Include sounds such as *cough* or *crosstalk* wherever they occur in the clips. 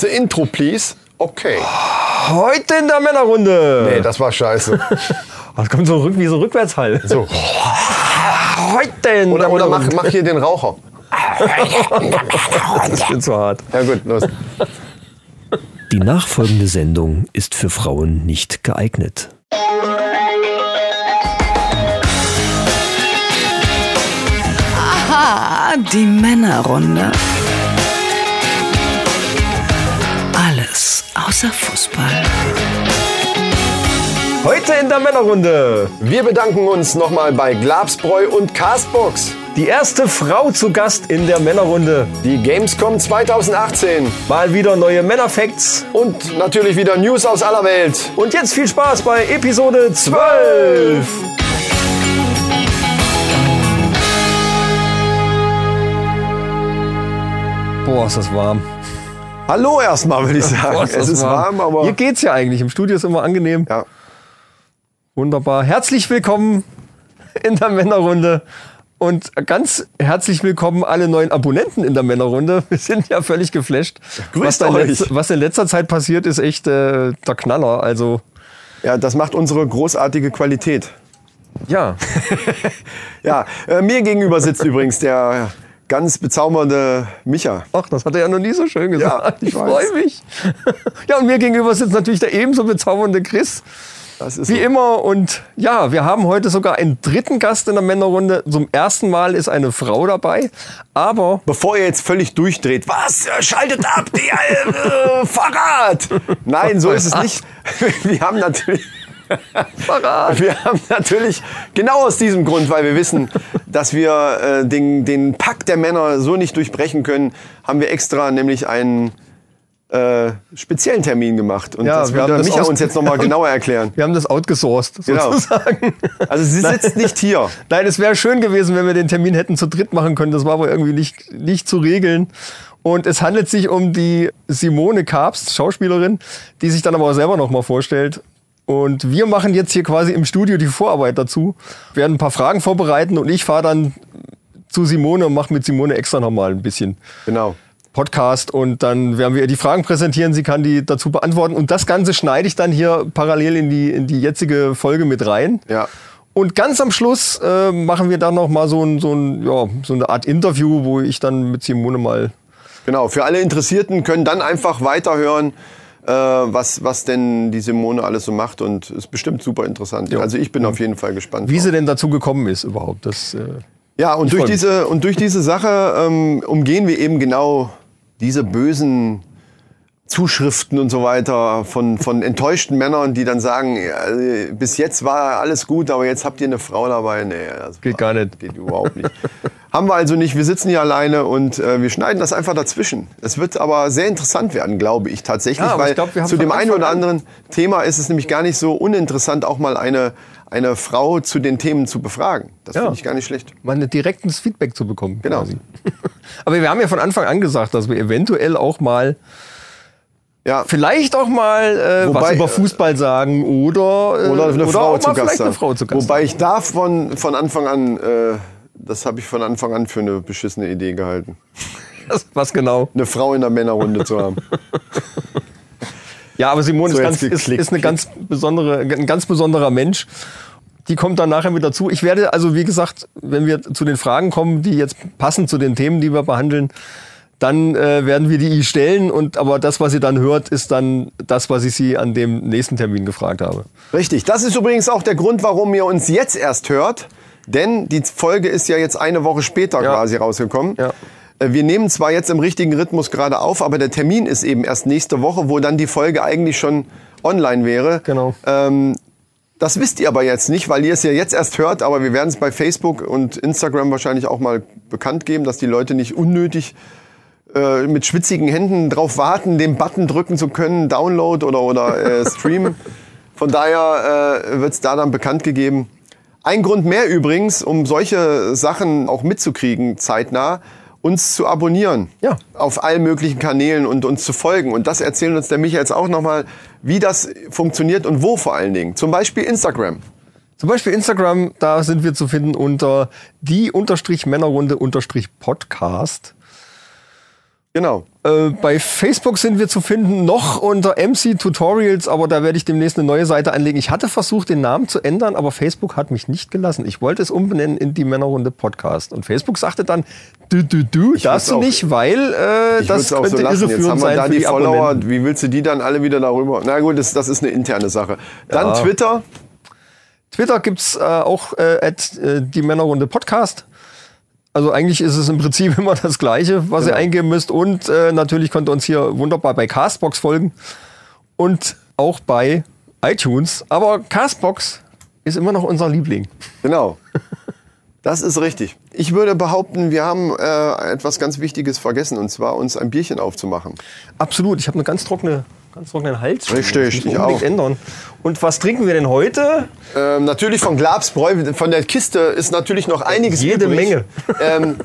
The Intro, please. Okay. Heute in der Männerrunde. Nee, das war scheiße. *laughs* Das kommt so rück, wie so Rückwärtshall. So. Heute in Oder, der oder mach, Männerrunde. mach hier den Raucher. *laughs* Das wird zu hart. Ja gut, los. Die nachfolgende Sendung ist für Frauen nicht geeignet. Ah, die Männerrunde. Alles außer Fußball. Heute in der Männerrunde. Wir bedanken uns nochmal bei Glabsbräu und Castbox. Die erste Frau zu Gast in der Männerrunde. Die Gamescom 2018. Mal wieder neue Männerfacts. Und natürlich wieder News aus aller Welt. Und jetzt viel Spaß bei Episode 12. Boah, ist das warm. Hallo erstmal, würde ich sagen. Boah, es ist warm, aber. Hier geht's ja eigentlich. Im Studio ist immer angenehm. Ja. Wunderbar. Herzlich willkommen in der Männerrunde. Und ganz herzlich willkommen alle neuen Abonnenten in der Männerrunde. Wir sind ja völlig geflasht. grüßt was, euch. letz- was in letzter Zeit passiert, ist echt äh, der Knaller. Also, ja, das macht unsere großartige Qualität. ja. *laughs* Ja, äh, mir gegenüber sitzt übrigens der ganz bezaubernde Micha. Ach, das hat er ja noch nie so schön gesagt. Ja, ich ich freue mich. *laughs* Ja, und mir gegenüber sitzt natürlich der ebenso bezaubernde Chris. Das ist Wie so. immer. Und ja, wir haben heute sogar einen dritten Gast in der Männerrunde. Zum ersten Mal ist eine Frau dabei. Aber Bevor ihr jetzt völlig durchdreht, was? Schaltet ab, die äh, *laughs* Fahrrad! Nein, so ist es nicht. *laughs* Wir haben natürlich. *laughs* Verrat. Wir haben natürlich genau aus diesem Grund, weil wir wissen, dass wir äh, den, den Pakt der Männer so nicht durchbrechen können, haben wir extra nämlich einen äh, speziellen Termin gemacht. Und Ja, das wir wird Micha uns jetzt nochmal *laughs* genauer erklären. Wir haben das outgesourced, Genau. sozusagen. Also sie sitzt nicht hier. Nein, es wäre schön gewesen, wenn wir den Termin hätten zu dritt machen können. Das war aber irgendwie nicht, nicht zu regeln. Und es handelt sich um die Simone Karpst, Schauspielerin, die sich dann aber auch selber nochmal vorstellt. Und wir machen jetzt hier quasi im Studio die Vorarbeit dazu, werden ein paar Fragen vorbereiten und ich fahre dann zu Simone und mache mit Simone extra nochmal ein bisschen Genau. Podcast und dann werden wir ihr die Fragen präsentieren, sie kann die dazu beantworten und das Ganze schneide ich dann hier parallel in die, in die jetzige Folge mit rein. Ja. Und ganz am Schluss äh, machen wir dann noch mal so, ein, so, ein, ja, so eine Art Interview, wo ich dann mit Simone mal Genau, für alle Interessierten können dann einfach weiterhören, äh, was, was denn die Simone alles so macht und ist bestimmt super interessant. Also ich bin auf jeden Fall gespannt. wie drauf. sie denn dazu gekommen ist überhaupt. Das, äh, ja, und durch, diese, und durch diese Sache ähm, umgehen wir eben genau diese bösen Zuschriften und so weiter von, von enttäuschten Männern, die dann sagen, bis jetzt war alles gut, aber jetzt habt ihr eine Frau dabei. Nee, das Geht gar nicht. Geht überhaupt nicht. Haben wir also nicht. Wir sitzen hier alleine und äh, wir schneiden das einfach dazwischen. Es wird aber sehr interessant werden, glaube ich tatsächlich, Ja, weil ich glaub, zu dem einen oder anderen Thema ist es nämlich gar nicht so uninteressant, auch mal eine, eine Frau zu den Themen zu befragen. Das Ja. finde ich gar nicht schlecht. mal ein direktes Feedback zu bekommen. Genau. Quasi. *laughs* Aber wir haben ja von Anfang an gesagt, dass wir eventuell auch mal, Ja, vielleicht auch mal äh, was Wobei, über äh, Fußball sagen oder, äh, oder eine oder Frau zu Gast vielleicht eine. Frau zu Gast. Wobei ich davon von Anfang an, äh, das habe ich von Anfang an für eine beschissene Idee gehalten, was genau? eine Frau in der Männerrunde zu haben. Ja, aber Simone So, ist, ganz, ist, ist eine ganz besondere, ein ganz besonderer Mensch. Die kommt dann nachher mit dazu. Ich werde also, wie gesagt, wenn wir zu den Fragen kommen, die jetzt passen zu den Themen, die wir behandeln, dann äh, werden wir die ihr stellen. Und aber das, was ihr dann hört, ist dann das, was ich sie an dem nächsten Termin gefragt habe. Richtig. Das ist übrigens auch der Grund, warum ihr uns jetzt erst hört. Denn die Folge ist ja jetzt eine Woche später Ja. quasi rausgekommen. Ja. Äh, Wir nehmen zwar jetzt im richtigen Rhythmus gerade auf, aber der Termin ist eben erst nächste Woche, wo dann die Folge eigentlich schon online wäre. Genau. Ähm, das wisst ihr aber jetzt nicht, weil ihr es ja jetzt erst hört, aber wir werden es bei Facebook und Instagram wahrscheinlich auch mal bekannt geben, dass die Leute nicht unnötig äh, mit schwitzigen Händen drauf warten, den Button drücken zu können, Download oder, oder äh, *laughs* Stream. Von daher äh, wird es da dann bekannt gegeben. Ein Grund mehr übrigens, um solche Sachen auch mitzukriegen, zeitnah, uns zu abonnieren. Ja. Auf allen möglichen Kanälen und uns zu folgen. Und das erzählt uns der Micha jetzt auch nochmal, wie das funktioniert und wo vor allen Dingen. Zum Beispiel Instagram. Zum Beispiel Instagram, da sind wir zu finden unter die unterstrich Männerrunde unterstrich Podcast. Genau. Äh, bei Facebook sind wir zu finden, noch unter MC Tutorials, aber da werde ich demnächst eine neue Seite anlegen. Ich hatte versucht, den Namen zu ändern, aber Facebook hat mich nicht gelassen. Ich wollte es umbenennen in die Männerrunde Podcast. Und Facebook sagte dann, du, du, du, darfst du auch- nicht, weil äh, Ich das würd's auch könnte so lassen. Jetzt irreführend haben wir sein da die, die Follower. Abonnenten. Wie willst du die dann alle wieder darüber? Na gut, das, das ist eine interne Sache. Dann Ja. Twitter. Twitter gibt's äh, auch äh, at, äh, die Männerrunde Podcast. Also eigentlich ist es im Prinzip *laughs* immer das Gleiche, was Genau. ihr eingeben müsst. Und äh, natürlich könnt ihr uns hier wunderbar bei Castbox folgen und auch bei iTunes. Aber Castbox ist immer noch unser Liebling. Genau. Das ist richtig. Ich würde behaupten, wir haben äh, etwas ganz Wichtiges vergessen, und zwar uns ein Bierchen aufzumachen. Absolut. Ich habe eine ganz trockene, ganz trockenen Hals. Richtig, ich auch. ändern. Und was trinken wir denn heute? Ähm, natürlich von Glabsbräu, von der Kiste ist natürlich noch einiges Jede übrig. Menge. *laughs* Ähm,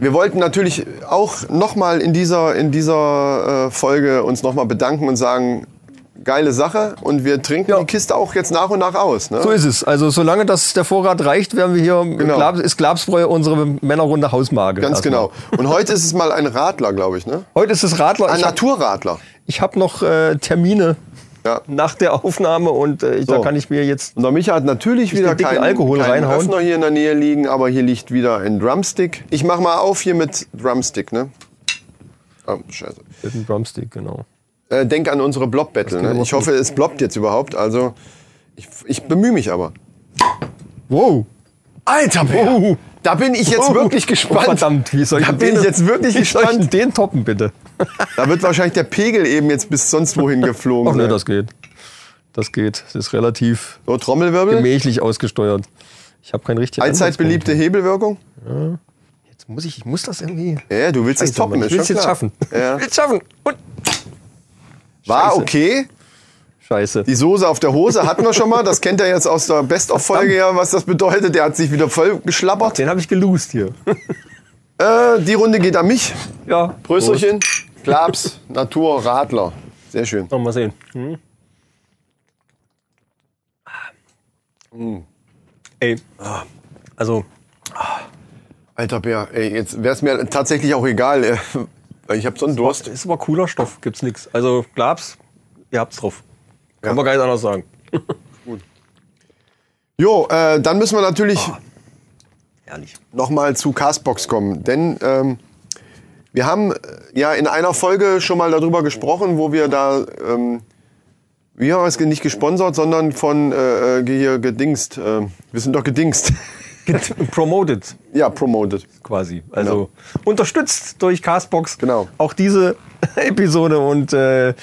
wir wollten natürlich auch nochmal in dieser, in dieser äh, Folge uns nochmal bedanken und sagen, geile Sache. Und wir trinken Ja. die Kiste auch jetzt nach und nach aus. Ne? So ist es. Also solange das der Vorrat reicht, werden wir hier Genau. Glab, ist Glabsbräu unsere Männerrunde Hausmarke. Ganz genau. Und heute ist es mal ein Radler, glaube ich. Ne? Heute ist es Radler. Ein Ich hab- Naturradler. Ich habe noch äh, Termine Ja. nach der Aufnahme und äh, da So. kann ich mir jetzt. Und der Micha hat natürlich wieder keinen, Alkohol keinen reinhauen. Öffner hier in der Nähe liegen, aber hier liegt wieder ein Drumstick. Ich mach mal auf hier mit Drumstick, ne? Oh, scheiße. Mit dem Drumstick, genau. Äh, denk an unsere Blob-Battle. Ne? Ich hoffe, es blobbt jetzt überhaupt. Also, ich, ich bemühe mich aber. Wow! Alter, Oh. da bin ich jetzt Oh. wirklich gespannt. Oh, verdammt, wie soll ich da bin den- ich jetzt wirklich soll ich gespannt. den toppen, bitte? Da wird wahrscheinlich der Pegel eben jetzt bis sonst wohin geflogen Ach ne, das geht. Das geht. Das ist relativ So, Trommelwirbel. gemächlich ausgesteuert. Ich habe keinen richtigen Allzeit beliebte Hebelwirkung. Hebel. Jetzt muss ich, ich muss das irgendwie. Ja, du willst es toppen, ist ich will es jetzt klar. schaffen. Ja. Ich will es schaffen. Und War Scheiße. okay. Scheiße. Die Soße auf der Hose hatten wir schon mal. Das kennt er jetzt aus der Best-of-Folge ja, was das bedeutet. Der hat sich wieder voll geschlappert. Den habe ich gelost hier. *laughs* Äh, die Runde geht an mich. ja. Prösterchen. Klaps, *laughs* Natur, Radler. Sehr schön. Noch mal sehen. Hm. Ey. Also, Alter Bär, ey, jetzt wäre es mir tatsächlich auch egal. Ich habe so einen Durst. ist aber cooler Stoff. Gibt's nix. Also, Glabs, ihr habt's drauf. Kann man gar nicht anders sagen. *laughs* Jo, äh, dann müssen wir natürlich Herrlich. nochmal zu Castbox kommen. Denn ähm, wir haben äh, ja in einer Folge schon mal darüber gesprochen, wo wir da, ähm, wie haben wir es nicht gesponsert, sondern von äh, äh, hier gedingst. Äh, wir sind doch gedingst. *laughs* *laughs* Promoted ja, promoted. quasi. Also unterstützt durch Castbox. Genau. Auch diese *laughs* Episode. Und äh,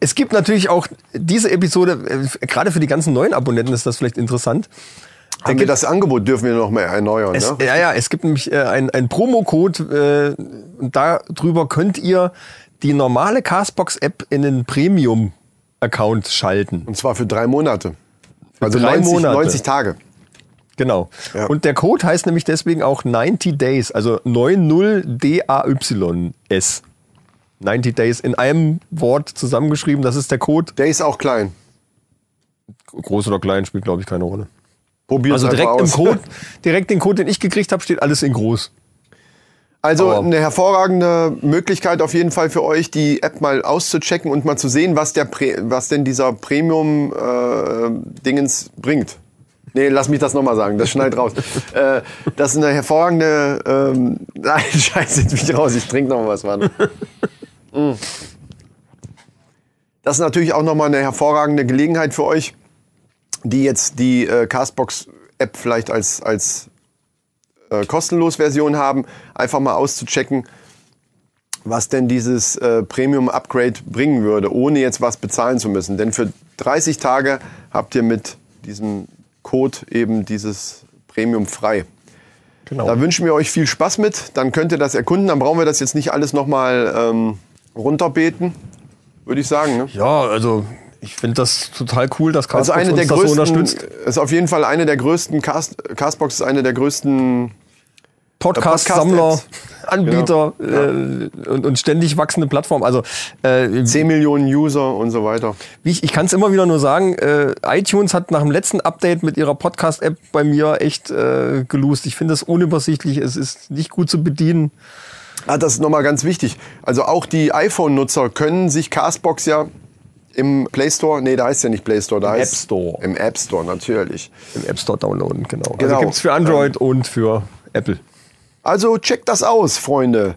es gibt natürlich auch diese Episode, äh, gerade für die ganzen neuen Abonnenten ist das vielleicht interessant. Haben wir das Angebot dürfen wir noch mal erneuern. Es, ne? Ja, ja, es gibt nämlich äh, ein, ein Promocode äh, und darüber könnt ihr die normale Castbox-App in den Premium-Account schalten. Und zwar für drei Monate. Also drei 90, Monate. 90 Tage. Genau. Ja. Und der Code heißt nämlich deswegen auch 90 Days, also 90DAYS. 90 Days in einem Wort zusammengeschrieben, das ist der Code. Der ist auch klein. Groß oder klein spielt, glaube ich, keine Rolle. Probier Also direkt im aus. *laughs* Code, direkt den Code, den ich gekriegt habe, steht alles in groß. Also Aber- eine hervorragende Möglichkeit auf jeden Fall für euch, die App mal auszuchecken und mal zu sehen, was, der Pre was denn dieser Premium-Dingens bringt. Nee, lass mich das nochmal sagen, das schneidet raus. *laughs* äh, das ist eine hervorragende... Ähm, *laughs* nein, scheiße, jetzt bin ich raus, ich trinke noch was, Mann. *laughs* Mm. Das ist natürlich auch nochmal eine hervorragende Gelegenheit für euch, die jetzt die äh, Castbox-App vielleicht als, als äh, kostenlos Version haben, einfach mal auszuchecken, was denn dieses äh, Premium-Upgrade bringen würde, ohne jetzt was bezahlen zu müssen. Denn für 30 Tage habt ihr mit diesem Code eben dieses Premium frei. Genau. Da wünschen wir euch viel Spaß mit. Dann könnt ihr das erkunden. Dann brauchen wir das jetzt nicht alles nochmal ähm, runterbeten, würde ich sagen. Ne? Ja, also ich finde das total cool, dass Also Castbox eine der uns das so größten, unterstützt. ist auf jeden Fall eine der größten, Cast, Castbox ist eine der größten Podcast-Sammler, Podcast-Apps. *laughs* Anbieter äh, und, und ständig wachsende Plattform. Also äh, 10 Millionen User und so weiter. wie ich, ich kann es immer wieder nur sagen, äh, iTunes hat nach dem letzten Update mit ihrer Podcast-App bei mir echt äh, gelost. Ich finde es unübersichtlich, es ist nicht gut zu bedienen. Ah, das ist nochmal ganz wichtig. Also auch die iPhone-Nutzer können sich Castbox ja im Play Store, nee, da heißt ja nicht Play Store, da Im heißt App Store. Im App Store, natürlich. Im App Store downloaden, genau. Genau. Also gibt's für Android und für Apple. Also checkt das aus, Freunde.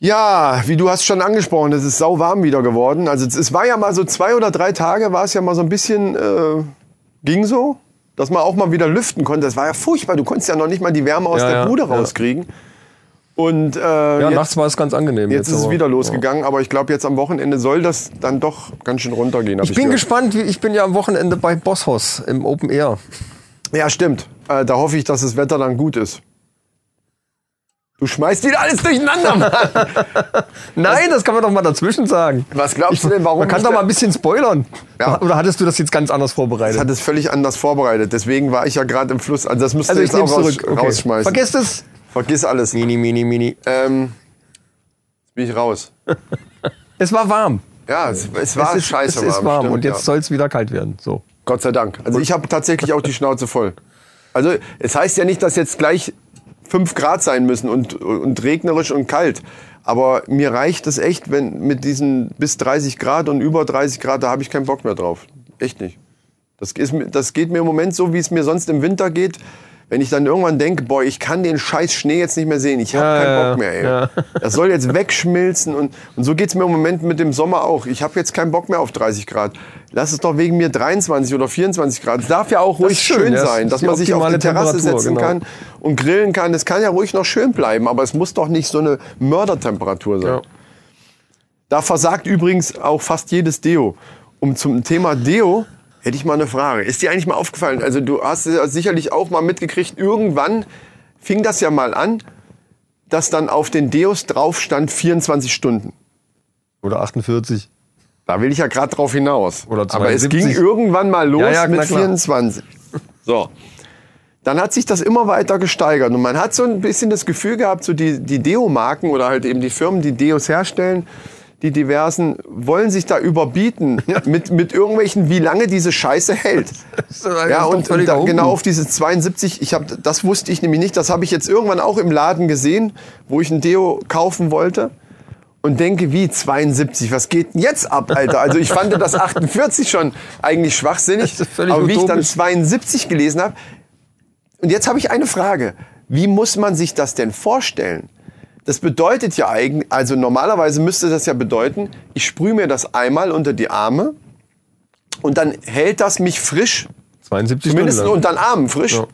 Ja, wie du hast schon angesprochen, es ist sau warm wieder geworden. Also es, war ja mal so zwei oder drei Tage, war es ja mal so ein bisschen, äh, ging so, dass man auch mal wieder lüften konnte. Das war ja furchtbar, du konntest ja noch nicht mal die Wärme aus Ja, der ja, Bude ja. rauskriegen. Und äh, Ja, jetzt, nachts war es ganz angenehm. jetzt ist es wieder losgegangen, aber ich glaube, jetzt am Wochenende soll das dann doch ganz schön runtergehen. Ich bin gehört. gespannt, wie- ich bin ja am Wochenende bei Bosshaus im Open Air. Ja, stimmt. Äh, da hoffe ich, dass das Wetter dann gut ist. Du schmeißt wieder alles durcheinander, Mann. *laughs* Nein, das kann man doch mal dazwischen sagen. Was glaubst du denn, warum Man kann ich doch mal ein bisschen spoilern. Ja. Oder hattest du das jetzt ganz anders Ich vorbereitet? hatte es völlig anders vorbereitet. Deswegen war ich ja gerade im Fluss. Also das müsst ihr Also ich jetzt auch raus, zurück. Okay. rausschmeißen. Vergesst es. Vergiss alles. Mini, mini, mini. Ähm, jetzt bin ich raus. *laughs* Es war warm. Ja, es, es war es ist, scheiße es ist warm stimmt, und jetzt ja. soll es wieder kalt werden. So. Gott sei Dank. Also ich habe tatsächlich auch die Schnauze voll. Also es heißt ja nicht, dass jetzt gleich 5 Grad sein müssen und, und regnerisch und kalt. Aber mir reicht es echt, wenn mit diesen bis 30 Grad und über 30 Grad, da habe ich keinen Bock mehr drauf. Echt nicht. Das, ist, das geht mir im Moment so, wie es mir sonst im Winter geht. Wenn ich dann irgendwann denke, boah, ich kann den scheiß Schnee jetzt nicht mehr sehen. Ich habe Ja, keinen Bock mehr, ey. ja. Das soll jetzt wegschmilzen. Und, und so geht's mir im Moment mit dem Sommer auch. Ich habe jetzt keinen Bock mehr auf 30 Grad. Lass es doch wegen mir 23 oder 24 Grad. Es darf ja auch ruhig schön, schön sein, Das dass man sich auf die Terrasse Temperatur, setzen genau. kann und grillen kann. Das kann ja ruhig noch schön bleiben, aber es muss doch nicht so eine Mördertemperatur sein. Ja. Da versagt übrigens auch fast jedes Deo. Um zum Thema Deo hätte ich mal eine Frage. Ist dir eigentlich mal aufgefallen? Also du hast ja sicherlich auch mal mitgekriegt, irgendwann fing das ja mal an, dass dann auf den Deos drauf stand 24 Stunden. Oder 48. Da will ich ja gerade drauf hinaus. Oder Aber es 72. ging irgendwann mal los Ja, ja, mit klar. 24. So. Dann hat sich das immer weiter gesteigert. Und man hat so ein bisschen das Gefühl gehabt, so die, die Deo-Marken oder halt eben die Firmen, die Deos herstellen, die diversen, wollen sich da überbieten *laughs* mit, mit irgendwelchen, wie lange diese Scheiße hält. Ja, und, und genau auf diese 72, ich hab, das wusste ich nämlich nicht, das habe ich jetzt irgendwann auch im Laden gesehen, wo ich ein Deo kaufen wollte und denke, wie 72, was geht denn jetzt ab, Alter? Also ich fand das 48 schon eigentlich schwachsinnig, aber wie ich dann utopisch. 72 gelesen habe, und jetzt habe ich eine Frage, wie muss man sich das denn vorstellen? Das bedeutet ja eigentlich, also normalerweise müsste das ja bedeuten, ich sprühe mir das einmal unter die Arme und dann hält das mich frisch 72 Zumindest Stunden. unter den Armen frisch. Ja.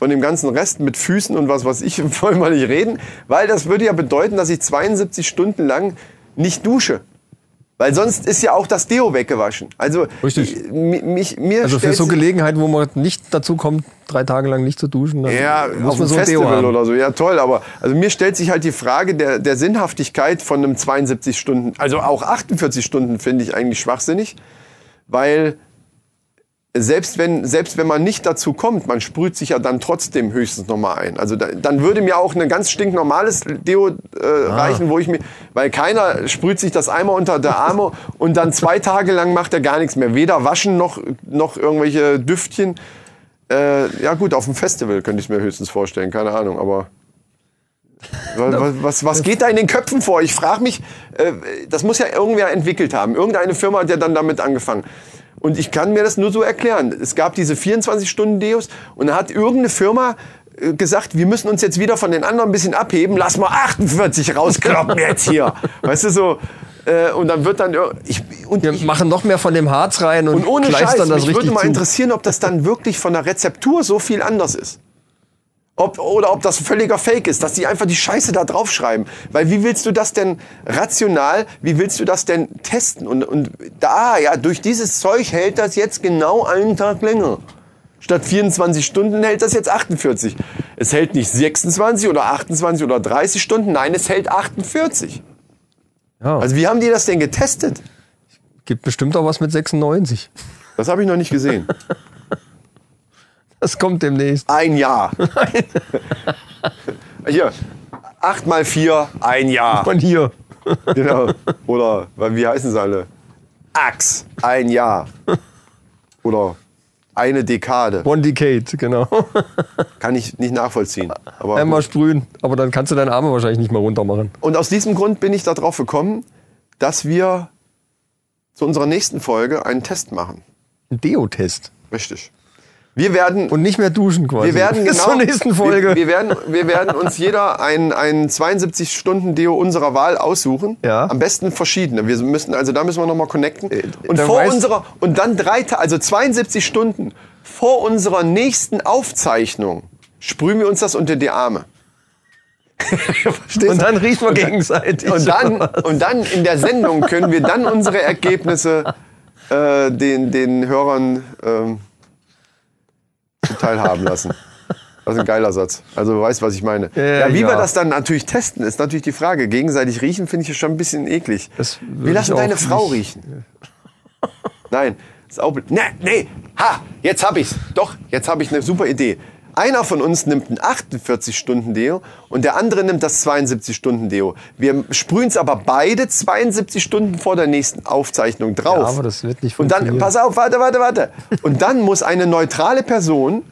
Von dem ganzen Rest mit Füßen und was weiß ich, *laughs* wollen wir nicht reden. Weil das würde ja bedeuten, dass ich 72 Stunden lang nicht dusche. Weil sonst ist ja auch das Deo weggewaschen. Also Richtig. ich- mi- mich, mir Also für so Gelegenheiten, wo man nicht dazu kommt, drei Tage lang nicht zu duschen, dann ja, muss auf man so ein Deo Festival haben. oder so. Ja, toll. Aber also mir stellt sich halt die Frage der, der Sinnhaftigkeit von einem 72 Stunden, also auch 48 Stunden finde ich eigentlich schwachsinnig, weil selbst wenn, selbst wenn man nicht dazu kommt, man sprüht sich ja dann trotzdem höchstens nochmal ein. Also da, dann würde mir auch ein ganz stinknormales Deo äh, Ah. reichen, wo ich mir, weil keiner sprüht sich das einmal unter der Arme und dann zwei Tage lang macht er gar nichts mehr. Weder waschen noch, noch irgendwelche Düftchen. Äh, ja gut, auf dem Festival könnte ich mir höchstens vorstellen, keine Ahnung, aber was, was, was geht da in den Köpfen vor? Ich frage mich, äh, das muss ja irgendwer entwickelt haben. Irgendeine Firma hat ja dann damit angefangen. Und ich kann mir das nur so erklären. Es gab diese 24-Stunden-Deos und da hat irgendeine Firma äh, gesagt, wir müssen uns jetzt wieder von den anderen ein bisschen abheben. Lass mal 48 rauskloppen jetzt hier. *laughs* Weißt du so? Äh, und dann wird dann ich, und Wir ich, machen noch mehr von dem Harz rein und, und ohne Scheiß, kleistern das mich richtig würde mal interessieren, ob das dann wirklich von der Rezeptur so viel anders ist. Ob, oder ob das völliger Fake ist, dass die einfach die Scheiße da draufschreiben. Weil wie willst du das denn rational, wie willst du das denn testen? Und, und da, ja, durch dieses Zeug hält das jetzt genau einen Tag länger. Statt 24 Stunden hält das jetzt 48. Es hält nicht 26 oder 28 oder 30 Stunden, nein, es hält 48. Ja, Also wie haben die das denn getestet? gibt bestimmt auch was mit 96. Das habe ich noch nicht gesehen. *laughs* Das kommt demnächst. Ein Jahr. *laughs* Hier, 8 mal 4, ein Jahr. Von hier. Genau. Oder, wie heißen sie alle? Ax, ein Jahr. Oder eine Dekade. One Decade, genau. *laughs* Kann ich nicht nachvollziehen. Aber Einmal sprühen, aber dann kannst du deine Arme wahrscheinlich nicht mehr runter machen. Und aus diesem Grund bin ich darauf gekommen, dass wir zu unserer nächsten Folge einen Test machen. Ein Deo-Test. Richtig. Wir werden Und nicht mehr duschen quasi. Wir werden *laughs* Bis genau, zur nächsten Folge. Wir, wir, werden, wir werden uns jeder ein, ein 72 Stunden Deo unserer Wahl aussuchen. Ja. Am besten verschiedene. Wir müssen also da müssen wir noch mal connecten. Und da vor unserer und dann drei also 72 Stunden vor unserer nächsten Aufzeichnung sprühen wir uns das unter die Arme. *laughs* Und dann riechen wir gegenseitig. Und dann, *laughs* und dann in der Sendung können wir dann unsere Ergebnisse äh, den, den Hörern ähm, zuteilhaben lassen. Das ist ein geiler Satz. Also du weißt, was ich meine. Ja, Ja, wie ja. wir das dann natürlich testen, ist natürlich die Frage. Gegenseitig riechen finde ich schon ein bisschen eklig. Wir lassen deine Frau nicht- riechen. Nein, ist auch. Nee, nee, ha, jetzt hab ich's. Doch, jetzt habe ich eine super Idee. Einer von uns nimmt ein 48-Stunden-Deo und der andere nimmt das 72-Stunden-Deo. Wir sprühen es aber beide 72 Stunden vor der nächsten Aufzeichnung drauf. Ja, aber das wird nicht Und dann, pass auf, warte, warte, warte. Und dann muss eine neutrale Person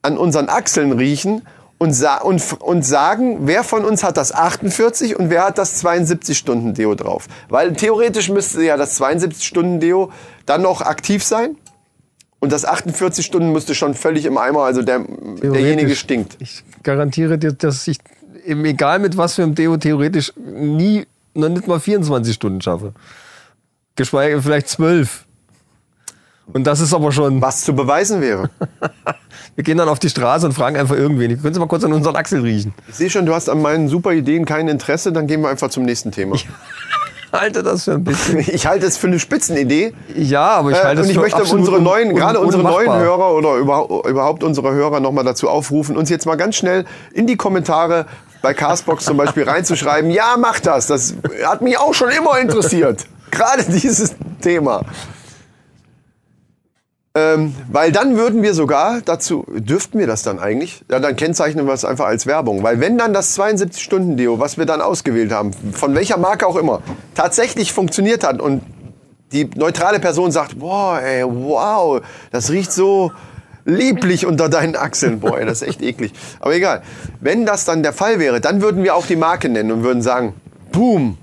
an unseren Achseln riechen und, sa und, und sagen, wer von uns hat das 48 und wer hat das 72-Stunden-Deo drauf. Weil theoretisch müsste ja das 72-Stunden-Deo dann noch aktiv sein. Und das 48 Stunden müsste schon völlig im Eimer, also der, derjenige stinkt. Ich garantiere dir, dass ich, eben egal mit was für einem Deo, theoretisch nie, noch nicht mal 24 Stunden schaffe. Geschweige vielleicht 12. Und das ist aber schon. Was zu beweisen wäre. *laughs* Wir gehen dann auf die Straße und fragen einfach irgendwen. Können Sie mal kurz an unseren Achsel riechen? Ich sehe schon, du hast an meinen super Ideen kein Interesse, dann gehen wir einfach zum nächsten Thema. *laughs* Halte das für ein bisschen. *laughs* Ich halte es für eine Spitzenidee. Ja, aber ich Äh, halte und es ich für möchte absolut unsere un- neuen, un- gerade unsere neuen. Hörer oder überhaupt, überhaupt unsere Hörer nochmal dazu aufrufen, uns jetzt mal ganz schnell in die Kommentare bei Castbox zum Beispiel *laughs* reinzuschreiben, ja, mach das. Das hat mich auch schon immer interessiert. Gerade dieses Thema. Ähm, weil dann würden wir sogar dazu, dürften wir das dann eigentlich? Ja, dann kennzeichnen wir es einfach als Werbung. Weil wenn dann das 72-Stunden-Deo, was wir dann ausgewählt haben, von welcher Marke auch immer, tatsächlich funktioniert hat und die neutrale Person sagt, boah, ey, wow, das riecht so lieblich unter deinen Achseln. Boah, ey, das ist echt eklig. Aber egal. Wenn das dann der Fall wäre, dann würden wir auch die Marke nennen und würden sagen, boom.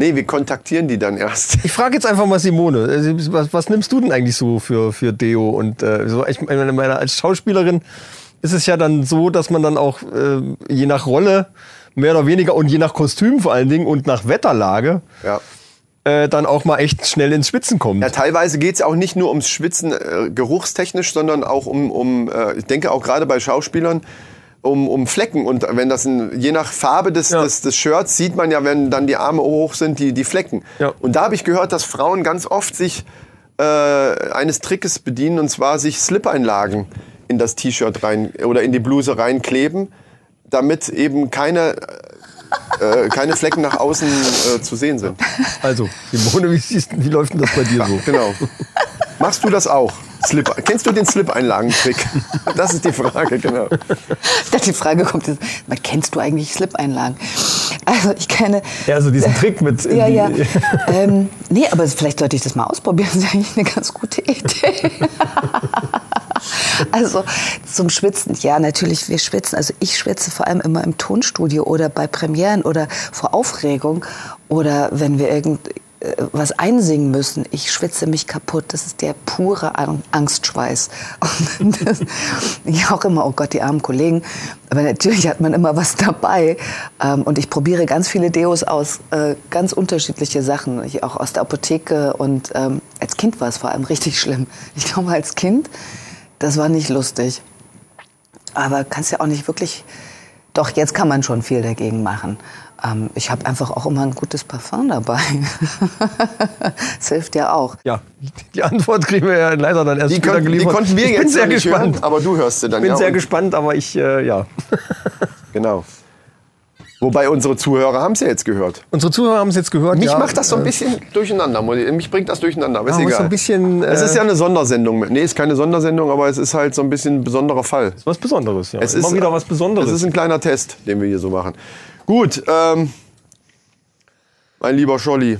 Nee, wir kontaktieren die dann erst. Ich frage jetzt einfach mal Simone, äh, was, was nimmst du denn eigentlich so für, für Deo? Und äh, so, ich meine, meine, als Schauspielerin ist es ja dann so, dass man dann auch äh, je nach Rolle mehr oder weniger und je nach Kostüm vor allen Dingen und nach Wetterlage Ja. äh, dann auch mal echt schnell ins Schwitzen kommt. Ja, teilweise geht's ja auch nicht nur ums Schwitzen äh, geruchstechnisch, sondern auch um, um äh, ich denke auch gerade bei Schauspielern, um, um Flecken. Und wenn das ein, je nach Farbe des, Ja. des, des Shirts sieht man ja, wenn dann die Arme hoch sind, die, die Flecken. Ja. Und da habe ich gehört, dass Frauen ganz oft sich äh, eines Trickes bedienen, und zwar sich Slip-Einlagen in das T-Shirt rein oder in die Bluse reinkleben, damit eben keine, äh, keine Flecken nach außen äh, zu sehen sind. Also, Simone, wie, siehst, wie läuft denn das bei dir so? Genau. Machst du das auch? Slip, kennst du den Slip-Einlagentrick? *laughs* Das ist die Frage, genau. Die Frage kommt jetzt, kennst du eigentlich Slip-Einlagen? Also ich kenne... Ja, also diesen Trick mit *laughs* Ja, die- ja. *laughs* ähm, nee, aber vielleicht sollte ich das mal ausprobieren. Das ist eigentlich eine ganz gute Idee. also zum Schwitzen, ja, natürlich, wir schwitzen. Also ich schwitze vor allem immer im Tonstudio oder bei Premieren oder vor Aufregung oder wenn wir irgend was einsingen müssen. Ich schwitze mich kaputt. Das ist der pure Ang- Angstschweiß. *laughs* Das, ich auch immer, oh Gott, die armen Kollegen. Aber natürlich hat man immer was dabei. Ähm, Und ich probiere ganz viele Deos aus, äh, ganz unterschiedliche Sachen. Ich auch aus der Apotheke. Und ähm, als Kind war es vor allem richtig schlimm. Ich glaube, als Kind, das war nicht lustig. Aber kannst ja auch nicht wirklich. Doch, jetzt kann man schon viel dagegen machen. Ähm, ich habe einfach auch immer ein gutes Parfum dabei. *laughs* das hilft ja auch. Ja, die Antwort kriegen wir ja leider dann erst Die, später konnten, die konnten wir ich jetzt bin sehr gespannt. hören, aber du hörst sie dann. Ich bin ja, sehr gespannt, aber ich, äh, ja. *laughs* Genau. Wobei unsere Zuhörer haben es ja jetzt gehört. Unsere Zuhörer haben es jetzt gehört. Mich ja, macht das so ein äh, bisschen durcheinander. muss ich- Mich bringt das durcheinander, aber ist egal. so ein bisschen, es ist äh, ja eine Sondersendung. Nee, ist keine Sondersendung, aber es ist halt so ein bisschen ein besonderer Fall. Was Besonderes, ja. Es Immer ist wieder was Besonderes. Es ist ein kleiner Test, den wir hier so machen. Gut, ähm, mein lieber Scholli,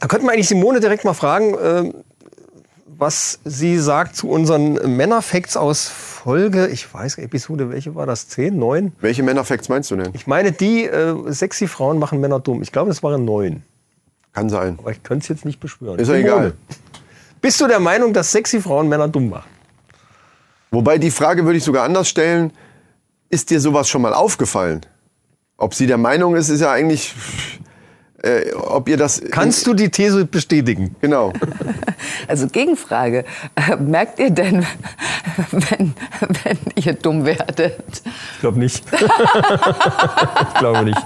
Da könnten wir eigentlich Simone direkt mal fragen, äh, was sie sagt zu unseren Männerfacts aus Folge, ich weiß, Episode, welche war das? 10, 9? Welche Männerfacts meinst du denn? Ich meine, die äh, sexy Frauen machen Männer dumm. Ich glaube, das waren neun. Kann sein. Aber ich könnte es jetzt nicht beschwören. Ist ja egal. Bist du der Meinung, dass sexy Frauen Männer dumm machen? Wobei die Frage würde ich sogar anders stellen. Ist dir sowas schon mal aufgefallen? Ob sie der Meinung ist, ist ja eigentlich, äh, ob ihr das... Kannst du die These bestätigen? Genau. *laughs* Also Gegenfrage. Äh, merkt ihr denn, *laughs* wenn, wenn ihr dumm werdet? Ich glaube nicht. *laughs* ich glaube nicht.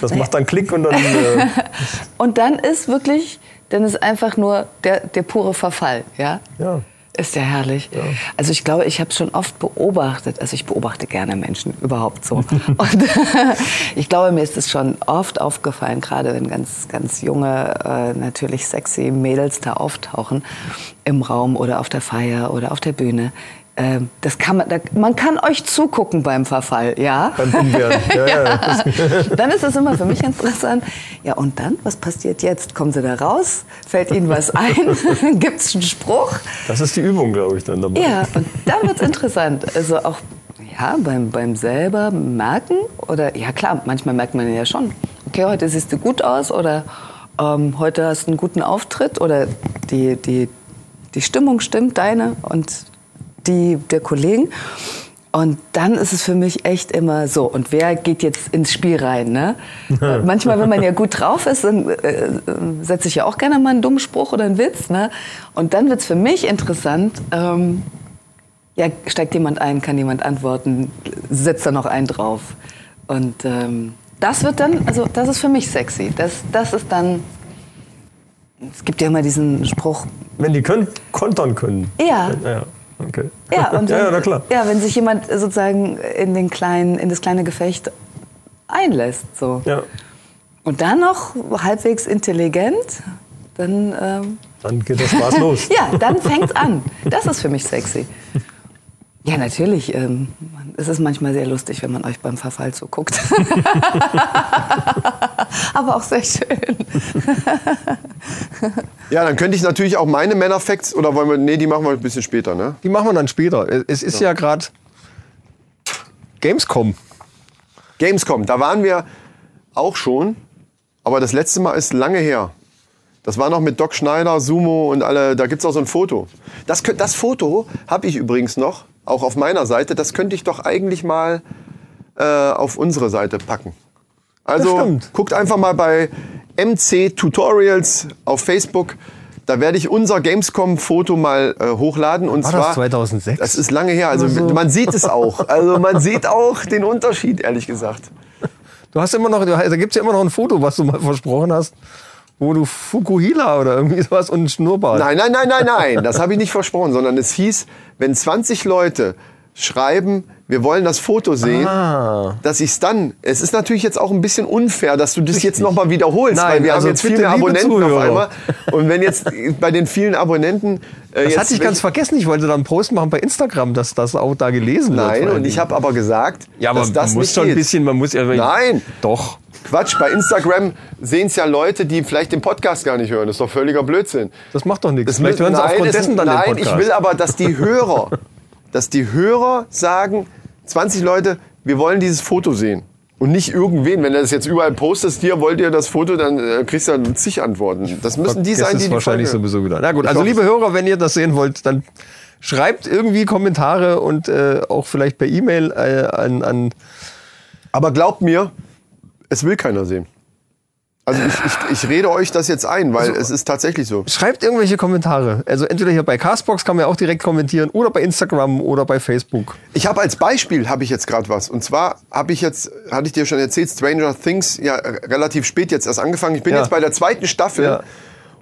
Das macht dann Klick und dann. Äh, Und dann ist wirklich, dann ist einfach nur der, der pure Verfall, ja? ja. Ist ja herrlich. Also ich glaube, ich habe schon oft beobachtet, also ich beobachte gerne Menschen *laughs* überhaupt so. *laughs* Und *laughs* ich glaube, mir ist es schon oft aufgefallen, gerade wenn ganz, ganz junge, äh, natürlich sexy Mädels da auftauchen im Raum oder auf der Feier oder auf der Bühne. Ähm, das kann man, man kann euch zugucken beim Verfall, ja? Beim. Ja, ja. *laughs* Dann ist das immer für mich interessant. Ja, und dann? Was passiert jetzt? Kommen Sie da raus? Fällt Ihnen was ein? *laughs* Gibt es einen Spruch? das ist die Übung, glaube ich, dann dabei. Ja, und dann wird es interessant. Also auch ja, beim, beim selber merken oder ja klar, manchmal merkt man ja schon, okay, heute siehst du gut aus oder ähm, heute hast du einen guten Auftritt oder die, die, die Stimmung stimmt, deine und die der Kollegen. Und dann ist es für mich echt immer so. Und wer geht jetzt ins Spiel rein? Ne? *laughs* Manchmal, wenn man ja gut drauf ist, dann äh, äh, setze ich ja auch gerne mal einen dummen Spruch oder einen Witz. Ne? Und dann wird es für mich interessant. Ähm, ja, steigt jemand ein, kann jemand antworten, setzt da noch einen drauf. Und ähm, das wird dann, also das ist für mich sexy. Das, das ist dann, es gibt ja immer diesen Spruch, Wenn die können, kontern können. Ja. Ja, okay. ja, und *laughs* wenn, ja, na klar. ja, wenn sich jemand sozusagen in, den kleinen, in das kleine Gefecht einlässt. So. Ja. Und dann noch halbwegs intelligent, dann, ähm, Dann geht der Spaß los. *laughs* ja, dann fängt's an. Das ist für mich sexy. Ja, natürlich. Ähm, es ist manchmal sehr lustig, wenn man euch beim Verfall zuguckt. *laughs* Aber auch sehr schön. *laughs* Ja, dann könnte ich natürlich auch meine Männerfacts, oder wollen wir, nee, die machen wir ein bisschen später, ne? Die machen wir dann später. Es ist ja gerade Gamescom. Gamescom, da waren wir auch schon, aber das letzte Mal ist lange her. Das war noch mit Doc Schneider, Sumo und alle, da gibt's auch so ein Foto. Das, das Foto habe ich übrigens noch, auch auf meiner Seite. Das könnte ich doch eigentlich mal äh, auf unsere Seite packen. Also Das guckt einfach mal bei MC Tutorials auf Facebook. Da werde ich unser Gamescom-Foto mal äh, hochladen. Und War das zwar, 2006? Das ist lange her. Also so? man sieht es auch. Also man *laughs* sieht auch den Unterschied, ehrlich gesagt. Du hast immer noch, da gibt es ja immer noch ein Foto, was du mal versprochen hast, wo du Fukuhila oder irgendwie sowas und einen Schnurrbart. Nein, nein, nein, nein, nein. Das habe ich nicht versprochen, sondern es hieß, wenn 20 Leute schreiben, wir wollen das Foto sehen, Ah. dass ich es dann. Es ist natürlich jetzt auch ein bisschen unfair, dass du das jetzt nochmal wiederholst, Nein, weil wir also haben jetzt viel bitte, Abonnenten auf Zuhörer. einmal. Und wenn jetzt bei den vielen Abonnenten. Äh, Das jetzt hatte ich ganz vergessen. Ich wollte da einen Post machen bei Instagram, dass das auch da gelesen wird. Nein, und ich habe aber gesagt, ja, aber dass das man muss nicht schon ein bisschen, man muss ja. Nein. Doch. Quatsch, bei Instagram sehen es ja Leute, die vielleicht den Podcast gar nicht hören. Das ist doch völliger Blödsinn. Das macht doch nichts. Das Vielleicht hören sie nein, aufgrund dessen dann Nein, den Podcast. ich will aber, dass die Hörer, *laughs* dass die Hörer sagen, 20 Leute, wir wollen dieses Foto sehen. Und nicht irgendwen. Wenn du das jetzt überall postest, hier wollt ihr das Foto, dann äh, kriegst du dann zig Antworten. Das müssen die sein, ist die die wahrscheinlich Folge- sowieso wieder. Na gut, Ich also liebe. Hörer, wenn ihr das sehen wollt, dann schreibt irgendwie Kommentare und äh, auch vielleicht per E-Mail äh, an, an Aber glaubt mir, es will keiner sehen. Also ich, ich, ich rede euch das jetzt ein, weil es ist tatsächlich so. Schreibt irgendwelche Kommentare. Also entweder hier bei Castbox kann man ja auch direkt kommentieren oder bei Instagram oder bei Facebook. Ich habe als Beispiel habe ich jetzt gerade was. Und zwar habe ich jetzt, hatte ich dir schon erzählt, Stranger Things ja relativ spät jetzt erst angefangen. Ich bin Ja. jetzt bei der zweiten Staffel. Ja.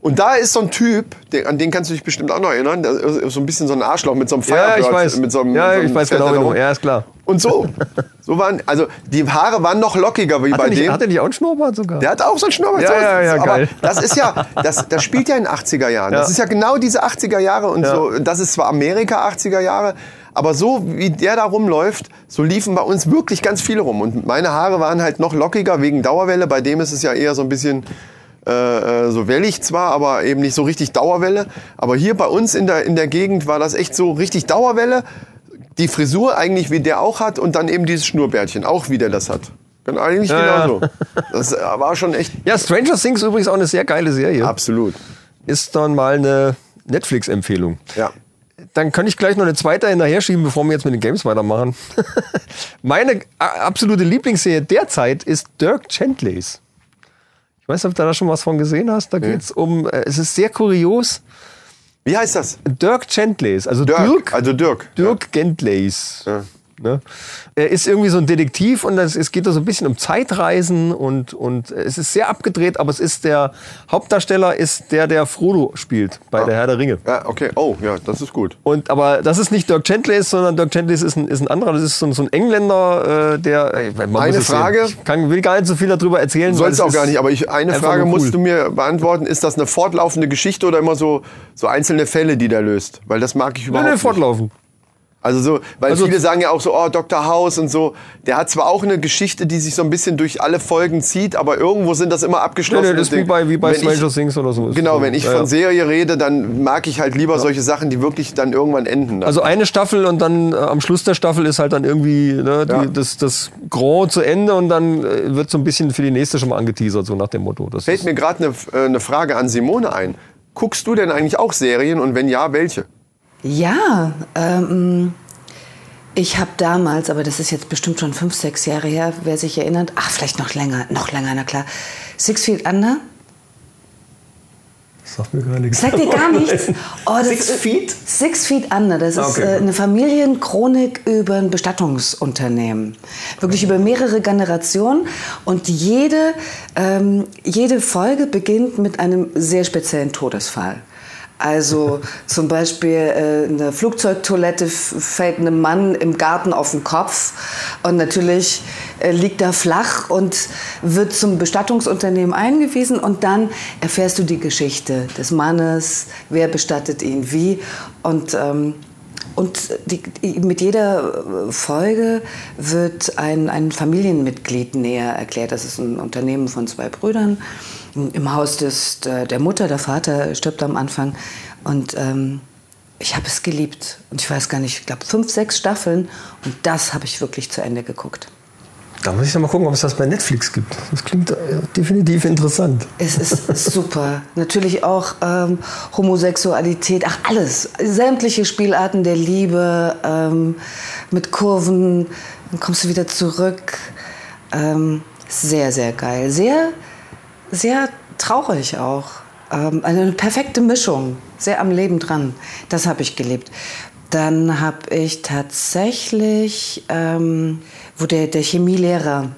Und da ist so ein Typ, an den kannst du dich bestimmt auch noch erinnern, so ein bisschen so ein Arschloch mit so einem Ja, Firebird. ich weiß. Mit so einem, ja, so einem ich weiß genau, rum. ja, ist klar. Und so. So waren, also die Haare waren noch lockiger wie Hat bei nicht, dem. hat er nicht auch einen Schnurrbart sogar? Der hat auch so einen Schnurrbart. Ja, so. ja, ja, aber geil. Das ist ja, das, das spielt ja in den 80er Jahren. Das Ja. ist ja genau diese 80er Jahre und Ja. so. Das ist zwar Amerika 80er Jahre, aber so wie der da rumläuft, so liefen bei uns wirklich ganz viele rum. Und meine Haare waren halt noch lockiger wegen Dauerwelle. Bei dem ist es ja eher so ein bisschen äh, äh, so wellig zwar, aber eben nicht so richtig Dauerwelle. Aber hier bei uns in der, in der Gegend war das echt so richtig Dauerwelle. Die Frisur eigentlich wie der auch hat und dann eben dieses Schnurrbärtchen, auch wie der das hat. Genau, eigentlich Ja, genauso. Das äh, war schon echt Ja, Stranger Things übrigens auch eine sehr geile Serie. absolut. Ist dann mal eine Netflix-Empfehlung. Ja. Dann kann ich gleich noch eine zweite hinterher schieben, bevor wir jetzt mit den Games weitermachen. *laughs* Meine absolute Lieblingsserie derzeit ist Dirk Gently's. Ich weiß nicht, ob du da schon was von gesehen hast. Da geht's um, äh, es ist sehr kurios. Wie heißt das? Dirk Gently's, also Dirk. Dirk, Also Dirk. Dirk Gently's. Ja. Ne? Er ist irgendwie so ein Detektiv und das, es geht da so ein bisschen um Zeitreisen und, und es ist sehr abgedreht, aber es ist der Hauptdarsteller ist der, der Frodo spielt bei der Herr der Ringe. Ja, okay. Oh, ja, das ist gut. Und aber das ist nicht Dirk Gently's, sondern Dirk Gently's ist ein, ist ein anderer. Das ist so ein, so ein Engländer, äh, der. ey, Eine. Frage. Ich kann, will gar nicht so viel darüber erzählen. Sollst es auch gar nicht, aber ich, eine Frage cool. musst du mir beantworten. Ist das eine fortlaufende Geschichte oder immer so, so einzelne Fälle, die der löst? Weil das mag ich Nee, überhaupt nee, nicht. fortlaufen. Also so, weil Also- viele sagen ja auch so, oh, Dr. House und so. Der hat zwar auch eine Geschichte, die sich so ein bisschen durch alle Folgen zieht, aber irgendwo sind das immer Nee, abgeschlossen. nee, das ist wie bei, wie bei Stranger Things oder so. Genau, wenn ich Ja, von ja. Serie rede, dann mag ich halt lieber solche Sachen, die wirklich dann irgendwann enden. Also eine Staffel und dann äh, am Schluss der Staffel ist halt dann irgendwie ne, die, Ja. das, das Grand zu Ende und dann äh, wird so ein bisschen für die nächste schon mal angeteasert, so nach dem Motto. Das Fällt mir gerade eine äh, eine Frage an Simone ein. Guckst du denn eigentlich auch Serien und wenn ja, welche? Ja, ähm, ich habe damals, aber das ist jetzt bestimmt schon fünf, sechs Jahre her, wer sich erinnert, ach, vielleicht noch länger, noch länger, na klar. Six Feet Under? sagt mir gar nichts. Sagt dir gar nichts? *laughs* Oh, das Six ist- Feet? Six Feet Under, das ist Okay, äh, gut. eine Familienchronik über ein Bestattungsunternehmen. Wirklich über mehrere Generationen. Und jede, ähm, jede Folge beginnt mit einem sehr speziellen Todesfall. Also zum Beispiel äh, eine Flugzeugtoilette fällt einem Mann im Garten auf den Kopf und natürlich äh, liegt er flach und wird zum Bestattungsunternehmen eingewiesen und dann erfährst du die Geschichte des Mannes, wer bestattet ihn wie und ähm, und die, mit jeder äh, Folge wird ein, ein Familienmitglied näher erklärt. Das ist ein Unternehmen von zwei Brüdern. Im Haus des, der der Mutter, der Vater stirbt am Anfang. Und ähm, ich habe es geliebt. Und ich weiß gar nicht, ich glaube fünf, sechs Staffeln. Und das habe ich wirklich zu Ende geguckt. Da muss ich noch mal gucken, ob es das bei Netflix gibt. Das klingt äh, definitiv interessant. Es ist super. Natürlich auch ähm, Homosexualität, ach alles. Sämtliche Spielarten der Liebe, ähm, mit Kurven, dann kommst du wieder zurück. Ähm, sehr, sehr geil. Sehr, sehr traurig auch. Ähm, eine perfekte Mischung. Sehr am Leben dran. Das habe ich geliebt. Dann habe ich tatsächlich, ähm, wo der, der Chemielehrer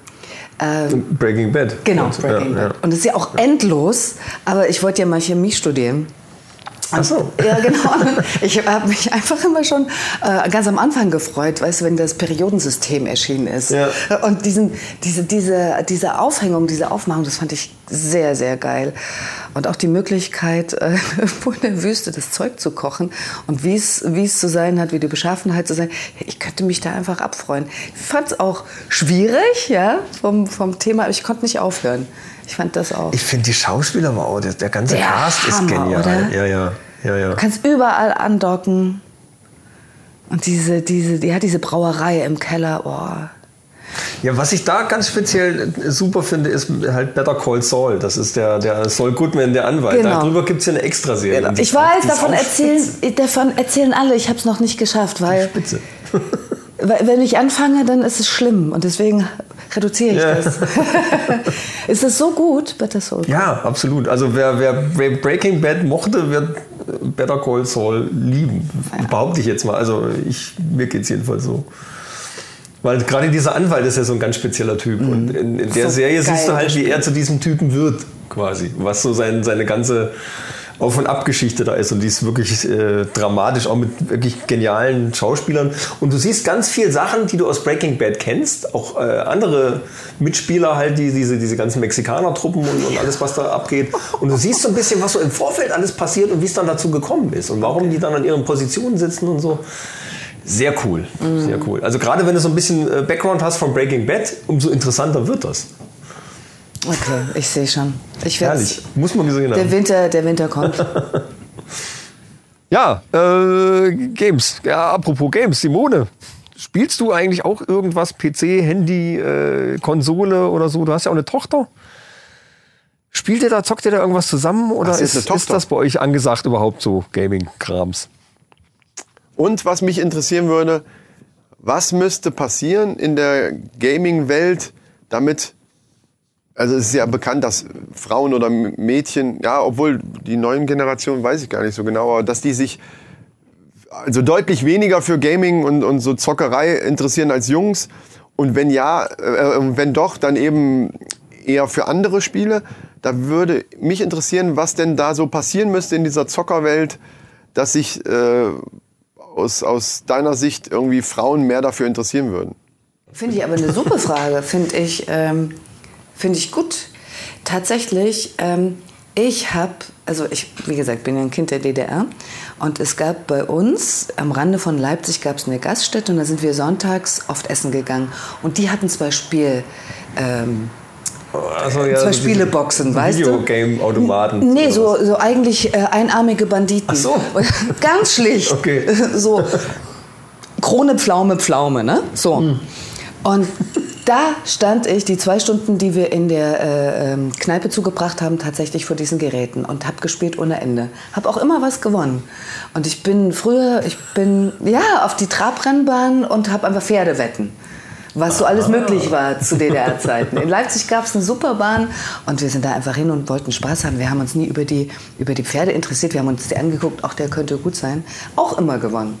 ähm, Breaking Bad. Genau, Breaking ja, Bad. Und es ist ja auch endlos, aber ich wollte ja mal Chemie studieren. Ach so. *laughs* Ja, genau. Ich habe mich einfach immer schon äh, ganz am Anfang gefreut, weißt du, wenn das Periodensystem erschienen ist. Ja. Und diesen, diese, diese, diese Aufhängung, diese Aufmachung, das fand ich sehr, sehr geil. Und auch die Möglichkeit, äh, *laughs* in der Wüste das Zeug zu kochen und wie es wie es zu sein hat, wie die Beschaffenheit zu sein. Ich könnte mich da einfach abfreuen. Ich fand es auch schwierig, ja, vom, vom Thema, aber ich konnte nicht aufhören. Ich fand das auch. Ich finde die Schauspieler aber auch, der, ganze Der Cast ist Hammer, genial. oder? Ja, ja, ja, ja. Du kannst überall andocken. Und diese, diese, ja, diese Brauerei im Keller, oh. Ja, was ich da ganz speziell super finde, ist halt Better Call Saul. Das ist der, der Saul Goodman, der Anwalt. Genau. Darüber gibt es ja eine Extraserie. Die Ich ist weiß, die ist davon erzählen, davon erzählen alle. Ich habe es noch nicht geschafft, weil *laughs* wenn ich anfange, dann ist es schlimm. Und deswegen reduziere ich Ja. das. *laughs* ist das so gut, Better Soul? Ja, absolut. Also wer, wer Breaking Bad mochte, wird Better Call Saul lieben. Behaupte ich jetzt mal. Also ich, mir geht es jedenfalls so. Weil gerade dieser Anwalt ist ja so ein ganz spezieller Typ. Und in, in der Mhm. So Serie siehst du halt, wie er zu diesem Typen wird, quasi. Was so sein, seine ganze Auf- und Abgeschichte da ist. Und die ist wirklich äh, dramatisch, auch mit wirklich genialen Schauspielern. Und du siehst ganz viele Sachen, die du aus Breaking Bad kennst. Auch äh, andere Mitspieler halt, die, diese, diese ganzen Mexikaner-Truppen und, und alles, was da abgeht. Und du siehst so ein bisschen, was so im Vorfeld alles passiert und wie es dann dazu gekommen ist. Und warum die dann an ihren Positionen sitzen und so. Sehr cool, sehr cool. Also gerade wenn du so ein bisschen äh, Background hast von Breaking Bad, umso interessanter wird das. Okay, ich sehe schon. Ich Herrlich. Muss man gesehen Der haben. Winter, der Winter kommt. *laughs* Ja, äh, Games. Ja, apropos Games, Simone. Spielst du eigentlich auch irgendwas? PC, Handy, äh, Konsole oder so? Du hast ja auch eine Tochter. Spielt ihr da, zockt ihr da irgendwas zusammen? Oder ist, ist ist das bei euch angesagt überhaupt so, Gaming-Krams? Und was mich interessieren würde, was müsste passieren in der Gaming-Welt, damit, also es ist ja bekannt, dass Frauen oder Mädchen, ja, obwohl die neuen Generationen weiß ich gar nicht so genau, aber dass die sich also deutlich weniger für Gaming und, und so Zockerei interessieren als Jungs. Und wenn ja, äh, wenn doch, dann eben eher für andere Spiele. Da würde mich interessieren, was denn da so passieren müsste in dieser Zockerwelt, dass sich äh, aus, aus deiner Sicht irgendwie Frauen mehr dafür interessieren würden. Finde ich aber eine super Frage. Finde ich, ähm, finde ich gut. Tatsächlich, ähm, ich habe, also ich, wie gesagt, bin ja ein Kind der DDR und es gab bei uns am Rande von Leipzig gab es eine Gaststätte und da sind wir sonntags oft essen gegangen und die hatten zwei Spiel, ähm, Also, ja, zwei Spieleboxen, weißt du? Videogame-Automaten. Nee, so, so eigentlich äh, einarmige Banditen. Ach so. *laughs* Ganz schlicht. *laughs* Okay. So Krone, Pflaume, Pflaume, ne? So. Hm. Und da stand ich die zwei Stunden, die wir in der äh, ähm, Kneipe zugebracht haben, tatsächlich vor diesen Geräten und habe gespielt ohne Ende. Habe auch immer was gewonnen. Und ich bin früher, ich bin ja auf die Trabrennbahn und habe einfach Pferdewetten. Was so alles möglich war zu DDR-Zeiten. In Leipzig gab es eine Superbahn und wir sind da einfach hin und wollten Spaß haben. Wir haben uns nie über die, über die Pferde interessiert. Wir haben uns die angeguckt, auch der könnte gut sein. Auch immer gewonnen.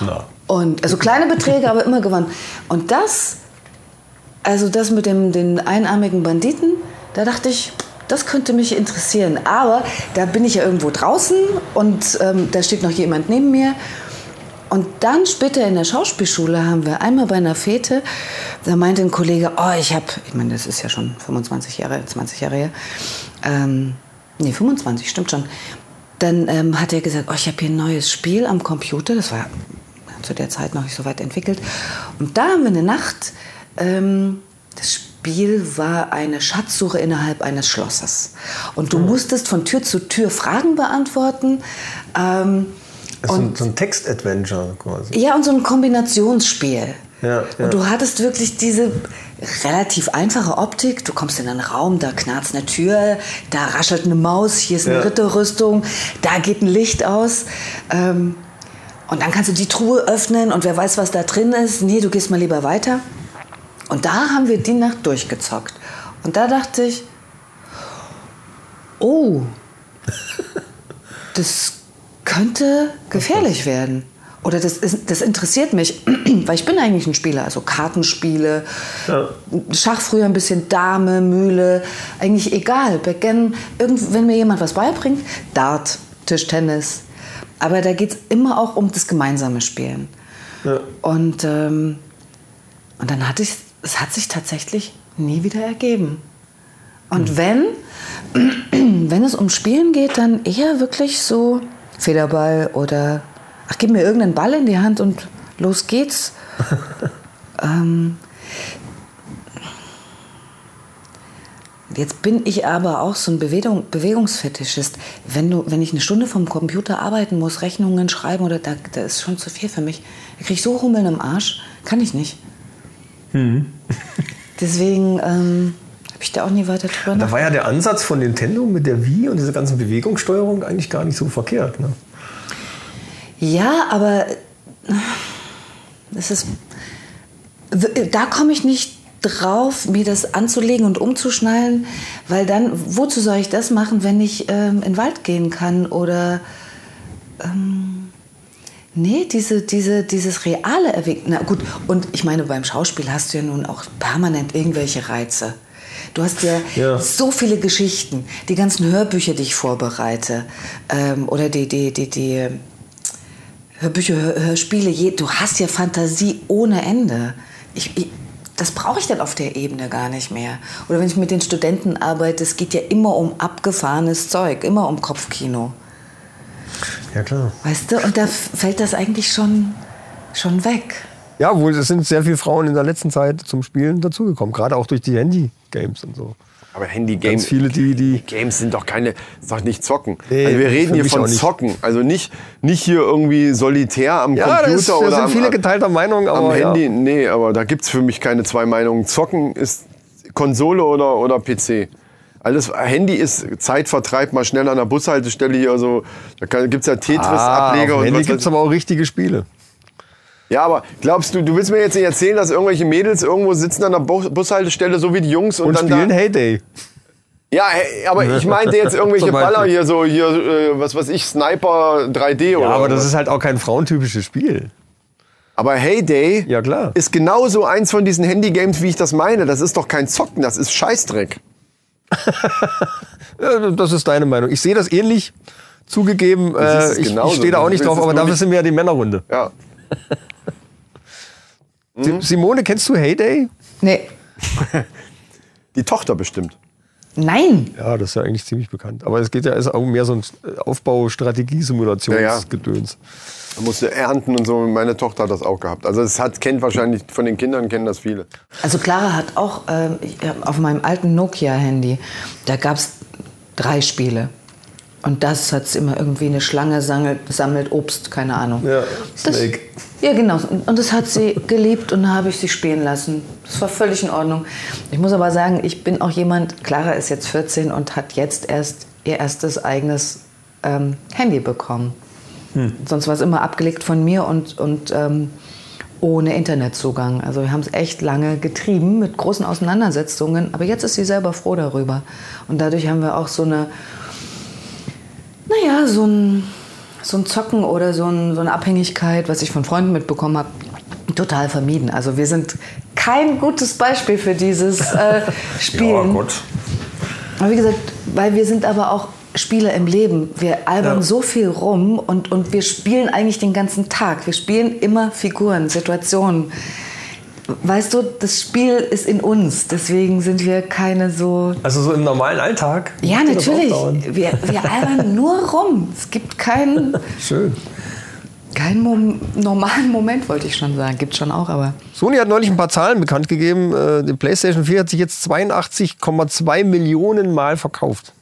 Na. Und also kleine Beträge, aber immer gewonnen. Und das, also das mit dem, den einarmigen Banditen, da dachte ich, das könnte mich interessieren. Aber da bin ich ja irgendwo draußen und ähm, da steht noch jemand neben mir. Und dann später in der Schauspielschule haben wir einmal bei einer Fete, da meinte ein Kollege, oh, ich habe, ich meine, das ist ja schon 25 Jahre, 20 Jahre her, ähm, nee, 25, stimmt schon. Dann ähm, hat er gesagt, oh, ich habe hier ein neues Spiel am Computer, das war zu der Zeit noch nicht so weit entwickelt. Und da haben wir eine Nacht, ähm, das Spiel war eine Schatzsuche innerhalb eines Schlosses. Und du musstest von Tür zu Tür Fragen beantworten. Ähm, So ein, und so ein Text-Adventure quasi. ja, und so ein Kombinationsspiel. Ja, ja. Und du hattest wirklich diese relativ einfache Optik. Du kommst in einen Raum, da knarzt eine Tür, da raschelt eine Maus, hier ist eine Ja. Ritterrüstung, da geht ein Licht aus. Ähm, und dann kannst du die Truhe öffnen und wer weiß, was da drin ist. Nee, du gehst mal lieber weiter. Und da haben wir die Nacht durchgezockt. Und da dachte ich, oh, *laughs* das könnte gefährlich werden. Oder das, ist, das interessiert mich, *clears throat* weil ich bin eigentlich ein Spieler, also Kartenspiele, Schach früher ein bisschen Dame, Mühle, eigentlich egal. Backgammon, irgend, wenn mir jemand was beibringt, Dart, Tischtennis. Aber da geht es immer auch um das gemeinsame Spielen. Und, ähm, und dann hatte ich, es hat sich tatsächlich nie wieder ergeben. Und wenn, *clears throat* wenn es um Spielen geht, dann eher wirklich so Federball oder ach, gib mir irgendeinen Ball in die Hand und los geht's. *laughs* ähm, Jetzt bin ich aber auch so ein Bewegung, Bewegungsfetischist. Wenn, du, wenn ich eine Stunde vom Computer arbeiten muss, Rechnungen schreiben, oder da, da ist schon zu viel für mich. Da kriege ich so Hummeln im Arsch. Kann ich nicht. *laughs* Deswegen ähm, habe ich da auch nie weiter drüber Da war ja der Ansatz von Nintendo mit der Wii und dieser ganzen Bewegungssteuerung eigentlich gar nicht so verkehrt. Ne? Ja, aber das ist, da komme ich nicht drauf, mir das anzulegen und umzuschnallen, weil dann, wozu soll ich das machen, wenn ich ähm, in den Wald gehen kann oder ähm, nee, diese, diese, dieses reale Erwägen. Na gut, und ich meine, beim Schauspiel hast du ja nun auch permanent irgendwelche Reize. Du hast ja, Ja. so viele Geschichten, die ganzen Hörbücher, die ich vorbereite, ähm, oder die, die, die, die Hörbücher, Hör, Hörspiele, je, du hast ja Fantasie ohne Ende. Ich, ich, das brauche ich dann auf der Ebene gar nicht mehr. Oder wenn ich mit den Studenten arbeite, es geht ja immer um abgefahrenes Zeug, immer um Kopfkino. Ja, klar. Weißt du? Und da fällt das eigentlich schon, schon weg. Ja, wohl, es sind sehr viele Frauen in der letzten Zeit zum Spielen dazugekommen, gerade auch durch die Handy, Games und so. Aber Handy-Games. Ganz viele, die, die. Games sind doch keine, doch nicht zocken. Nee, also wir reden hier von zocken. Also nicht, nicht hier irgendwie solitär am Ja, Computer das ist, da oder sind am, viele geteilter Meinung, am aber Handy. Ja. Nee, aber da gibt's für mich keine zwei Meinungen. Zocken ist Konsole oder, oder PC. Alles, Handy ist Zeitvertreib, mal schnell an der Bushaltestelle hier so. Da kann, gibt's ja Ah, Tetris-Ableger auf und Handy was gibt es weiß- aber auch richtige Spiele. Ja, aber glaubst du, du willst mir jetzt nicht erzählen, dass irgendwelche Mädels irgendwo sitzen an der Bu- Bushaltestelle, so wie die Jungs und, Und dann spielen da, Heyday. Ja, aber ich meinte jetzt irgendwelche. Baller hier, so hier, äh, was weiß ich, Sniper 3D Ja, oder aber das was. ist halt auch kein frauentypisches Spiel. Aber Heyday Ja, klar. ist genauso eins von diesen Handy-Games, wie ich das meine. Das ist doch kein Zocken, das ist Scheißdreck. *laughs* Ja, das ist deine Meinung. Ich sehe das ähnlich. Zugegeben, äh, ich, ich stehe da auch nicht drauf, aber dafür sind wir ja die Männerrunde. Ja. Si- Simone, kennst du Heyday? Nee. *laughs* Die Tochter bestimmt. Nein. Ja, das ist ja eigentlich ziemlich bekannt. Aber es geht ja ist auch mehr so ein Aufbau-Strategie-Simulationsgedöns. Da musste ernten und so. Meine Tochter hat das auch gehabt. Also es hat, kennt wahrscheinlich von den Kindern kennen das viele. Also Clara hat auch ich, äh, auf meinem alten Nokia-Handy, da gab es drei Spiele. Und das hat immer irgendwie eine Schlange sammelt, sammelt Obst, keine Ahnung. Ja, das, Snake. Ja, genau. Und das hat sie geliebt und da habe ich sie spielen lassen. Das war völlig in Ordnung. Ich muss aber sagen, ich bin auch jemand, Clara ist jetzt 14 und hat jetzt erst ihr erstes eigenes ähm, Handy bekommen. Sonst war es immer abgelegt von mir und, und ähm, ohne Internetzugang. Also wir haben es echt lange getrieben mit großen Auseinandersetzungen. Aber jetzt ist sie selber froh darüber. Und dadurch haben wir auch so eine, naja, so ein, so ein Zocken oder so, ein, so eine Abhängigkeit, was ich von Freunden mitbekommen habe, total vermieden. Also wir sind kein gutes Beispiel für dieses *laughs* äh, Spielen. Aber wie gesagt, weil wir sind aber auch Spieler im Leben. Wir albern Ja. so viel rum und, und wir spielen eigentlich den ganzen Tag. Wir spielen immer Figuren, Situationen. Weißt du, das Spiel ist in uns. Deswegen sind wir keine so. Also so im normalen Alltag? Ja, natürlich. Wir, wir *laughs* albern nur rum. Es gibt keinen, Schön. keinen Mom normalen Moment, wollte ich schon sagen. Gibt schon auch, aber. Sony hat neulich ein paar Zahlen bekannt gegeben. Äh, Die PlayStation 4 hat sich jetzt 82,2 Millionen Mal verkauft.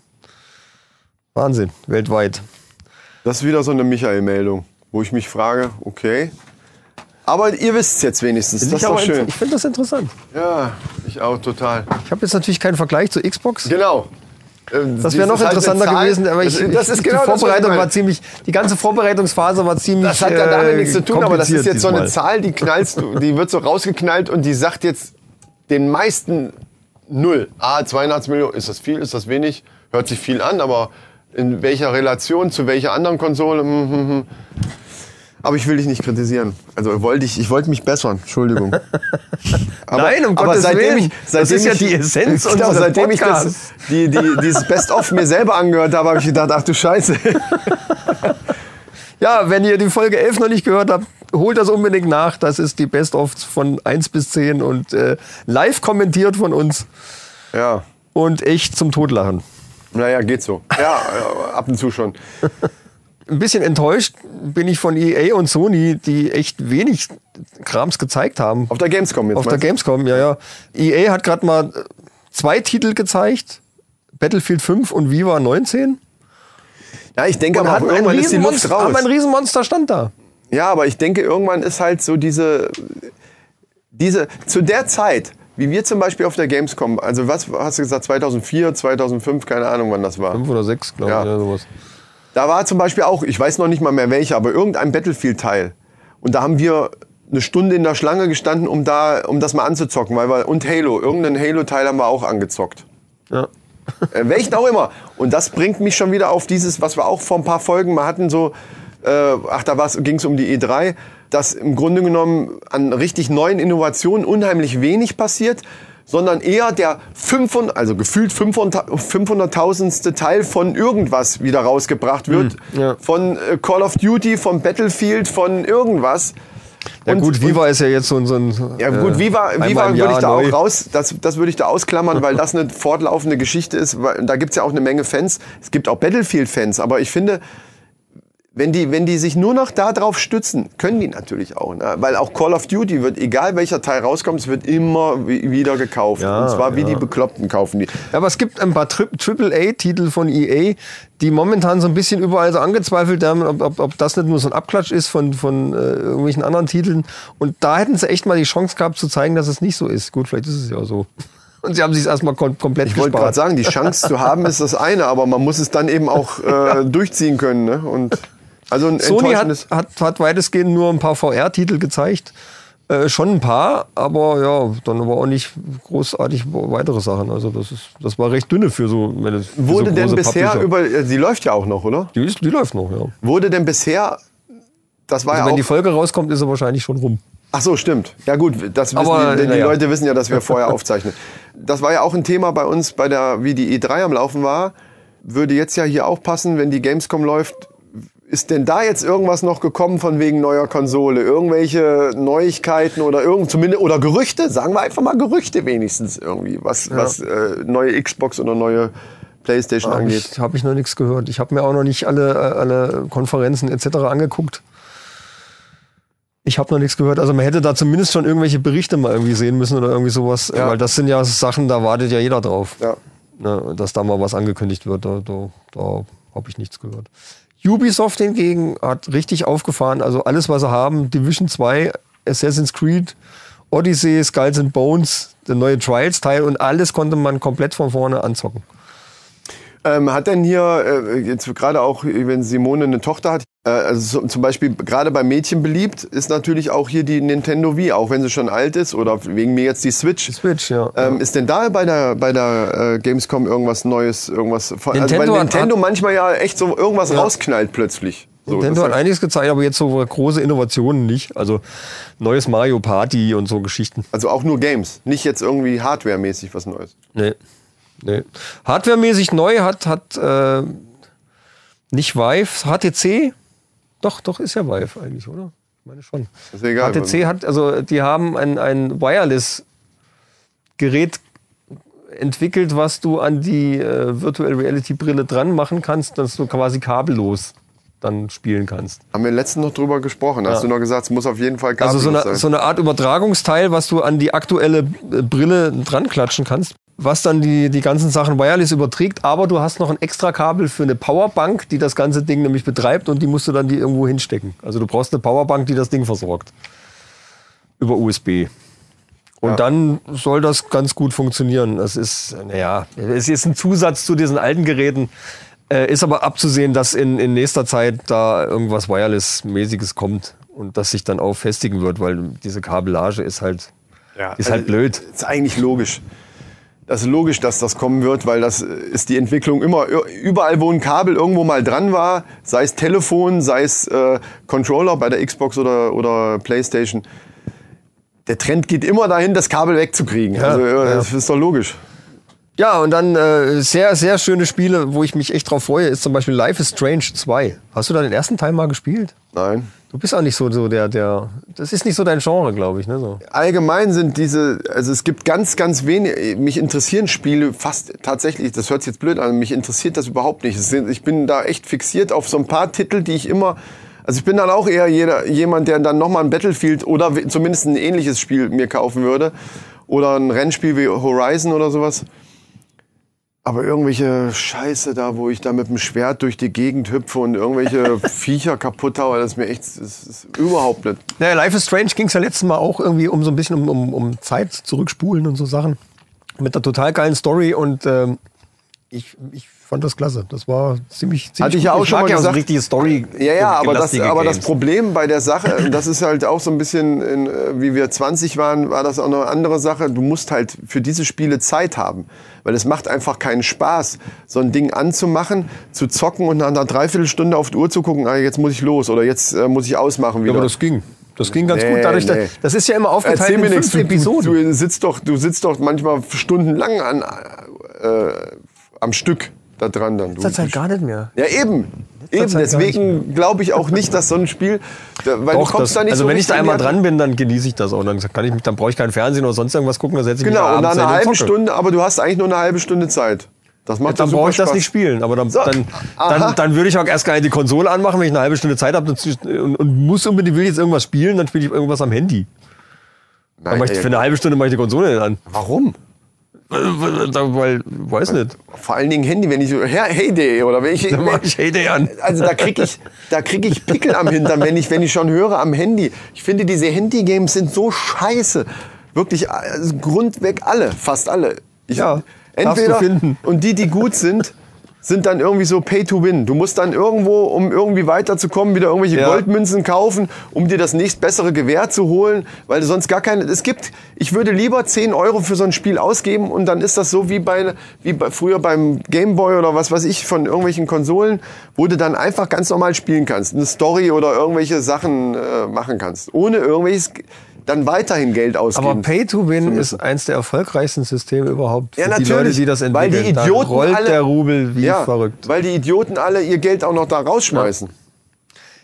Wahnsinn, weltweit. Das ist wieder so eine Michael-Meldung, wo ich mich frage, okay. Aber ihr wisst es jetzt wenigstens. Das ist doch schön. Ich finde das interessant. Ja, ich auch total. Ich habe jetzt natürlich keinen Vergleich zur Xbox. Genau. Das wäre noch interessanter gewesen, aber ich, das, ist genau die Vorbereitung war ziemlich, die ganze Vorbereitungsphase war ziemlich. Das hat ja damit äh, nichts zu tun, aber das ist jetzt so eine. Zahl, die knallst du, die wird so rausgeknallt und die sagt jetzt den meisten null. Ah, 82 Millionen, ist das viel, ist das wenig? Hört sich viel an, aber in welcher Relation zu welcher anderen Konsole? Hm, hm, hm. Aber ich will dich nicht kritisieren. Also wollte ich, ich wollte mich bessern. Entschuldigung. *laughs* Aber, Nein, um aber Gottes seitdem Willen. Ich, Das seitdem ist ja ich, die Essenz *laughs* genau, unseres seitdem ich das, die, die, dieses Best-of mir selber angehört habe, habe ich gedacht, ach du Scheiße. *laughs* Ja, wenn ihr die Folge 11 noch nicht gehört habt, holt das unbedingt nach. Das ist die Best-of von 1 bis 10 und äh, live kommentiert von uns Ja. und echt zum Totlachen. Naja, geht so. Ja, äh, ab und zu schon. Ein bisschen enttäuscht bin ich von EA und Sony, die echt wenig Krams gezeigt haben. Auf der Gamescom jetzt. Auf der? Gamescom, ja, ja. EA hat gerade mal zwei Titel gezeigt. Battlefield 5 und Viva 19. Ja, ich denke Und aber hatten irgendwann ist die Luft raus. ein Riesenmonster stand da. Ja, aber ich denke, irgendwann ist halt so diese, diese, zu der Zeit, wie wir zum Beispiel auf der Gamescom, also was hast du gesagt, 2004, 2005, keine Ahnung, wann das war. 5 oder 6, glaube Ja. ich, oder sowas. Da war zum Beispiel auch, ich weiß noch nicht mal mehr welcher, aber irgendein Battlefield-Teil. Und da haben wir eine Stunde in der Schlange gestanden, um da, um das mal anzuzocken, weil wir, und Halo, irgendein Halo-Teil haben wir auch angezockt. Ja. *laughs* Äh, welchen auch immer. Und das bringt mich schon wieder auf dieses, was wir auch vor ein paar Folgen mal hatten, so, äh, ach, da ging es um die E3, dass im Grunde genommen an richtig neuen Innovationen unheimlich wenig passiert, sondern eher der 500, also gefühlt 500 500.000. Teil von irgendwas wieder rausgebracht wird. ja. Von äh, Call of Duty, von Battlefield, von irgendwas. Ja Und- gut, Viva ist ja jetzt so ein... So ein ja gut, äh, Viva, Viva würde ich da neu. auch raus, das, das würde ich da ausklammern, weil das eine fortlaufende Geschichte ist. Weil, da gibt's ja auch eine Menge Fans. Es gibt auch Battlefield-Fans, aber ich finde, wenn die, wenn die sich nur noch darauf stützen, können die natürlich auch. Ne? Weil auch Call of Duty wird, egal welcher Teil rauskommt, es wird immer wi- wieder gekauft. Ja, Und zwar wie ja. die Bekloppten kaufen die. Ja, aber es gibt ein paar Tri AAA-Titel von EA, die momentan so ein bisschen überall so angezweifelt haben, ob, ob, ob das nicht nur so ein Abklatsch ist von, von äh, irgendwelchen anderen Titeln. Und da hätten sie echt mal die Chance gehabt zu zeigen, dass es nicht so ist. Gut, vielleicht ist es ja so. *laughs* Und sie haben sich erstmal kom komplett Ich wollte gerade sagen, die Chance zu haben ist das eine, aber man muss es dann eben auch äh, *laughs* durchziehen können. Ne? Und also Sony hat, hat, hat weitestgehend nur ein paar VR-Titel gezeigt. Äh, schon ein paar, aber ja, dann aber auch nicht großartig weitere Sachen. Also das ist, das war recht dünne für so. Meine, für Wurde so denn bisher Publisher. über, äh, die läuft ja auch noch, oder? Die, ist, die läuft noch, ja. Wurde denn bisher, das war Also ja wenn auch, die Folge rauskommt, ist er wahrscheinlich schon rum. ach so, stimmt. Ja gut, das Aber, die, die naja. Leute wissen ja, dass wir *laughs* vorher aufzeichnen. Das war ja auch ein Thema bei uns, bei der, wie die E3 am Laufen war. Würde jetzt ja hier auch passen, wenn die Gamescom läuft. Ist denn da jetzt irgendwas noch gekommen von wegen neuer Konsole? Irgendwelche Neuigkeiten oder irgend zumindest oder Gerüchte? Sagen wir einfach mal Gerüchte wenigstens irgendwie, was, was äh, neue Xbox oder neue PlayStation Habe angeht. ich, hab ich noch nichts gehört. Ich habe mir auch noch nicht alle, äh, alle Konferenzen etc. angeguckt. Ich habe noch nichts gehört. Also man hätte da zumindest schon irgendwelche Berichte mal irgendwie sehen müssen oder irgendwie sowas. Ja. Weil das sind ja Sachen, da wartet ja jeder drauf. Ja. Ne, dass da mal was angekündigt wird. Da, da, da habe ich nichts gehört. Ubisoft hingegen hat richtig aufgefahren. Also alles, was sie haben, Division 2, Assassin's Creed, Odyssey, Skulls and Bones, der neue Trials-Teil und alles konnte man komplett von vorne anzocken. Ähm, hat denn hier, äh, jetzt gerade auch, wenn Simone eine Tochter hat, äh, also so, zum Beispiel gerade bei Mädchen beliebt, ist natürlich auch hier die Nintendo Wii, auch wenn sie schon alt ist oder wegen mir jetzt die Switch. Switch, ja. Ähm, ist denn da bei der, bei der äh, Gamescom irgendwas Neues, irgendwas von, Nintendo also weil hat- Nintendo manchmal ja echt so irgendwas rausknallt plötzlich. So, Nintendo hat einiges gezeigt, aber jetzt so große Innovationen nicht. Also neues Mario Party und so Geschichten. also auch nur Games, nicht jetzt irgendwie Hardware-mäßig was Neues. Nee. Nee. Hardwaremäßig neu hat, hat äh, nicht Vive, HTC. Doch, doch, ist ja Vive eigentlich, oder? Ich meine schon. Ist egal. HTC hat, also die haben ein, ein Wireless-Gerät entwickelt, was du an die äh, Virtual Reality Brille dran machen kannst, dass du quasi kabellos dann spielen kannst. Haben wir letztens noch drüber gesprochen. Hast Ja. du noch gesagt, es muss auf jeden Fall Also so kabellos eine, sein. so eine Art Übertragungsteil, was du an die aktuelle äh, Brille dran klatschen kannst, was dann die, die ganzen Sachen wireless überträgt, aber du hast noch ein extra Kabel für eine Powerbank, die das ganze Ding nämlich betreibt und die musst du dann die irgendwo hinstecken. Also du brauchst eine Powerbank, die das Ding versorgt. Über USB. Und Ja. dann soll das ganz gut funktionieren. Das ist, naja, es ist ein Zusatz zu diesen alten Geräten. Äh, ist aber abzusehen, dass in, in nächster Zeit da irgendwas Wireless-mäßiges kommt und das sich dann auch festigen wird, weil diese Kabellage ist halt, ist halt Also, blöd. Ist eigentlich logisch. Das ist logisch, dass das kommen wird, weil das ist die Entwicklung immer. Überall, wo ein Kabel irgendwo mal dran war, sei es Telefon, sei es äh, Controller bei der Xbox oder, oder Playstation, der Trend geht immer dahin, das Kabel wegzukriegen. Ja, also, ja. das ist doch logisch. Ja, und dann äh, sehr, sehr schöne Spiele, wo ich mich echt drauf freue, ist zum Beispiel Life is Strange 2. Hast du da den ersten Teil mal gespielt? Nein. Du bist auch nicht so, so der, der. Das ist nicht so dein Genre, glaube ich, ne? So. Allgemein sind diese, also es gibt ganz, ganz wenig, mich interessieren Spiele fast tatsächlich, das hört sich jetzt blöd an, mich interessiert das überhaupt nicht. Ich bin da echt fixiert auf so ein paar Titel, die ich immer, also ich bin dann auch eher jeder, jemand, der dann nochmal ein Battlefield oder zumindest ein ähnliches Spiel mir kaufen würde. Oder ein Rennspiel wie Horizon oder sowas. Aber irgendwelche Scheiße da, wo ich da mit dem Schwert durch die Gegend hüpfe und irgendwelche *laughs* Viecher kaputt haue, das ist mir echt, das ist überhaupt nicht. Naja, Life is Strange ging es ja letztes Mal auch irgendwie um so ein bisschen um, um, um Zeit zurückspulen und so Sachen. Mit einer total geilen Story und ähm, ich, ich fand das klasse. Das war ziemlich, ziemlich Hatte ich ja auch schon mal ja so gesagt. richtige Story. Ja, ja, aber das, aber das. Problem bei der Sache, das ist halt auch so ein bisschen, in, äh, wie wir 20 waren, war das auch noch eine andere Sache. Du musst halt für diese Spiele Zeit haben. Weil es macht einfach keinen Spaß, so ein Ding anzumachen, zu zocken und nach einer Dreiviertelstunde auf die Uhr zu gucken, ah, jetzt muss ich los oder jetzt äh, muss ich ausmachen Ja, wieder. aber das ging. Das ging ganz Nee, gut. Dadurch, nee. das ist ja immer aufgeteilt Erzähl in nichts. fünf Du, Episoden. du, du, sitzt doch, du sitzt doch manchmal stundenlang an, äh, am Stück da dran dann. Du, das halt gar nicht mehr. ja, eben. Eben, deswegen glaube ich auch nicht, dass so ein Spiel, weil Doch, du kommst das, da nicht also so wenn ich da einmal dran bin, dann genieße ich das auch. Dann kann ich mich, dann brauche ich kein Fernsehen oder sonst irgendwas gucken, dann setze ich mich Genau, und nach einer halben zocke. Stunde, aber du hast eigentlich nur eine halbe Stunde Zeit. Das macht dann ja super brauche ich das Spaß. nicht spielen. Aber dann, So. dann, dann, dann würde ich auch erst gar nicht die Konsole anmachen, wenn ich eine halbe Stunde Zeit habe und, und muss unbedingt, will jetzt irgendwas spielen, dann spiele ich irgendwas am Handy. Dann Nein, mach ich, für eine halbe Stunde mache ich die Konsole nicht an. warum? Weil, weil, weiß nicht. Vor allen Dingen Handy, wenn ich so, Heyday oder wenn ich, *laughs* Dann mach ich Heyday an. also da krieg ich, da krieg ich Pickel am Hintern, wenn ich, wenn ich schon höre am Handy. Ich finde, diese Handy-Games sind so scheiße. Wirklich, also grundweg alle, fast alle. Ich, Ja, entweder, und die, die gut sind, sind dann irgendwie so Pay to Win. Du musst dann irgendwo, um irgendwie weiterzukommen, wieder irgendwelche Ja. Goldmünzen kaufen, um dir das nächstbessere Gewehr zu holen, weil du sonst gar keine. Es gibt, ich würde lieber 10 Euro für so ein Spiel ausgeben und dann ist das so wie bei, wie bei früher beim Gameboy oder was weiß ich von irgendwelchen Konsolen, wo du dann einfach ganz normal spielen kannst, eine Story oder irgendwelche Sachen äh, machen kannst, ohne irgendwelches dann weiterhin Geld ausgeben. Aber Pay to Win ist eins der erfolgreichsten Systeme überhaupt. Ja, für die natürlich, Leute, die das weil die Idioten da rollt alle- der Rubel wie ja, verrückt. Weil die Idioten alle ihr Geld auch noch da rausschmeißen.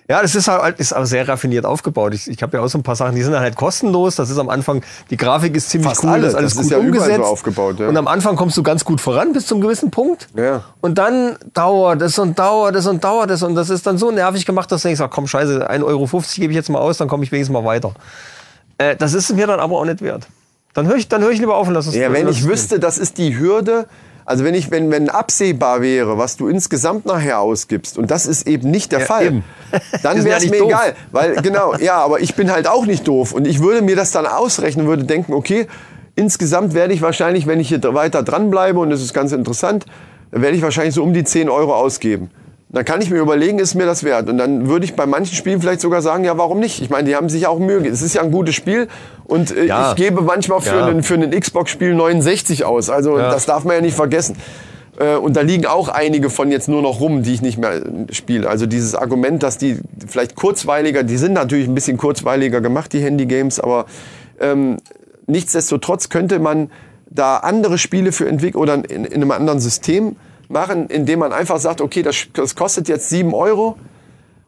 Ja, das ist halt ist aber sehr raffiniert aufgebaut. Ich, ich habe ja auch so ein paar Sachen, die sind halt kostenlos. Das ist am Anfang, die Grafik ist ziemlich Fast cool, alle. das ist alles Das ist gut ja überall so umgesetzt. aufgebaut, ja. Und am Anfang kommst du ganz gut voran bis zum gewissen Punkt. Ja. Und dann dauert es und dauert es und dauert es. Und das ist dann so nervig gemacht, dass du denkst, ach komm, scheiße, 1,50 Euro gebe ich jetzt mal aus, dann komme ich wenigstens mal weiter. Äh, das ist mir dann aber auch nicht wert. Dann höre ich, dann hör ich lieber auf und lass es Ja, wenn ich wüsste, das ist die Hürde, also wenn ich, wenn, wenn absehbar wäre, was du insgesamt nachher ausgibst, und das ist eben nicht der Ja, Fall, eben. *laughs* Dann wäre ja es nicht mir doof. egal. Weil, genau, ja, aber ich bin halt auch nicht doof. Und ich würde mir das dann ausrechnen, würde denken, okay, insgesamt werde ich wahrscheinlich, wenn ich hier weiter dranbleibe, und das ist ganz interessant, werde ich wahrscheinlich so um die 10 Euro ausgeben. Dann kann ich mir überlegen, ist mir das wert? Und dann würde ich bei manchen Spielen vielleicht sogar sagen, ja, warum nicht? Ich meine, die haben sich auch Mühe gegeben. Es ist ja ein gutes Spiel und äh, Ja. ich gebe manchmal für Ja. einen, für ein Xbox-Spiel 69 aus. Also Ja. das darf man ja nicht vergessen. Äh, Und da liegen auch einige von jetzt nur noch rum, die ich nicht mehr äh, spiele. Also dieses Argument, dass die vielleicht kurzweiliger, die sind natürlich ein bisschen kurzweiliger gemacht, die Handy-Games, aber ähm, nichtsdestotrotz könnte man da andere Spiele für entwickeln oder in, in einem anderen System machen, indem man einfach sagt, okay, das, das kostet jetzt 7 Euro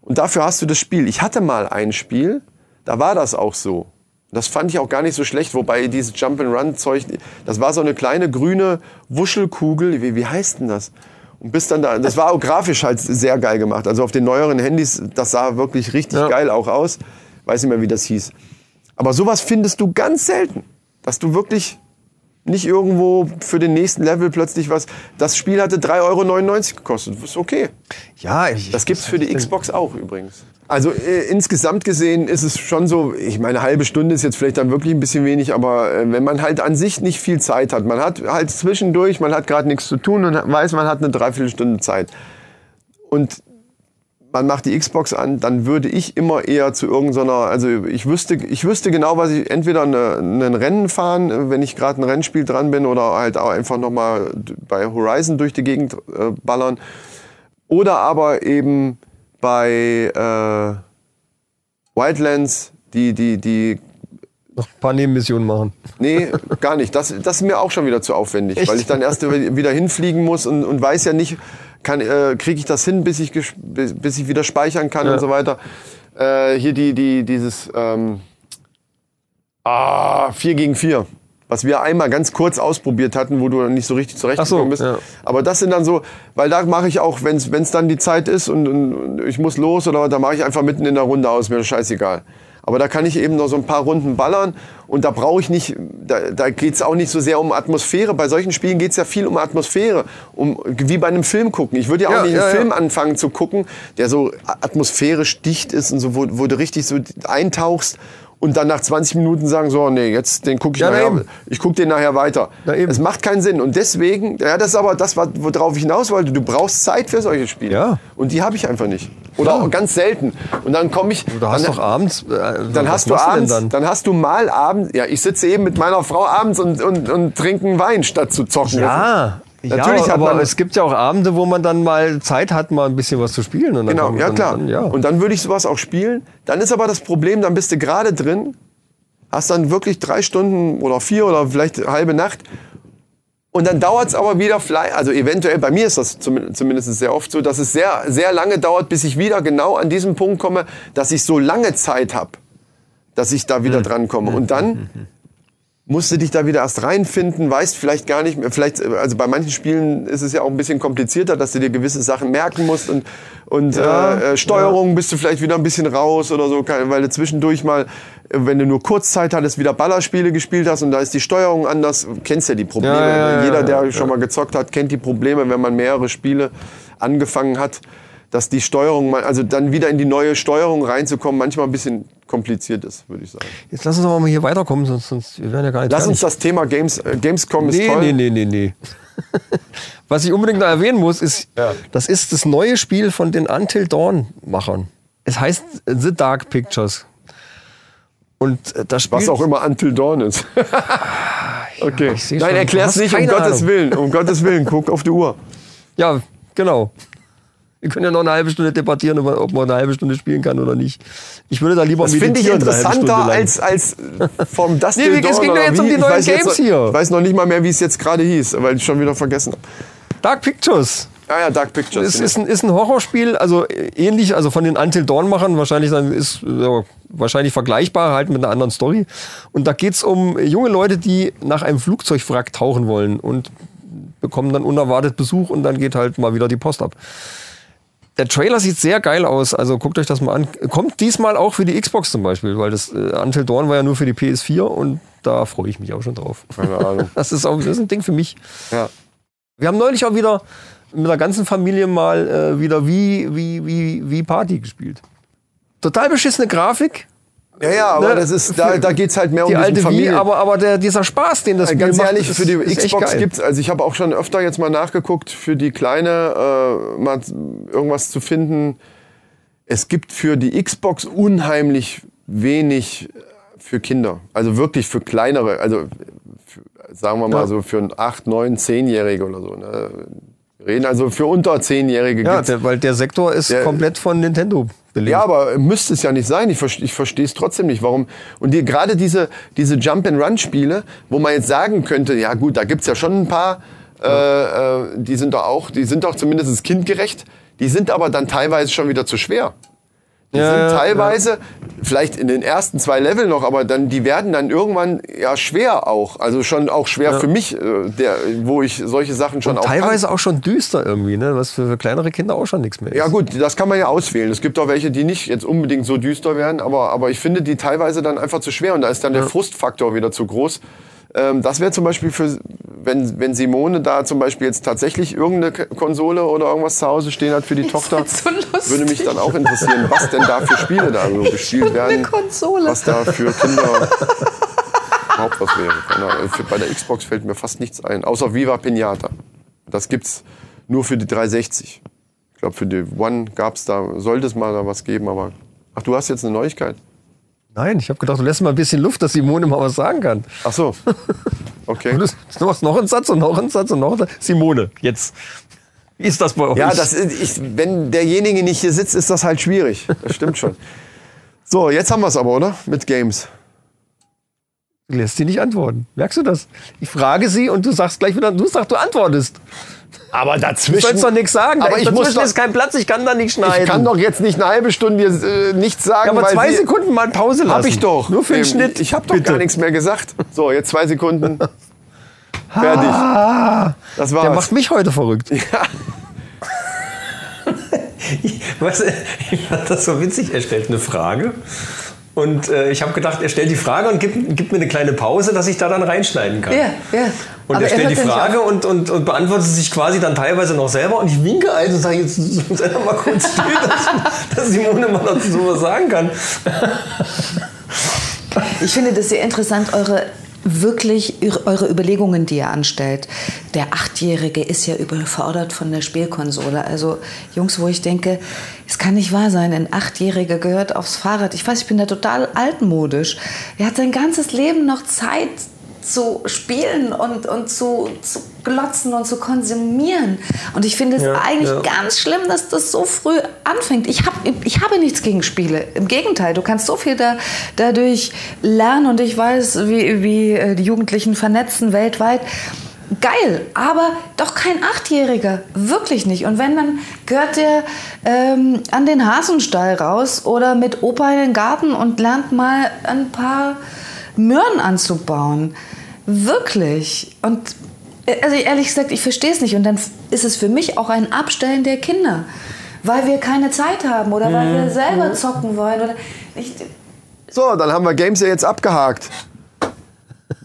und dafür hast du das Spiel. Ich hatte mal ein Spiel, da war das auch so. Das fand ich auch gar nicht so schlecht, wobei dieses Jump-and-Run-Zeug, das war so eine kleine grüne Wuschelkugel, wie, wie heißt denn das? Und bis dann da, das war auch grafisch halt sehr geil gemacht. Also auf den neueren Handys, das sah wirklich richtig Ja. geil auch aus. Weiß nicht mehr, wie das hieß. Aber sowas findest du ganz selten, dass du wirklich nicht irgendwo für den nächsten Level plötzlich was. Das Spiel hatte 3,99 Euro gekostet. Das ist okay. Ja, ich, Das gibt's für die Xbox auch übrigens. Also äh, insgesamt gesehen ist es schon so, ich meine, eine halbe Stunde ist jetzt vielleicht dann wirklich ein bisschen wenig, aber äh, wenn man halt an sich nicht viel Zeit hat, man hat halt zwischendurch, man hat gerade nichts zu tun und weiß, man hat eine Dreiviertelstunde Zeit. Und man macht die Xbox an, dann würde ich immer eher zu irgendeiner, also ich wüsste, ich wüsste genau, was ich entweder ein Rennen fahren, wenn ich gerade ein Rennspiel dran bin, oder halt auch einfach nochmal bei Horizon durch die Gegend äh, ballern. Oder aber eben bei äh, Wildlands, die, die, die noch ein paar Nebenmissionen machen. Nee, gar nicht. Das, das ist mir auch schon wieder zu aufwendig, Echt? weil ich dann erst wieder hinfliegen muss und, und weiß ja nicht, kann, äh, kriege ich das hin, bis ich, bis, bis ich wieder speichern kann Ja. und so weiter. Äh, hier die, die, dieses ähm, ah, 4 gegen 4, was wir einmal ganz kurz ausprobiert hatten, wo du nicht so richtig zurechtgekommen Ach bist. so, ja. Aber das sind dann so, weil da mache ich auch, wenn es dann die Zeit ist und, und, und ich muss los oder da mache ich einfach mitten in der Runde aus, mir das scheißegal. Aber da kann ich eben noch so ein paar Runden ballern und da brauche ich nicht, da, da geht es auch nicht so sehr um Atmosphäre. Bei solchen Spielen geht es ja viel um Atmosphäre, um, wie bei einem Film gucken. Ich würde ja auch Ja, nicht ja, einen ja. Film anfangen zu gucken, der so atmosphärisch dicht ist und so, wo, wo du richtig so eintauchst und dann nach 20 Minuten sagen, so, nee, jetzt den gucke ich Ja, na nachher, ich gucke den nachher weiter. Na. Es macht keinen Sinn. Und deswegen, ja, das ist aber das, worauf ich hinaus wollte. Du brauchst Zeit für solche Spiele. Ja. Und die habe ich einfach nicht. Oder auch ganz selten. Und dann komme ich. Du hast dann, doch abends. Äh, dann hast du abends, dann? dann? hast du mal abends, ja, ich sitze eben mit meiner Frau abends und, und, und trinke einen Wein, statt zu zocken. Ja, ja, aber man- es gibt ja auch Abende, wo man dann mal Zeit hat, mal ein bisschen was zu spielen. Und dann Genau, ja dann, klar. Dann, ja. Und dann würde ich sowas auch spielen. Dann ist aber das Problem, dann bist du gerade drin, hast dann wirklich drei Stunden oder vier oder vielleicht halbe Nacht. Und dann dauert es aber wieder also eventuell, bei mir ist das zum- zumindest sehr oft so, dass es sehr, sehr lange dauert, bis ich wieder genau an diesen Punkt komme, dass ich so lange Zeit habe, dass ich da wieder dran komme. Und dann *laughs* musst du dich da wieder erst reinfinden, weißt vielleicht gar nicht mehr, vielleicht, äh, also bei manchen Spielen ist es ja auch ein bisschen komplizierter, dass du dir gewisse Sachen merken musst und, und Ja, äh, äh, Steuerung bist du vielleicht wieder ein bisschen raus oder so, weil du zwischendurch mal, äh, wenn du nur Kurzzeit hattest, wieder Ballerspiele gespielt hast und da ist die Steuerung anders, du kennst ja die Probleme. Ja, ja, ja, Jeder, der ja. schon mal gezockt hat, kennt die Probleme, wenn man mehrere Spiele angefangen hat, dass die Steuerung, also dann wieder in die neue Steuerung reinzukommen, manchmal ein bisschen kompliziert ist, würde ich sagen. Jetzt lass uns aber mal hier weiterkommen, sonst, sonst wir werden ja gar nicht Lass uns fertig. das Thema Games, äh, Gamescom ist Nee, toll. nee, nee, nee, nee. *laughs* Was ich unbedingt noch erwähnen muss, ist, Ja. das ist das neue Spiel von den Until Dawn-Machern. Es heißt The Dark Pictures. Und äh, das Spiel. Was auch immer Until Dawn ist. *laughs* okay. ich seh Nein, erklär's nicht, um keine Gottes Ahnung. Willen. Um Gottes Willen, guck auf die Uhr. Ja, genau. Wir können ja noch eine halbe Stunde debattieren, ob man eine halbe Stunde spielen kann oder nicht. Ich würde da lieber Das finde ich interessanter als, als vom *laughs* Dusty Nee, es ging doch jetzt um die neuen Games hier. Ich weiß noch nicht mal mehr, wie es jetzt gerade hieß, weil ich schon wieder vergessen habe. Dark Pictures. Ah ja, Dark Pictures. Es ist ein, ist ein Horrorspiel, also äh, ähnlich, also von den Until Dawn-Machern, wahrscheinlich dann ist ja, wahrscheinlich vergleichbar, halt mit einer anderen Story. Und da geht's um junge Leute, die nach einem Flugzeugwrack tauchen wollen und bekommen dann unerwartet Besuch und dann geht halt mal wieder die Post ab. Der Trailer sieht sehr geil aus, also guckt euch das mal an. Kommt diesmal auch für die Xbox zum Beispiel, weil das äh, Until Dawn war ja nur für die PS4 und da freue ich mich auch schon drauf. Keine Ahnung. *laughs* Das ist auch das ist ein Ding für mich. Ja. Wir haben neulich auch wieder mit der ganzen Familie mal äh, wieder wie, wie, wie, wie Party gespielt. Total beschissene Grafik. Ja, ja, aber Ne, das ist, da, da geht's halt mehr *laughs* um die diesen alte Wie, Familien. aber, aber der, dieser Spaß, den das Spiel Ganz macht, ehrlich, ist- für die ist Xbox geil. gibt's, also ich habe auch schon öfter jetzt mal nachgeguckt, für die Kleine äh, mal irgendwas zu finden. Es gibt für die Xbox unheimlich wenig äh, für Kinder. Also wirklich für kleinere, also für, sagen wir mal Ja. so für ein 8, 9, 10-Jährige oder so. Ne? Reden also für unter 10-Jährige Ja, der, weil der Sektor ist Der- komplett von Nintendo belegt. ja, aber müsste es ja nicht sein. Ich, verste- ich verstehe es trotzdem nicht, warum. Und die, gerade diese, diese Jump-and-Run-Spiele, wo man jetzt sagen könnte, ja gut, da gibt's ja schon ein paar, äh, äh, die sind doch auch, die sind doch zumindest kindgerecht. Die sind aber dann teilweise schon wieder zu schwer. Die Ja, sind ja, teilweise, vielleicht in den ersten zwei Leveln noch, aber dann, die werden dann irgendwann ja schwer auch. Also schon auch schwer für mich, äh, der, wo ich solche Sachen schon Und auch kann. teilweise auch schon düster irgendwie, ne? was für, für kleinere Kinder auch schon nichts mehr ist. Ja gut, das kann man ja auswählen. Es gibt auch welche, die nicht jetzt unbedingt so düster werden, aber, aber ich finde die teilweise dann einfach zu schwer und da ist dann der Frustfaktor wieder zu groß. Ähm, das wäre zum Beispiel für, wenn, wenn Simone da zum Beispiel jetzt tatsächlich irgendeine Konsole oder irgendwas zu Hause stehen hat für die *laughs* Tochter, find's so würde mich dann auch interessieren, was denn da für Spiele da so gespielt *laughs* werden. Was da für Kinder *laughs* überhaupt was wäre. Für- Bei der Xbox fällt mir fast nichts ein, außer Viva Pinata. Das gibt's nur für die 360. Ich glaube, für die One gab's da, sollte es mal da was geben, aber. Ach, du hast jetzt eine Neuigkeit? Nein, ich habe gedacht, du lässt mal ein bisschen Luft, dass Simone mal was sagen kann. Ach so. *laughs* Okay. Das ist noch, noch ein Satz und noch ein Satz und noch ein Satz. Simone, jetzt. Wie ist das bei euch? Ja, das ist, ich, wenn derjenige nicht hier sitzt, ist das halt schwierig. Das stimmt schon. So, jetzt haben wir es aber, oder? Mit Games. Du lässt sie nicht antworten. Merkst du das? Ich frage sie und du sagst gleich wieder, du sagst, du antwortest. Aber Du dazwischen. sollst doch nichts sagen. Aber Da- ich muss dazwischen doch- ist kein Platz, ich kann da nicht schneiden. Ich kann doch jetzt nicht eine halbe Stunde äh, nichts sagen, ja, aber weil zwei Sie- Sekunden mal Pause lassen. Hab ich doch. Nur für den Ähm, Schnitt. Ich habe doch Bitte. gar nichts mehr gesagt. So, jetzt zwei Sekunden. *laughs* Fertig. Das war's. Der macht mich heute verrückt. *laughs* *laughs* Weißt du, ich fand das so witzig. Er stellt eine Frage. Und äh, ich habe gedacht, er stellt die Frage und gibt, gibt mir eine kleine Pause, dass ich da dann reinschneiden kann. Ja, ja. Und Aber er stellt die Frage und, und, und beantwortet sich quasi dann teilweise noch selber. Und ich winke ein und sage, jetzt sei doch mal kurz still, *laughs* dass, dass Simone mal dazu sowas sagen kann. Ich finde das sehr interessant, eure wirklich eure Überlegungen, die ihr anstellt. Der Achtjährige ist ja überfordert von der Spielkonsole. Also Jungs, wo ich denke, es kann nicht wahr sein, ein Achtjähriger gehört aufs Fahrrad. Ich weiß, ich bin da total altmodisch. Er hat sein ganzes Leben noch Zeit zu spielen und, und zu, zu glotzen und zu konsumieren. Und ich finde es Ja, eigentlich ja. ganz schlimm, dass das so früh anfängt. Ich, hab, ich habe nichts gegen Spiele. Im Gegenteil, du kannst so viel da, dadurch lernen und ich weiß, wie, wie äh, die Jugendlichen vernetzen weltweit. Geil, aber doch kein Achtjähriger. Wirklich nicht. Und wenn, dann gehört der ähm, an den Hasenstall raus oder mit Opa in den Garten und lernt mal ein paar Möhren anzubauen. Wirklich. Und äh, also ehrlich gesagt, ich verstehe es nicht. Und dann ist es für mich auch ein Abstellen der Kinder. Weil wir keine Zeit haben oder weil wir selber zocken wollen. Oder ich, So, dann haben wir Games ja jetzt abgehakt.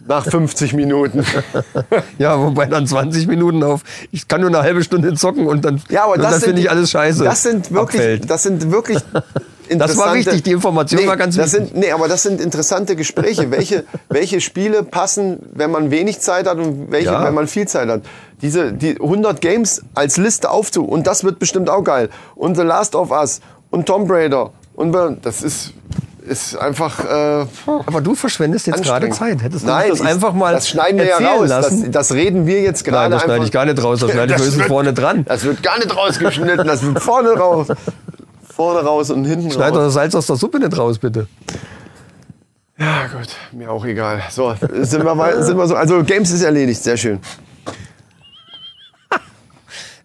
Nach 50 Minuten. *laughs* Ja, wobei dann 20 Minuten auf, ich kann nur eine halbe Stunde zocken und dann, Ja, aber das sind finde ich alles scheiße. Das sind wirklich, Abfällt. das sind wirklich *laughs* Das war wichtig, die Information nee, war ganz das wichtig. Sind, nee, aber das sind interessante Gespräche. welche, *laughs* welche Spiele passen, wenn man wenig Zeit hat und welche, Ja. wenn man viel Zeit hat. Diese die 100 Games als Liste aufzu und das wird bestimmt auch geil. Und The Last of Us und Tomb Raider und das ist ist einfach äh, Aber du verschwendest jetzt gerade. Zeit. Hättest du Nein, das ich- einfach mal Das schneiden wir ja raus. lassen? Das, das reden wir jetzt gerade Nein, das schneide ich gar nicht raus. Das schneide ich *laughs* höchstens vorne dran. Das wird gar nicht rausgeschnitten, das wird vorne raus. Vorne raus und hinten Schneid doch raus. das Salz aus der Suppe nicht raus, bitte. Ja, gut, mir auch egal. So, sind wir, wei- sind wir so. Also, Games ist erledigt, sehr schön. *laughs*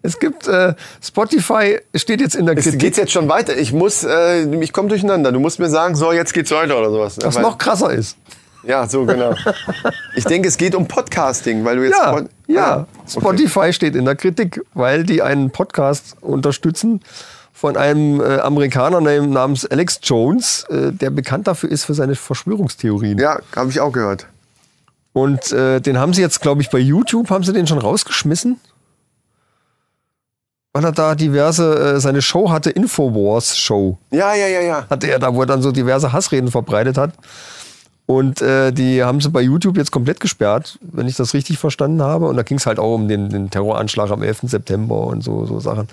Es gibt äh, Spotify, steht jetzt in der Es Kritik. geht's jetzt schon weiter. Ich muss, äh, ich komme durcheinander. Du musst mir sagen, so, jetzt geht's weiter oder sowas. was noch krasser ist. Ja, so, genau. *laughs* Ich denke, es geht um Podcasting, weil du jetzt. Ja, Pod- ja. Ah, okay. Spotify steht in der Kritik, weil die einen Podcast unterstützen von einem äh, Amerikaner nam- namens Alex Jones, äh, der bekannt dafür ist für seine Verschwörungstheorien. Ja, habe ich auch gehört. Und äh, den haben sie jetzt, glaube ich, bei YouTube, haben sie den schon rausgeschmissen? Weil er da diverse, äh, seine Show hatte, Infowars Show, Ja, ja, ja, ja. hatte er da, wo er dann so diverse Hassreden verbreitet hat. Und äh, die haben sie bei YouTube jetzt komplett gesperrt, wenn ich das richtig verstanden habe. Und da ging es halt auch um den, den Terroranschlag am 11. September und so, so Sachen.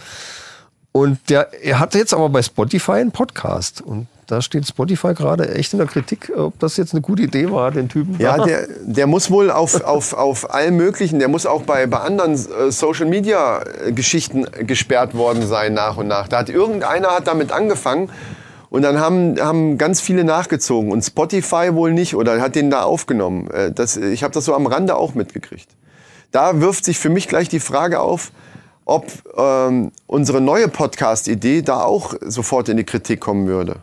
Und der, er hatte jetzt aber bei Spotify einen Podcast. Und da steht Spotify gerade echt in der Kritik, ob das jetzt eine gute Idee war, den Typen. Ja, der, der muss wohl auf, auf, auf allen möglichen, der muss auch bei, bei anderen äh, Social Media äh, Geschichten gesperrt worden sein nach und nach. Da hat irgendeiner hat damit angefangen und dann haben, haben ganz viele nachgezogen und Spotify wohl nicht oder hat den da aufgenommen. Äh, Das, ich habe das so am Rande auch mitgekriegt. Da wirft sich für mich gleich die Frage auf, ob ähm, unsere neue Podcast-Idee da auch sofort in die Kritik kommen würde.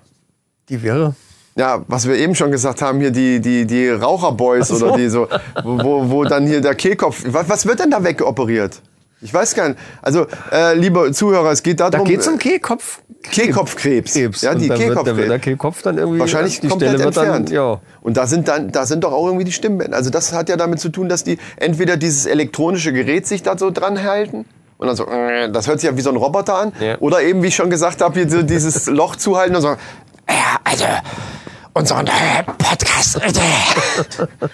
Die wäre. Ja, was wir eben schon gesagt haben, hier die, die, die Raucherboys so. oder die so, wo, wo, dann hier der Kehlkopf, was, was wird denn da weggeoperiert? Ich weiß gar nicht. Also, äh, liebe Zuhörer, es geht Da darum, geht es um Kehlkopf. Kehlkopfkrebs. Krebs. Ja, die wird, wird der Kehlkopfkrebs. Kehlkopf dann irgendwie. Wahrscheinlich die komplett Stelle entfernt. dann. Ja. Und da sind dann, da sind doch auch irgendwie die Stimmbänder. Also das hat ja damit zu tun, dass die entweder dieses elektronische Gerät sich da so dran halten und dann so, äh, das hört sich ja wie so ein Roboter an, Ja. oder eben, wie ich schon gesagt habe, dieses *laughs* Loch zuhalten und so, Ja, also, unsere neue Podcast-Idee.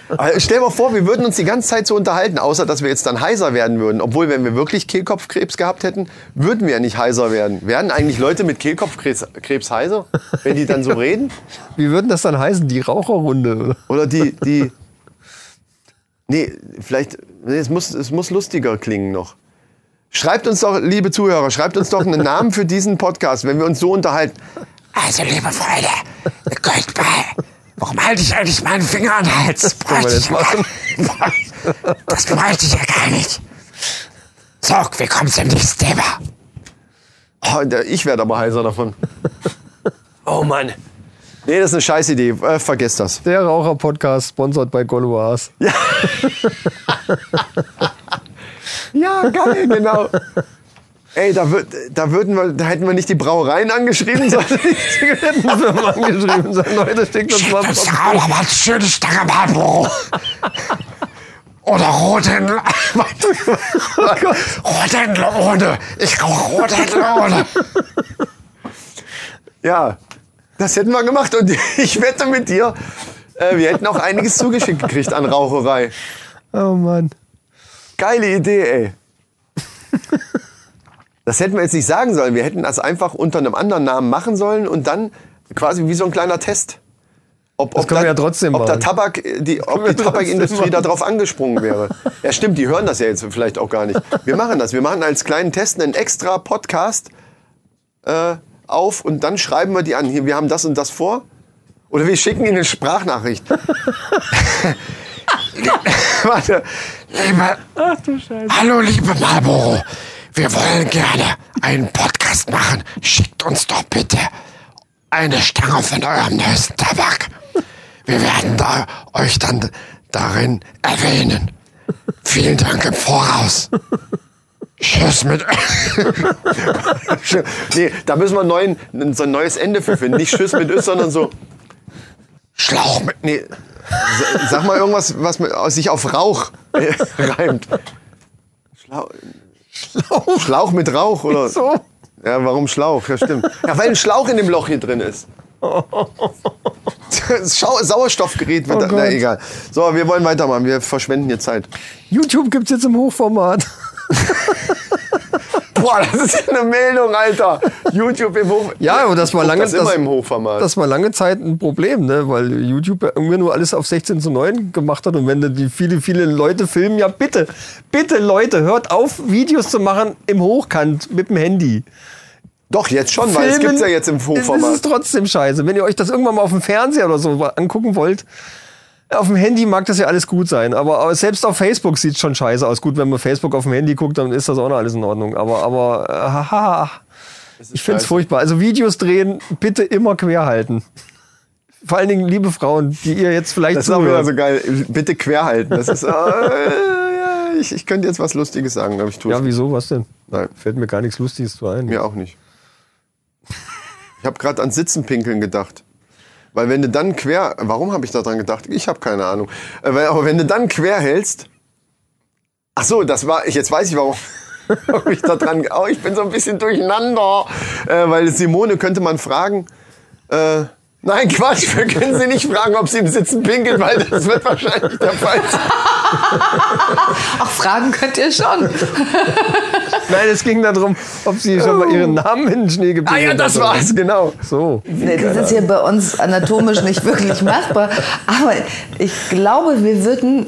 Aber Stell dir mal vor, wir würden uns die ganze Zeit so unterhalten, außer dass wir jetzt dann heiser werden würden. Obwohl, wenn wir wirklich Kehlkopfkrebs gehabt hätten, würden wir ja nicht heiser werden. Werden eigentlich Leute mit Kehlkopfkrebs Krebs heiser, wenn die dann so reden? Wie würden das dann heißen? Die Raucherrunde? Oder? Oder die, die. Nee, vielleicht. Nee, es, muss, es muss lustiger klingen noch. Schreibt uns doch, liebe Zuhörer, schreibt uns doch einen Namen für diesen Podcast, wenn wir uns so unterhalten. Also, liebe Freunde, mal. Warum halte ich eigentlich meinen Finger an den Hals? *laughs* Das mal. Das bräuchte ich ja gar nicht. So, wir kommen zum nächsten Thema. Oh, der- ich werde aber heiser davon. Oh Mann. Nee, das ist eine Scheißidee. Äh, vergesst das. Der Raucher-Podcast, sponsert bei Goloas. Ja, *laughs* *laughs* geil, genau. Ey, da, würd, da, würden wir, da hätten wir nicht die Brauereien angeschrieben, sondern die Zigarettenfirmen angeschrieben und sagen, Leute, schickt uns mal Das ist auch noch mal eine schöne Stange Marlboro. Oder Rothändler. Rothändler ohne. Ich rauche Rothändler ohne. Ja, das hätten wir gemacht und *laughs* ich wette mit dir, äh, wir hätten auch einiges zugeschickt gekriegt an Raucherei. Oh Mann. Geile Idee, ey. *laughs* Das hätten wir jetzt nicht sagen sollen. Wir hätten das einfach unter einem anderen Namen machen sollen und dann quasi wie so ein kleiner Test. Ob, Das können wir ja trotzdem ob der machen. Tabak, die, ob die Tabakindustrie da drauf angesprungen wäre. *laughs* Ja, stimmt, die hören das ja jetzt vielleicht auch gar nicht. Wir machen das. Wir machen als kleinen Test einen extra Podcast äh, auf und dann schreiben wir die an. Hier, wir haben das und das vor. Oder wir schicken ihnen eine Sprachnachricht. *laughs* *laughs* Warte. Liebe, Hallo, liebe Marlboro. Wir wollen gerne einen Podcast machen. Schickt uns doch bitte eine Stange von eurem neuesten Tabak. Wir werden da euch dann darin erwähnen. Vielen Dank im Voraus. Tschüss mit. *laughs* nee, da müssen wir neuen, so ein neues Ende für finden. Nicht Schiss mit Ös, sondern so. Schlauch mit. Nee, sa- sag mal irgendwas, was mit, sich auf Rauch äh, *laughs* reimt. Schlauch. Schlauch mit Rauch, oder? So. Ja, warum Schlauch? Ja, stimmt. Ja, weil ein Schlauch in dem Loch hier drin ist. *laughs* Sauerstoffgerät wird. Oh da, na, egal. So, wir wollen weitermachen. Wir verschwenden hier Zeit. YouTube gibt's jetzt im Hochformat. *laughs* Boah, das ist ja eine Meldung, Alter. YouTube im Hoch. Ja, aber das war lange Das Hochformat. Das war lange Zeit ein Problem, ne? weil YouTube ja irgendwie nur alles auf 16 zu 9 gemacht hat. Und wenn da die viele, viele Leute filmen, ja bitte, bitte Leute, hört auf, Videos zu machen im Hochkant mit dem Handy. Doch, jetzt schon, weil es Filmen gibt's ja jetzt im Das Hochformat. ist trotzdem scheiße. Wenn ihr euch das irgendwann mal auf dem Fernseher oder so angucken wollt, auf dem Handy mag das ja alles gut sein, aber aber selbst auf Facebook sieht schon scheiße aus. Gut, wenn man Facebook auf dem Handy guckt, dann ist das auch noch alles in Ordnung. Aber, aber, äh, haha. Ich find's scheiße. furchtbar. Also Videos drehen, bitte immer quer halten. Vor allen Dingen, liebe Frauen, die ihr jetzt vielleicht Das ist auch wieder zuhört. so geil. Bitte quer halten. Das ist. *laughs* Äh, ja, ich, ich könnte jetzt was Lustiges sagen, aber ich tue Ja, wieso, was denn? Nein, Fällt mir gar nichts Lustiges zu ein. mir auch nicht. Ich habe gerade an Sitzen pinkeln gedacht. Weil wenn du dann quer, warum habe ich da dran gedacht? Ich habe keine Ahnung. Äh, Aber wenn du dann quer hältst, ach so, das war, jetzt weiß ich warum. *laughs* warum ich da dran, oh, ich bin so ein bisschen durcheinander, äh, weil Simone könnte man fragen. Äh, nein, Quatsch, wir können sie nicht fragen, ob sie im Sitzen pinkelt, weil das wird wahrscheinlich der Fall sein. Ach, fragen könnt ihr schon. *laughs* Nein, es ging darum, ob sie schon mal ihren Namen in den Schnee gebildet Ah ja, das war's, genau. So. Nee, das ist hier bei uns anatomisch nicht wirklich machbar. Aber ich glaube, wir würden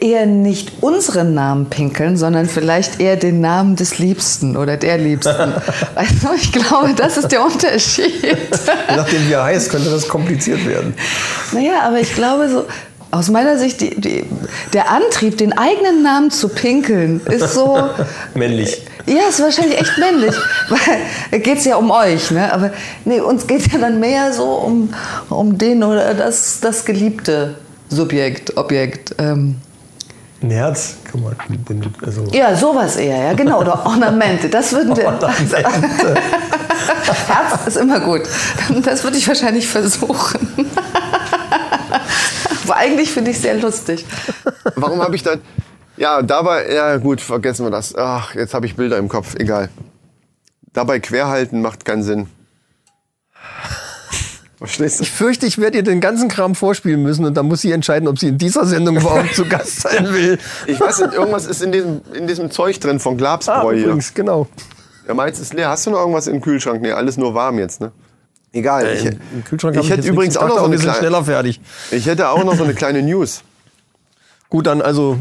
eher nicht unseren Namen pinkeln, sondern vielleicht eher den Namen des Liebsten oder der Liebsten. Also ich glaube, das ist der Unterschied. Je nachdem, wie er heißt, könnte das kompliziert werden. Naja, aber ich glaube so, aus meiner Sicht, die, die, der Antrieb, den eigenen Namen zu pinkeln, ist so... *laughs* Männlich. Ja, ist wahrscheinlich echt männlich. Weil geht es ja um euch, ne? Aber nee, uns geht ja dann mehr so um, um den oder das, das geliebte Subjekt, Objekt. Ähm. Ein Herz kann man. Also, Ja, sowas eher, ja, genau. Oder Ornamente. Das würden wir. Ornamente. *laughs* Herz ist immer gut. Das würde ich wahrscheinlich versuchen. Aber eigentlich finde ich es sehr lustig. *laughs* Warum habe ich dann. Ja, dabei. Ja, gut, vergessen wir das. Ach, jetzt habe ich Bilder im Kopf. Egal. Dabei querhalten macht keinen Sinn. Verstehst du? Ich fürchte, ich werde ihr den ganzen Kram vorspielen müssen und dann muss sie entscheiden, ob sie in dieser Sendung überhaupt zu Gast sein will. *laughs* Ich weiß nicht, irgendwas ist in diesem, in diesem Zeug drin von Ah, Glabsbräu hier. übrigens, genau. Ja, meins ist leer. Hast du noch irgendwas im Kühlschrank? Nee, alles nur warm jetzt, ne? Egal. ich, Äh, Im Kühlschrank ich hätte übrigens auch Ich noch so eine kleine, schneller fertig. ich hätte auch noch so eine kleine News. *laughs* Gut, dann also,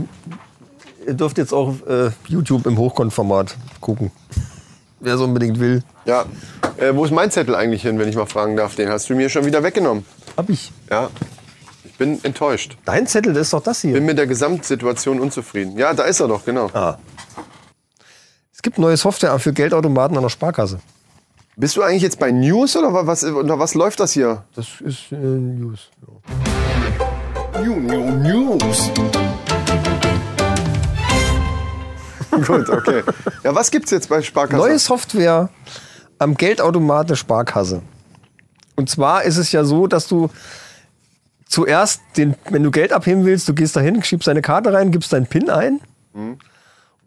ihr dürft jetzt auch äh, YouTube im Hochkonformat gucken. Wer es unbedingt will. Ja. Äh, wo ist mein Zettel eigentlich hin, wenn ich mal fragen darf? Den hast du mir schon wieder weggenommen. Hab ich. Ja. Ich bin enttäuscht. Dein Zettel, das ist doch das hier. Bin mit der Gesamtsituation unzufrieden. Ja, da ist er doch, genau. Ah. Es gibt neue Software für Geldautomaten an der Sparkasse. Bist du eigentlich jetzt bei News oder wa- was, unter was läuft das hier? Das ist äh, News. New, new, News. *laughs* Gut, okay. Ja, was gibt's jetzt bei Sparkasse? Neue Software am Geldautomat der Sparkasse. Und zwar ist es ja so, dass du zuerst, den, wenn du Geld abheben willst, du gehst dahin, schiebst deine Karte rein, gibst deinen PIN ein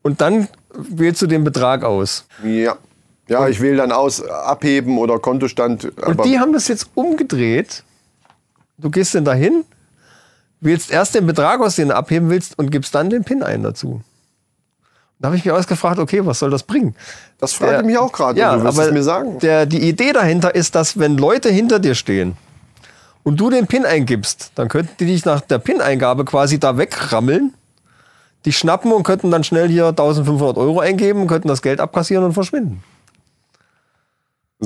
und dann wählst du den Betrag aus. Ja. Ja, ich wähle dann aus, abheben oder Kontostand. Und die haben das jetzt umgedreht. Du gehst dann dahin, wählst erst den Betrag aus, den du abheben willst und gibst dann den PIN ein dazu. Da habe ich mich ausgefragt, okay, was soll das bringen? das frage ich mich auch gerade. Ja, du aber es mir sagen. Der, die Idee dahinter ist, dass wenn Leute hinter dir stehen und du den PIN eingibst, dann könnten die dich nach der PIN-Eingabe quasi da wegrammeln, dich schnappen und könnten dann schnell hier 1500 Euro eingeben, könnten das Geld abkassieren und verschwinden.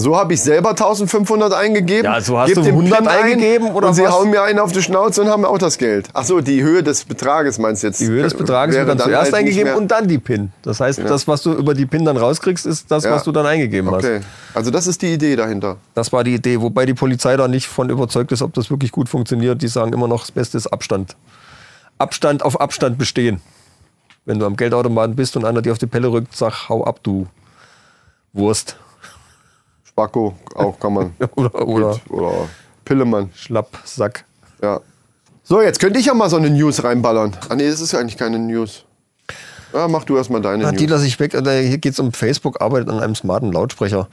So habe ich selber 1500 eingegeben. Ja, so hast du den 100 PIN ein eingegeben oder Und sie was? hauen mir einen auf die Schnauze und haben auch das Geld. Ach so, die Höhe des Betrages meinst du jetzt? Die Höhe des Betrages Wäre wird dann, zuerst halt eingegeben und dann die PIN. Das heißt, das, was du über die PIN dann rauskriegst, ist das, Ja. was du dann eingegeben Okay, hast. also das ist die Idee dahinter. Das war die Idee, wobei die Polizei da nicht von überzeugt ist, ob das wirklich gut funktioniert. Die sagen immer noch, das Beste ist Abstand. Abstand auf Abstand bestehen. Wenn du am Geldautomaten bist und einer dir auf die Pelle rückt, sag, hau ab, du Wurst. Spacko auch kann man. *laughs* oder, oder Oder Pillemann. Schlappsack. Ja. So, jetzt könnte ich ja mal so eine News reinballern. Ah nee, das ist ja eigentlich keine News. Ja, mach du erstmal deine Ah, News. die lasse ich weg. Äh, Hier geht es um Facebook, arbeitet an einem smarten Lautsprecher.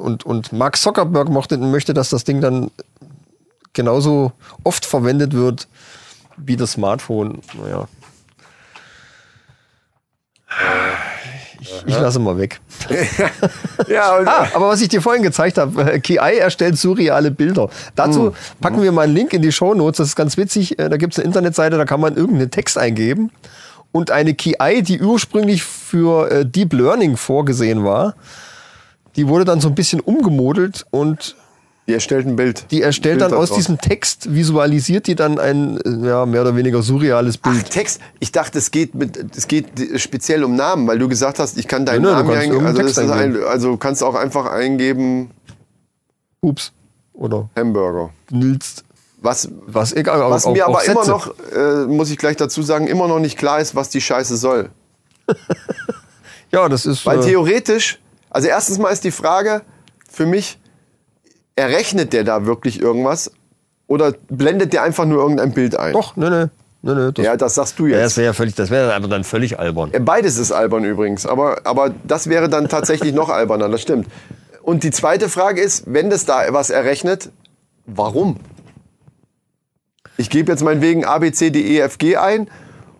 Und, und Mark Zuckerberg mochte, möchte, dass das Ding dann genauso oft verwendet wird wie das Smartphone. Naja. Ich, ich lasse mal weg. *laughs* ja, Ah, aber was ich dir vorhin gezeigt habe, äh, KI erstellt surreale Bilder. Dazu packen wir mal einen Link in die Show Notes. Das ist ganz witzig. Äh, Da gibt es eine Internetseite, da kann man irgendeinen Text eingeben. Und eine KI, die ursprünglich für äh, Deep Learning vorgesehen war, die wurde dann so ein bisschen umgemodelt und die erstellt ein Bild. die erstellt Bild dann aus daraus. diesem Text, visualisiert die dann ein äh, ja, mehr oder weniger surreales Ach, Bild. Text. Ich dachte, es geht mit, es geht speziell um Namen, weil du gesagt hast, ich kann deinen Ja, Namen kannst eingeben. Also, das Text ist ein, also kannst du auch einfach eingeben Ups. Oder Hamburger. Nilst. Was, Was, egal, was auch- mir aber immer noch, äh, muss ich gleich dazu sagen, immer noch nicht klar ist, was die Scheiße soll. *laughs* Ja, das ist. Weil äh, theoretisch, also erstens mal ist die Frage für mich, errechnet der da wirklich irgendwas oder blendet der einfach nur irgendein Bild ein? Doch, ne, ne. ne, ne das, Ja, das sagst du Ja, jetzt. das wäre ja völlig, das wäre aber dann völlig albern. Beides ist albern übrigens, aber, aber das wäre dann tatsächlich noch alberner, das stimmt. Und die zweite Frage ist, wenn das da was errechnet, warum? Ich gebe jetzt meinetwegen A, B, C, D, E, F, G ein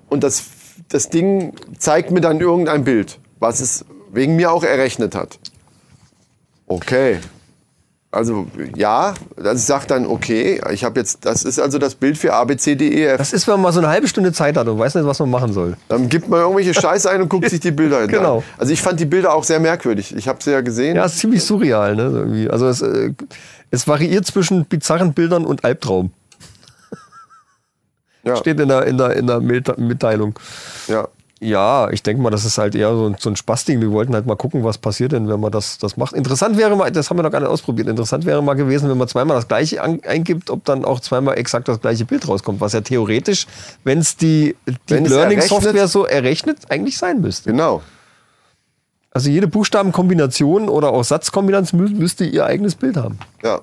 und das, das Ding zeigt mir dann irgendein Bild, was es wegen mir auch errechnet hat. Okay. Also ja, das sagt dann okay, ich habe jetzt, das ist also das Bild für A, B, C, D, E, F. Das ist, wenn man mal so eine halbe Stunde Zeit hat und weiß nicht, was man machen soll. Dann gibt man irgendwelche Scheiße ein und guckt sich die Bilder *laughs* an. Genau. Also ich fand die Bilder auch sehr merkwürdig. Ich habe sie ja gesehen. Ja, ist ziemlich surreal, ne? Irgendwie. Also es, äh, es variiert zwischen bizarren Bildern und Albtraum. Ja. *laughs* Steht in der, in der, in der Mit- Mitteilung. ja. Ja, ich denke mal, das ist halt eher so ein, so ein Spaßding. Wir wollten halt mal gucken, was passiert denn, wenn man das, das macht. Interessant wäre mal, das haben wir noch gar nicht ausprobiert, interessant wäre mal gewesen, wenn man zweimal das gleiche an, eingibt, ob dann auch zweimal exakt das gleiche Bild rauskommt. Was ja theoretisch, wenn es die, die es Learning-Software so errechnet, eigentlich sein müsste. Genau. Also jede Buchstabenkombination oder auch Satzkombination mü- müsste ihr eigenes Bild haben. Ja.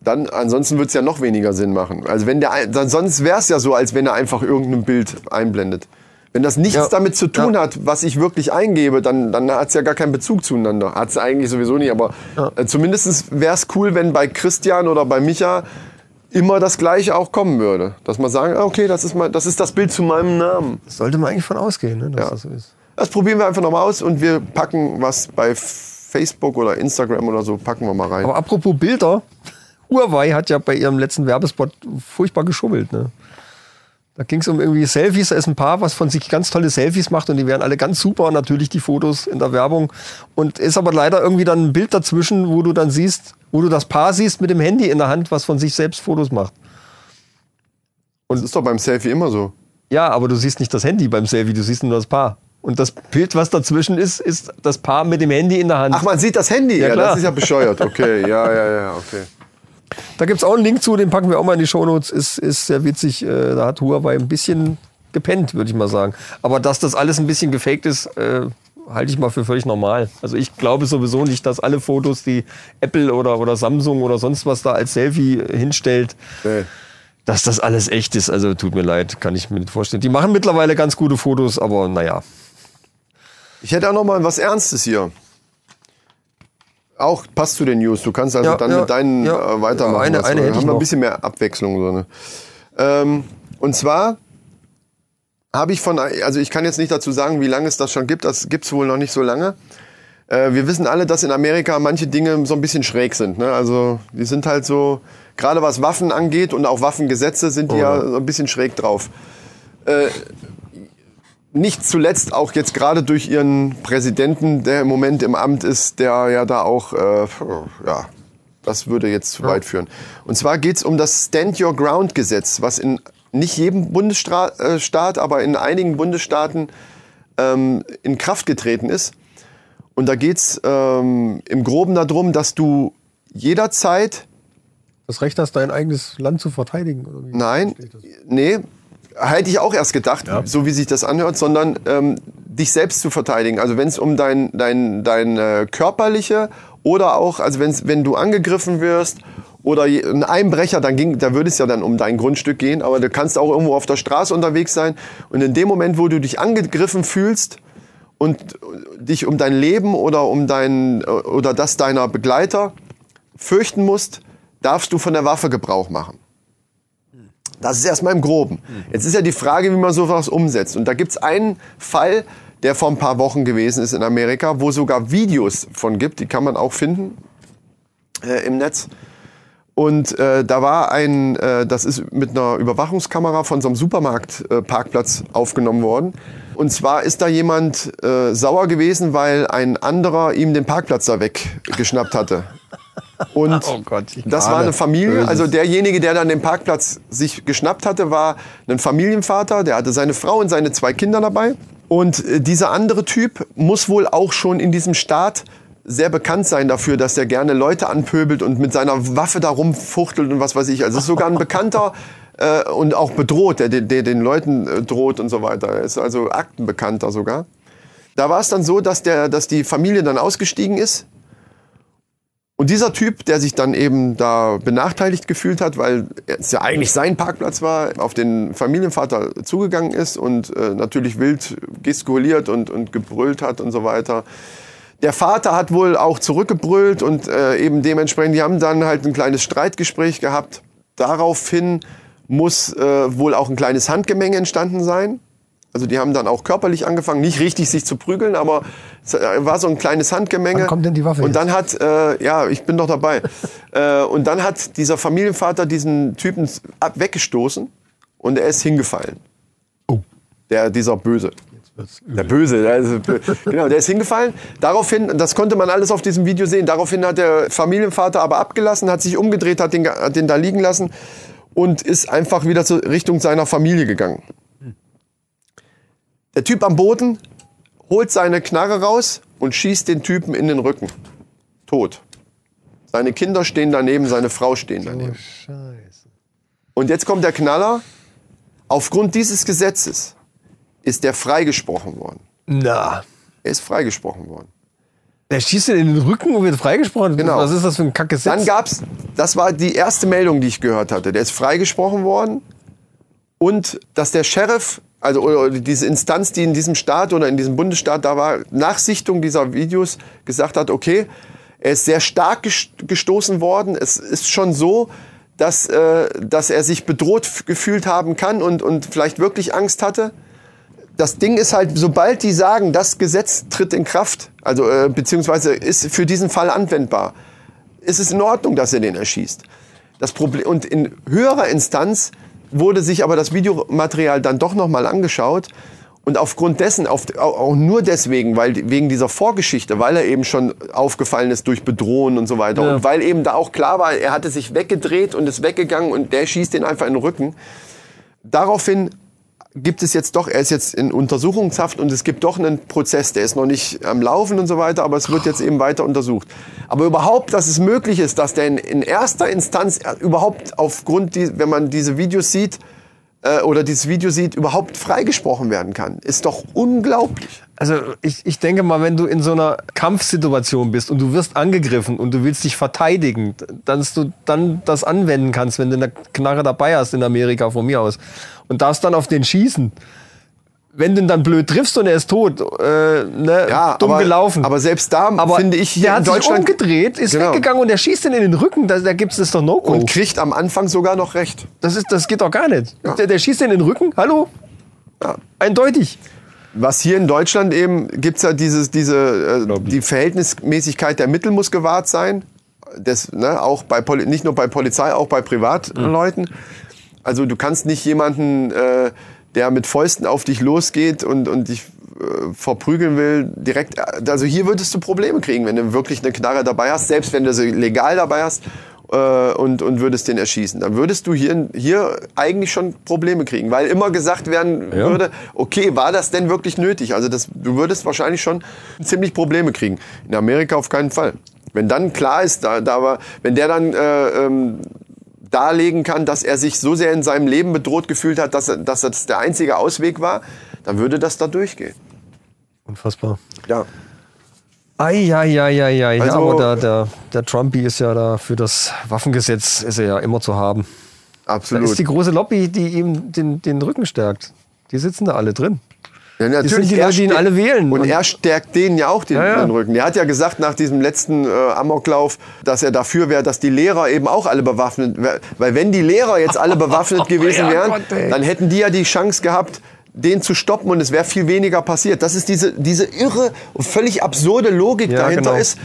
Dann, ansonsten wird's ja noch weniger Sinn machen. Also wenn der, sonst wär's ja so, als wenn er einfach irgendein Bild einblendet. Wenn das nichts Ja. damit zu tun Ja. hat, was ich wirklich eingebe, dann, dann hat's ja gar keinen Bezug zueinander. Hat's eigentlich sowieso nicht, aber äh, zumindest wär's cool, wenn bei Christian oder bei Micha immer das Gleiche auch kommen würde. Dass man sagen, ah, okay, das ist, mein, das ist das Bild zu meinem Namen. Das sollte man eigentlich von ausgehen, ne, dass Ja. das so ist. Das probieren wir einfach nochmal aus und wir packen was bei Facebook oder Instagram oder so, packen wir mal rein. Aber apropos Bilder, *laughs* Huawei hat ja bei ihrem letzten Werbespot furchtbar geschummelt. Ne? Da ging es um irgendwie Selfies. Da ist ein Paar, was von sich ganz tolle Selfies macht und die wären alle ganz super, natürlich die Fotos in der Werbung. Und ist aber leider irgendwie dann ein Bild dazwischen, wo du dann siehst, wo du das Paar siehst mit dem Handy in der Hand, was von sich selbst Fotos macht. das ist doch beim Selfie immer so. Ja, aber du siehst nicht das Handy beim Selfie, du siehst nur das Paar. Und das Bild, was dazwischen ist, ist das Paar mit dem Handy in der Hand. Ach, man sieht das Handy. Ja, klar. das ist ja bescheuert. Okay, ja, ja, ja, okay. Da gibt's auch einen Link zu, den packen wir auch mal in die Shownotes. Ist, ist sehr witzig. Äh, Da hat Huawei ein bisschen gepennt, würde ich mal sagen. Aber dass das alles ein bisschen gefaked ist, äh, halte ich mal für völlig normal. Also ich glaube sowieso nicht, dass alle Fotos, die Apple oder, oder Samsung oder sonst was da als Selfie hinstellt, Nee. dass das alles echt ist. Also tut mir leid, kann ich mir nicht vorstellen. Die machen mittlerweile ganz gute Fotos, aber naja. Ich hätte auch noch mal was Ernstes hier. Auch passt zu den News. Du kannst also Ja, dann ja, mit deinen ja. äh, weitermachen. Eine- was, eine hätte haben wir ein bisschen mehr Abwechslung. So, ne? ähm, und zwar habe ich von, also ich kann jetzt nicht dazu sagen, wie lange es das schon gibt. Das gibt's wohl noch nicht so lange. Äh, wir wissen alle, dass in Amerika manche Dinge so ein bisschen schräg sind. Ne? Also die sind halt so, gerade was Waffen angeht und auch Waffengesetze sind die ja so ein bisschen schräg drauf. Äh, nicht zuletzt auch jetzt gerade durch ihren Präsidenten, der im Moment im Amt ist, der ja da auch, äh, ja, das würde jetzt zu weit führen. Und zwar geht's um das Stand Your Ground Gesetz, was in nicht jedem Bundesstaat, äh, aber in einigen Bundesstaaten ähm, in Kraft getreten ist. Und da geht's ähm, im Groben darum, dass du jederzeit Das Recht hast, dein eigenes Land zu verteidigen. Oder wie? Nein, nee, hätte ich auch erst gedacht, so wie sich das anhört, sondern ähm, dich selbst zu verteidigen. Also wenn es um dein, dein, dein äh, körperliche oder auch, also wenn's, wenn du angegriffen wirst oder ein Einbrecher, dann ging, da würde es ja dann um dein Grundstück gehen, aber du kannst auch irgendwo auf der Straße unterwegs sein und in dem Moment, wo du dich angegriffen fühlst und dich um dein Leben oder um dein oder das deiner Begleiter fürchten musst, darfst du von der Waffe Gebrauch machen. Das ist erstmal im Groben. Jetzt ist ja die Frage, wie man sowas umsetzt. Und da gibt's einen Fall, der vor ein paar Wochen gewesen ist in Amerika, wo sogar Videos von gibt, die kann man auch finden äh, im Netz. Und äh, da war ein, äh, das ist mit einer Überwachungskamera von so einem Supermarktparkplatz äh, aufgenommen worden. Und zwar ist da jemand äh, sauer gewesen, weil ein anderer ihm den Parkplatz da weggeschnappt hatte. *laughs* Und Oh Gott, das war eine Familie. Böses. Also derjenige, der dann den Parkplatz sich geschnappt hatte, war ein Familienvater. Der hatte seine Frau und seine zwei Kinder dabei. Und äh, dieser andere Typ muss wohl auch schon in diesem Staat sehr bekannt sein dafür, dass er gerne Leute anpöbelt und mit seiner Waffe da rumfuchtelt und was weiß ich. Also es ist sogar ein Bekannter äh, und auch bedroht, der, der den Leuten äh, droht und so weiter. Er ist also Aktenbekannter sogar. Da war es dann so, dass, der, dass die Familie dann ausgestiegen ist und dieser Typ, der sich dann eben da benachteiligt gefühlt hat, weil es ja eigentlich sein Parkplatz war, auf den Familienvater zugegangen ist und äh, natürlich wild gestikuliert und, und gebrüllt hat und so weiter. Der Vater hat wohl auch zurückgebrüllt und äh, eben dementsprechend, die haben dann halt ein kleines Streitgespräch gehabt. Daraufhin muss äh, wohl auch ein kleines Handgemenge entstanden sein. Also die haben dann auch körperlich angefangen, nicht richtig sich zu prügeln, aber es äh, war so ein kleines Handgemenge. Wann kommt denn die Waffe Und jetzt? dann hat, äh, ja, ich bin doch dabei. *laughs* äh, und dann hat dieser Familienvater diesen Typen ab weggestoßen und er ist hingefallen. Oh. Der, dieser Böse. Der Böse, der ist, genau, der ist hingefallen. Daraufhin, das konnte man alles auf diesem Video sehen, daraufhin hat der Familienvater aber abgelassen, hat sich umgedreht, hat den, hat den da liegen lassen und ist einfach wieder zur Richtung seiner Familie gegangen. Der Typ am Boden holt seine Knarre raus und schießt den Typen in den Rücken. Tot. Seine Kinder stehen daneben, seine Frau stehen daneben. Scheiße. Und jetzt kommt der Knaller. Aufgrund dieses Gesetzes ist der freigesprochen worden. Na. Er ist freigesprochen worden. Der schießt ihn in den Rücken und wird freigesprochen. Genau. Was ist das für ein Kackgesetz? Dann gab's, das war die erste Meldung, die ich gehört hatte. Der ist freigesprochen worden und dass der Sheriff, also oder diese Instanz, die in diesem Staat oder in diesem Bundesstaat da war, nach Sichtung dieser Videos gesagt hat, okay, er ist sehr stark ges- gestoßen worden. Es ist schon so, dass, äh, dass er sich bedroht gefühlt haben kann und, und vielleicht wirklich Angst hatte das Ding ist halt, sobald die sagen, das Gesetz tritt in Kraft, also äh, beziehungsweise ist für diesen Fall anwendbar, ist es in Ordnung, dass er den erschießt. Das Problem und in höherer Instanz wurde sich aber das Videomaterial dann doch noch mal angeschaut und aufgrund dessen, auf, auch nur deswegen, weil wegen dieser Vorgeschichte, weil er eben schon aufgefallen ist durch Bedrohen und so weiter Ja. und weil eben da auch klar war, er hatte sich weggedreht und ist weggegangen und der schießt den einfach in den Rücken. Daraufhin gibt es jetzt doch, er ist jetzt in Untersuchungshaft und es gibt doch einen Prozess, der ist noch nicht am Laufen und so weiter, aber es wird jetzt eben weiter untersucht. Aber überhaupt, dass es möglich ist, dass der in, in erster Instanz überhaupt aufgrund, die, wenn man diese Videos sieht, äh, oder dieses Video sieht, überhaupt freigesprochen werden kann, ist doch unglaublich. Also ich, ich denke mal, wenn du in so einer Kampfsituation bist und du wirst angegriffen und du willst dich verteidigen, dass du dann das anwenden kannst, wenn du eine Knarre dabei hast in Amerika von mir aus und darfst dann auf den schießen. Wenn du ihn dann blöd triffst und er ist tot, äh, ne, Ja, dumm aber, gelaufen. aber selbst da Aber finde ich hier der in hat sich Deutschland umgedreht, ist Genau. weggegangen und er schießt ihn in den Rücken. Da, da gibt's das doch No-Go. und kriegt am Anfang sogar noch recht. Das, ist, das geht doch gar nicht. Ja. Der, der schießt ihn in den Rücken. Hallo? Ja. Eindeutig. Was hier in Deutschland eben gibt's ja dieses, diese, äh, die Verhältnismäßigkeit der Mittel muss gewahrt sein. Das, ne, auch bei Poli nicht nur bei Polizei, auch bei Privatleuten. Also du kannst nicht jemanden, äh, der mit Fäusten auf dich losgeht und, und dich äh, verprügeln will, direkt. Also hier würdest du Probleme kriegen, wenn du wirklich eine Knarre dabei hast, selbst wenn du sie legal dabei hast äh, und, und würdest den erschießen. Dann würdest du hier, hier eigentlich schon Probleme kriegen, weil immer gesagt werden würde, okay, war das denn wirklich nötig? Also das, du würdest wahrscheinlich schon ziemlich Probleme kriegen. In Amerika auf keinen Fall. Wenn dann klar ist, da, da war, wenn der dann äh, ähm, darlegen kann, dass er sich so sehr in seinem Leben bedroht gefühlt hat, dass, dass das der einzige Ausweg war, dann würde das da durchgehen. Unfassbar. Ja. Eieieiei. Ja, Also- aber der, der, der Trumpy ist ja da für das Waffengesetz ist er ja immer zu haben. Da Absolut. ist die große Lobby, die ihm den, den Rücken stärkt. Die sitzen da alle drin. Ja, Die sind die Leute, die ihn alle wählen. Und, Und- er stärkt denen ja auch den, Ja, ja. den Rücken. Er hat ja gesagt nach diesem letzten äh, Amoklauf, dass er dafür wäre, dass die Lehrer eben auch alle bewaffnet wären. Weil wenn die Lehrer jetzt alle bewaffnet *laughs* gewesen Ja, wären, Gott, dann hätten die ja die Chance gehabt, den zu stoppen und es wäre viel weniger passiert. Das ist diese, diese irre völlig absurde Logik dahinter genau. ist,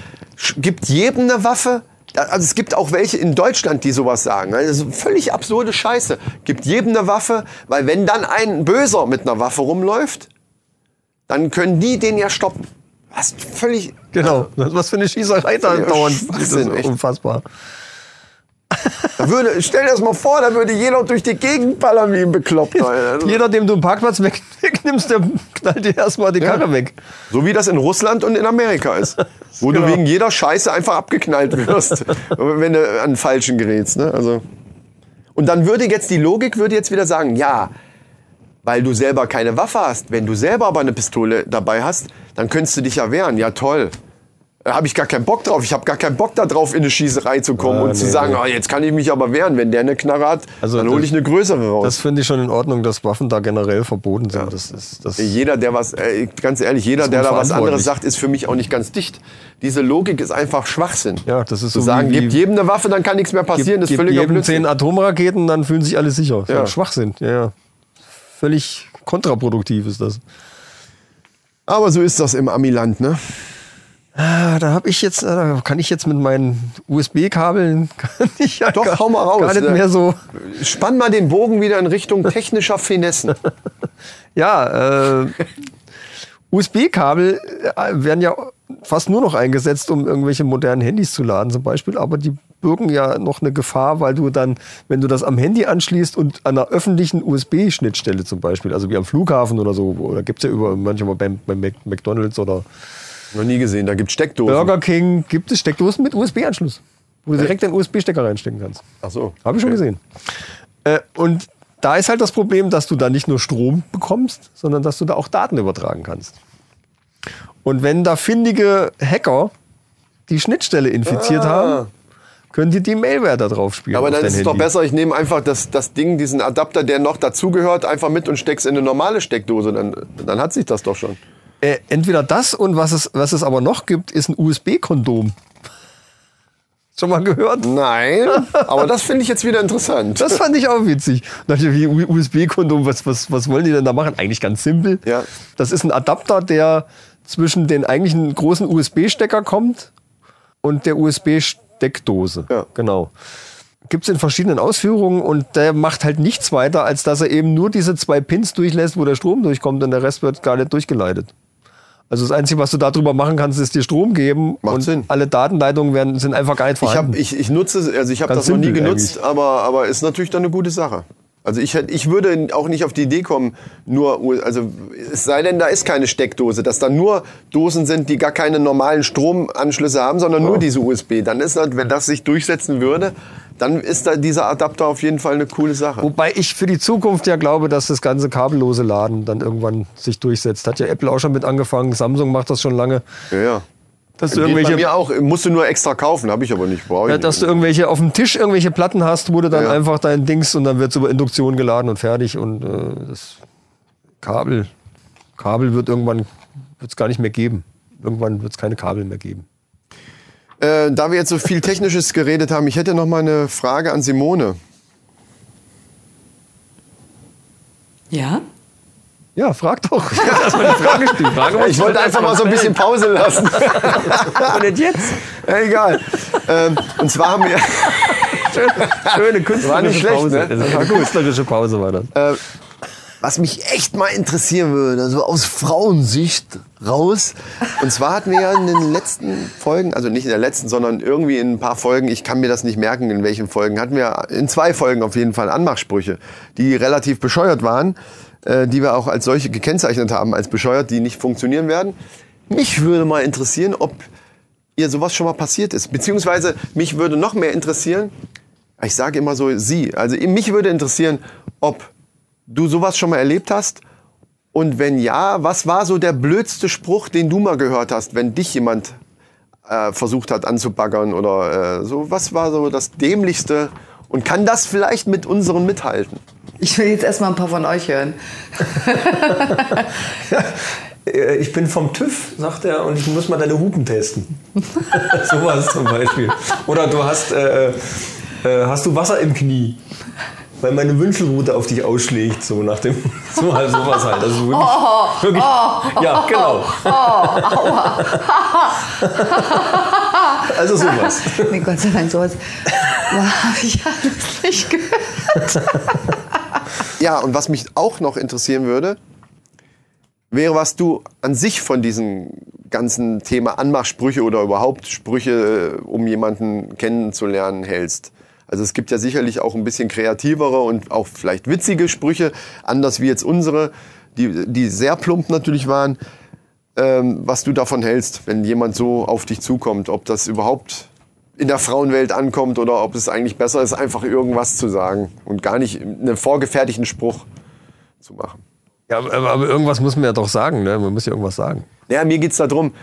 gibt jedem eine Waffe. Also es gibt auch welche in Deutschland, die sowas sagen. Das ist völlig absurde Scheiße. Gibt jedem eine Waffe, weil wenn dann ein Böser mit einer Waffe rumläuft, dann können die den ja stoppen. Was völlig. Genau. Was für eine Schießerei da Ja, dauernd. Das ist echt. unfassbar. Da würde, stell dir das mal vor, da würde jeder durch die Gegend ballern wie ein Bekloppter. Alter. Jeder, dem du einen Parkplatz weg, *laughs* wegnimmst, der knallt dir erstmal die Karre weg. So wie das in Russland und in Amerika ist. *laughs* Wo Genau. du wegen jeder Scheiße einfach abgeknallt wirst, *laughs* wenn du an den Falschen gerätst. Ne? Also. Und dann würde jetzt die Logik würde jetzt wieder sagen, ja, weil du selber keine Waffe hast. Wenn du selber aber eine Pistole dabei hast, dann könntest du dich ja wehren. Ja, toll. Da habe ich gar keinen Bock drauf. Ich habe gar keinen Bock darauf, in eine Schießerei zu kommen Ah, und zu nee, sagen, nee. ah, jetzt kann ich mich aber wehren. Wenn der eine Knarre hat, Also dann hole ich eine größere raus. Das finde ich schon in Ordnung, dass Waffen da generell verboten sind. Das ist, das Jeder, der was, äh, ganz ehrlich, jeder, der da was anderes sagt, ist für mich auch nicht ganz dicht. Diese Logik ist einfach Schwachsinn. Ja, das ist Zu so sagen, wie- wie- gebt jedem eine Waffe, dann kann nichts mehr passieren, gibt, ist völliger jedem Blödsinn. zehn Atomraketen, dann fühlen sich alle sicher. Ja. Ja. Schwachsinn. Ja, ja. Völlig kontraproduktiv ist das. Aber so ist das im Amiland, ne? Ah, da habe ich jetzt, da kann ich jetzt mit meinen USB-Kabeln *laughs* kann ich ja Doch, gar, hau mal raus, gar nicht ne? mehr so. Spann mal den Bogen wieder in Richtung technischer Finessen. *laughs* Ja, äh, USB-Kabel äh, werden ja fast nur noch eingesetzt, um irgendwelche modernen Handys zu laden zum Beispiel, aber die birgen ja noch eine Gefahr, weil du dann, wenn du das am Handy anschließt und an einer öffentlichen USB-Schnittstelle zum Beispiel, also wie am Flughafen oder so, oder gibt's ja über manchmal beim, beim McDonalds oder Noch nie gesehen, da gibt's Steckdosen. Burger King, gibt es Steckdosen mit USB-Anschluss, wo du direkt den USB-Stecker reinstecken kannst. Ach so. Habe ich schon gesehen. Äh, und da ist halt das Problem, dass du da nicht nur Strom bekommst, sondern dass du da auch Daten übertragen kannst. Und wenn da findige Hacker die Schnittstelle infiziert haben, können die die Mailware da drauf spielen. Aber dann ist es doch besser, ich nehme einfach das, das Ding, diesen Adapter, der noch dazugehört, einfach mit und steck's in eine normale Steckdose. Dann, dann hat sich das doch schon. Äh, entweder das und was es, was es aber noch gibt, ist ein USB-Kondom. *laughs* Schon mal gehört? Nein, *laughs* aber das finde ich jetzt wieder interessant. Das fand ich auch witzig. Da dachte ich, wie USB-Kondom, was, was, was wollen die denn da machen? Eigentlich ganz simpel. Ja. Das ist ein Adapter, der zwischen den eigentlichen großen USB-Stecker kommt und der USB-Steckdose. Ja. Genau. Gibt es in verschiedenen Ausführungen und der macht halt nichts weiter, als dass er eben nur diese zwei Pins durchlässt, wo der Strom durchkommt und der Rest wird gar nicht durchgeleitet. Also das Einzige, was du darüber machen kannst, ist dir Strom geben Macht und Sinn. alle Datenleitungen werden, sind einfach gar nicht Ich, vorhanden. hab, ich, ich nutze es, also ich habe das noch nie genutzt, aber, aber ist natürlich dann eine gute Sache. Also ich, ich würde auch nicht auf die Idee kommen, nur, also es sei denn, da ist keine Steckdose, dass da nur Dosen sind, die gar keine normalen Stromanschlüsse haben, sondern nur diese USB. Dann ist das, wenn das sich durchsetzen würde, dann ist da dieser Adapter auf jeden Fall eine coole Sache. Wobei ich für die Zukunft ja glaube, dass das ganze kabellose Laden dann irgendwann sich durchsetzt. Hat ja Apple auch schon mit angefangen, Samsung macht das schon lange. Ja, ja. Dass du Geht bei irgendwelche, mir auch, musst du nur extra kaufen, habe ich aber nicht. Brauche ja, nicht. dass du irgendwelche auf dem Tisch irgendwelche Platten hast, wo du dann Ja. einfach dein Dings und dann wird es über Induktion geladen und fertig und äh, das Kabel, Kabel wird irgendwann wird's gar nicht mehr geben. Irgendwann wird es keine Kabel mehr geben. Äh, da wir jetzt so viel Technisches geredet haben, ich hätte noch mal eine Frage an Simone. Ja? Ja, frag doch. *laughs* Die Frage, Frage Ich wollte einfach mal so ein bisschen Pause lassen. *laughs* Und nicht jetzt. Ja, egal. ähm, und zwar haben wir, Schöne künstlerische War nicht schlecht, Pause. ne? Das war künstlerische Pause war das. was mich echt mal interessieren würde, so aus Frauensicht raus. Und zwar hatten wir ja in den letzten Folgen, also nicht in der letzten, sondern irgendwie in ein paar Folgen, ich kann mir das nicht merken, in welchen Folgen, hatten wir in zwei Folgen auf jeden Fall Anmachsprüche, die relativ bescheuert waren, äh, die wir auch als solche gekennzeichnet haben, als bescheuert, die nicht funktionieren werden. Mich würde mal interessieren, ob ihr sowas schon mal passiert ist. Beziehungsweise mich würde noch mehr interessieren, Ich sage immer so sie. Also mich würde interessieren, ob du sowas schon mal erlebt hast. Und wenn ja, was war so der blödste Spruch, den du mal gehört hast, wenn dich jemand äh, versucht hat anzubaggern oder äh, so? Was war so das dämlichste? Und kann das vielleicht mit unseren mithalten? Ich will jetzt erstmal ein paar von euch hören. *laughs* Äh, Ich bin vom TÜV, sagt er, und ich muss mal deine Hupen testen. *laughs* Sowas zum Beispiel. Oder du hast, äh, äh, hast du Wasser im Knie? Weil meine Wünschelrute auf dich ausschlägt, so nach dem, *laughs* so halt sowas halt. Also wirklich, Oh, wirklich ja, genau. *laughs* also sowas. *laughs* Nee, Gott sei Dank, sowas habe ich alles nicht gehört. Ja, und was mich auch noch interessieren würde, wäre, was du an sich von diesem ganzen Thema Anmachsprüche oder überhaupt Sprüche, äh, um jemanden kennenzulernen, hältst. Also es gibt ja sicherlich auch ein bisschen kreativere und auch vielleicht witzige Sprüche, anders wie jetzt unsere, die, die sehr plump natürlich waren. Ähm, was du davon hältst, wenn jemand so auf dich zukommt, ob das überhaupt in der Frauenwelt ankommt oder ob es eigentlich besser ist, einfach irgendwas zu sagen und gar nicht einen vorgefertigten Spruch zu machen. Ja, aber, aber irgendwas müssen wir ja doch sagen, ne? Man muss ja irgendwas sagen. Ja, mir geht's darum,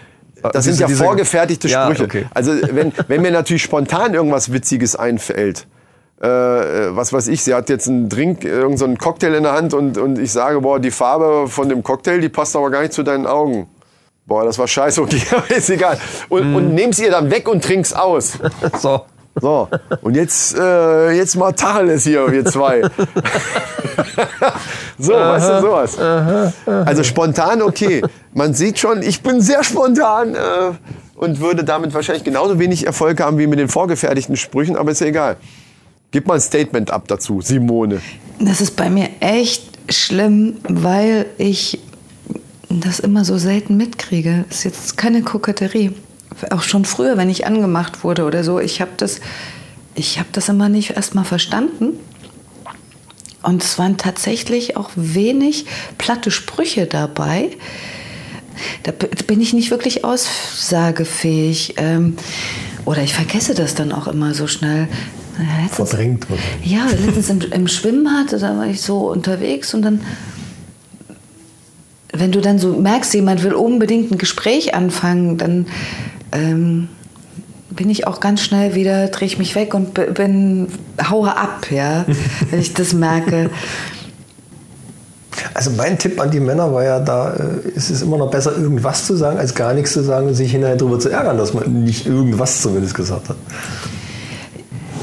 das diese- sind ja diese- vorgefertigte Ja, Sprüche. okay. Also wenn, wenn mir natürlich spontan irgendwas Witziges einfällt, äh, äh, was weiß ich, sie hat jetzt einen Drink, irgendeinen so einen Cocktail in der Hand und, und ich sage, boah, die Farbe von dem Cocktail, die passt aber gar nicht zu deinen Augen. Boah, das war scheiße, okay, *laughs* ist egal. Und, Mhm. und nimm's ihr dann weg und trink's aus. *laughs* So. So, und jetzt, äh, jetzt mal Tacheles hier, wir zwei. *laughs* so, weißt du, sowas. Also spontan, okay. Man sieht schon, ich bin sehr spontan äh, und würde damit wahrscheinlich genauso wenig Erfolg haben wie mit den vorgefertigten Sprüchen, aber ist ja egal. Gib mal ein Statement ab dazu, Simone. Das ist bei mir echt schlimm, weil ich das immer so selten mitkriege. Das ist jetzt keine Koketterie. Auch schon früher, wenn ich angemacht wurde oder so, ich habe das, ich habe das immer nicht erst mal verstanden. Und es waren tatsächlich auch wenig platte Sprüche dabei. Da bin ich nicht wirklich aussagefähig. Ähm, oder ich vergesse das dann auch immer so schnell. Letztens- Verdrängt wahrscheinlich. ja, letztens im, im Schwimmbad, da war ich so unterwegs und dann, wenn du dann so merkst, jemand will unbedingt ein Gespräch anfangen, dann ähm, bin ich auch ganz schnell wieder, drehe ich mich weg und bin, haue ab, ja, *laughs* wenn ich das merke. Also mein Tipp an die Männer war ja, da äh, ist es immer noch besser, irgendwas zu sagen, als gar nichts zu sagen und sich hinterher darüber zu ärgern, dass man nicht irgendwas zumindest gesagt hat.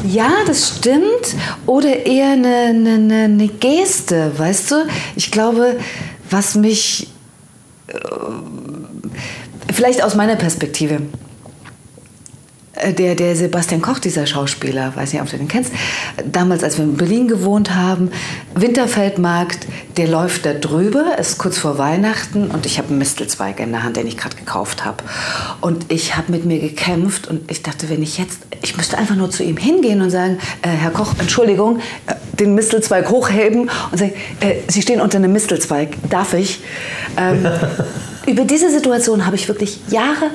Ja, das stimmt. Oder eher eine, eine, eine, Geste, weißt du? Ich glaube, was mich, äh, vielleicht aus meiner Perspektive, der, der Sebastian Koch, dieser Schauspieler, weiß nicht, ob du den kennst, damals, als wir in Berlin gewohnt haben, Winterfeldmarkt, der läuft da drüber, es ist kurz vor Weihnachten und ich habe einen Mistelzweig in der Hand, den ich gerade gekauft habe. Und ich habe mit mir gekämpft und ich dachte, wenn ich jetzt, ich müsste einfach nur zu ihm hingehen und sagen, äh, Herr Koch, Entschuldigung, äh, den Mistelzweig hochheben und sagen, äh, Sie stehen unter einem Mistelzweig, darf ich? Ähm, *laughs* über diese Situation habe ich wirklich Jahre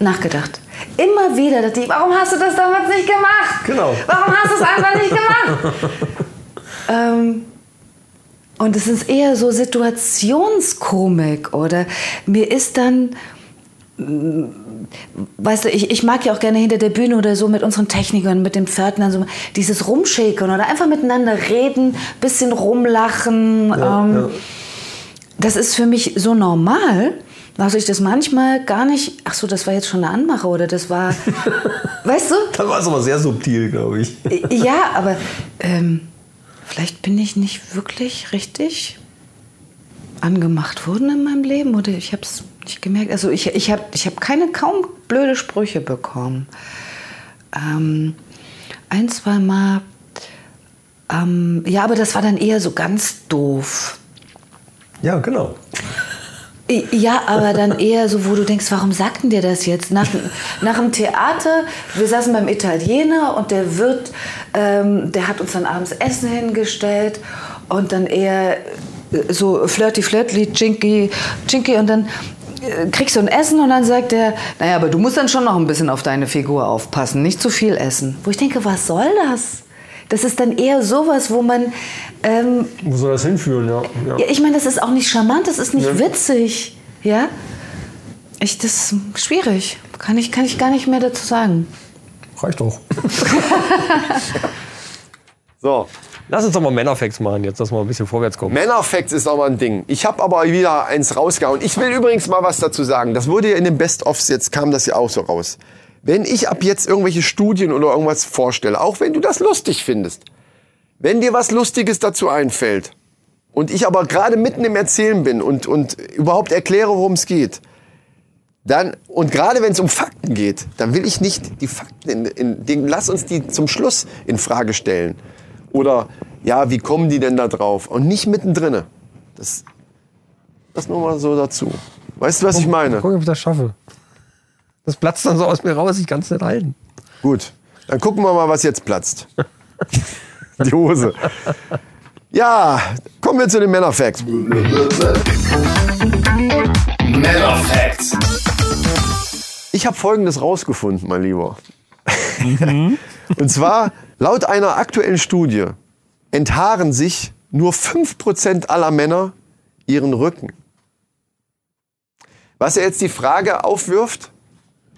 nachgedacht. Immer wieder dachte ich, warum hast du das damals nicht gemacht? Genau. Warum hast du es einfach nicht gemacht? *laughs* ähm, und es ist eher so Situationskomik oder mir ist dann, mm, weißt du, ich, ich mag ja auch gerne hinter der Bühne oder so mit unseren Technikern, mit den Pförtnern so dieses Rumschäkern oder einfach miteinander reden, bisschen rumlachen. ähm, Das ist für mich so normal, dass ich das manchmal gar nicht, ach so, das war jetzt schon eine Anmache oder das war, *laughs* weißt du? Das war es aber sehr subtil, glaube ich. Ja, aber ähm, vielleicht bin ich nicht wirklich richtig angemacht worden in meinem Leben oder ich habe es nicht gemerkt. Also ich, ich habe ich hab keine kaum blöde Sprüche bekommen. Ähm, ein, zwei Mal. Ähm, ja, aber das war dann eher so ganz doof. Ja, genau. Ja, aber dann eher so, wo du denkst, warum sagt denn der das jetzt? Nach, nach dem Theater, wir saßen beim Italiener und der Wirt, ähm, der hat uns dann abends Essen hingestellt und dann eher äh, so flirty, flirty, chinky, chinky und dann äh, kriegst du ein Essen und dann sagt er, naja, aber du musst dann schon noch ein bisschen auf deine Figur aufpassen, nicht zu viel essen. Wo ich denke, was soll das? Das ist dann eher sowas, wo man, ähm, Wo soll das hinführen, ja. ja. ja, ich meine, das ist auch nicht charmant, das ist nicht witzig, ja. Ich, das ist schwierig. Kann ich, kann ich gar nicht mehr dazu sagen. Reicht doch. *laughs* So. Lass uns doch mal Männerfacts machen, jetzt, dass wir ein bisschen vorwärts kommen. Männerfacts ist aber ein Ding. Ich habe aber wieder eins rausgehauen. Ich will übrigens mal was dazu sagen. Das wurde ja in den Best-ofs, jetzt kam das ja auch so raus. Wenn ich ab jetzt irgendwelche Studien oder irgendwas vorstelle, auch wenn du das lustig findest, wenn dir was Lustiges dazu einfällt und ich aber gerade mitten im Erzählen bin und, und überhaupt erkläre, worum es geht, dann, und gerade wenn es um Fakten geht, dann will ich nicht die Fakten, in, in, den, lass uns die zum Schluss in Frage stellen. Oder, ja, wie kommen die denn da drauf? Und nicht mittendrin. Das, das nur mal so dazu. Weißt du, was ich meine? Guck, ob ich das schaffe. Das platzt dann so aus mir raus, ich kann es nicht halten. Gut, dann gucken wir mal, was jetzt platzt. *laughs* Die Hose. Ja, kommen wir zu den Männerfacts. Männerfacts. Ich habe Folgendes rausgefunden, mein Lieber. *laughs* Und zwar, laut einer aktuellen Studie enthaaren sich nur 5% aller Männer ihren Rücken. Was ja jetzt die Frage aufwirft,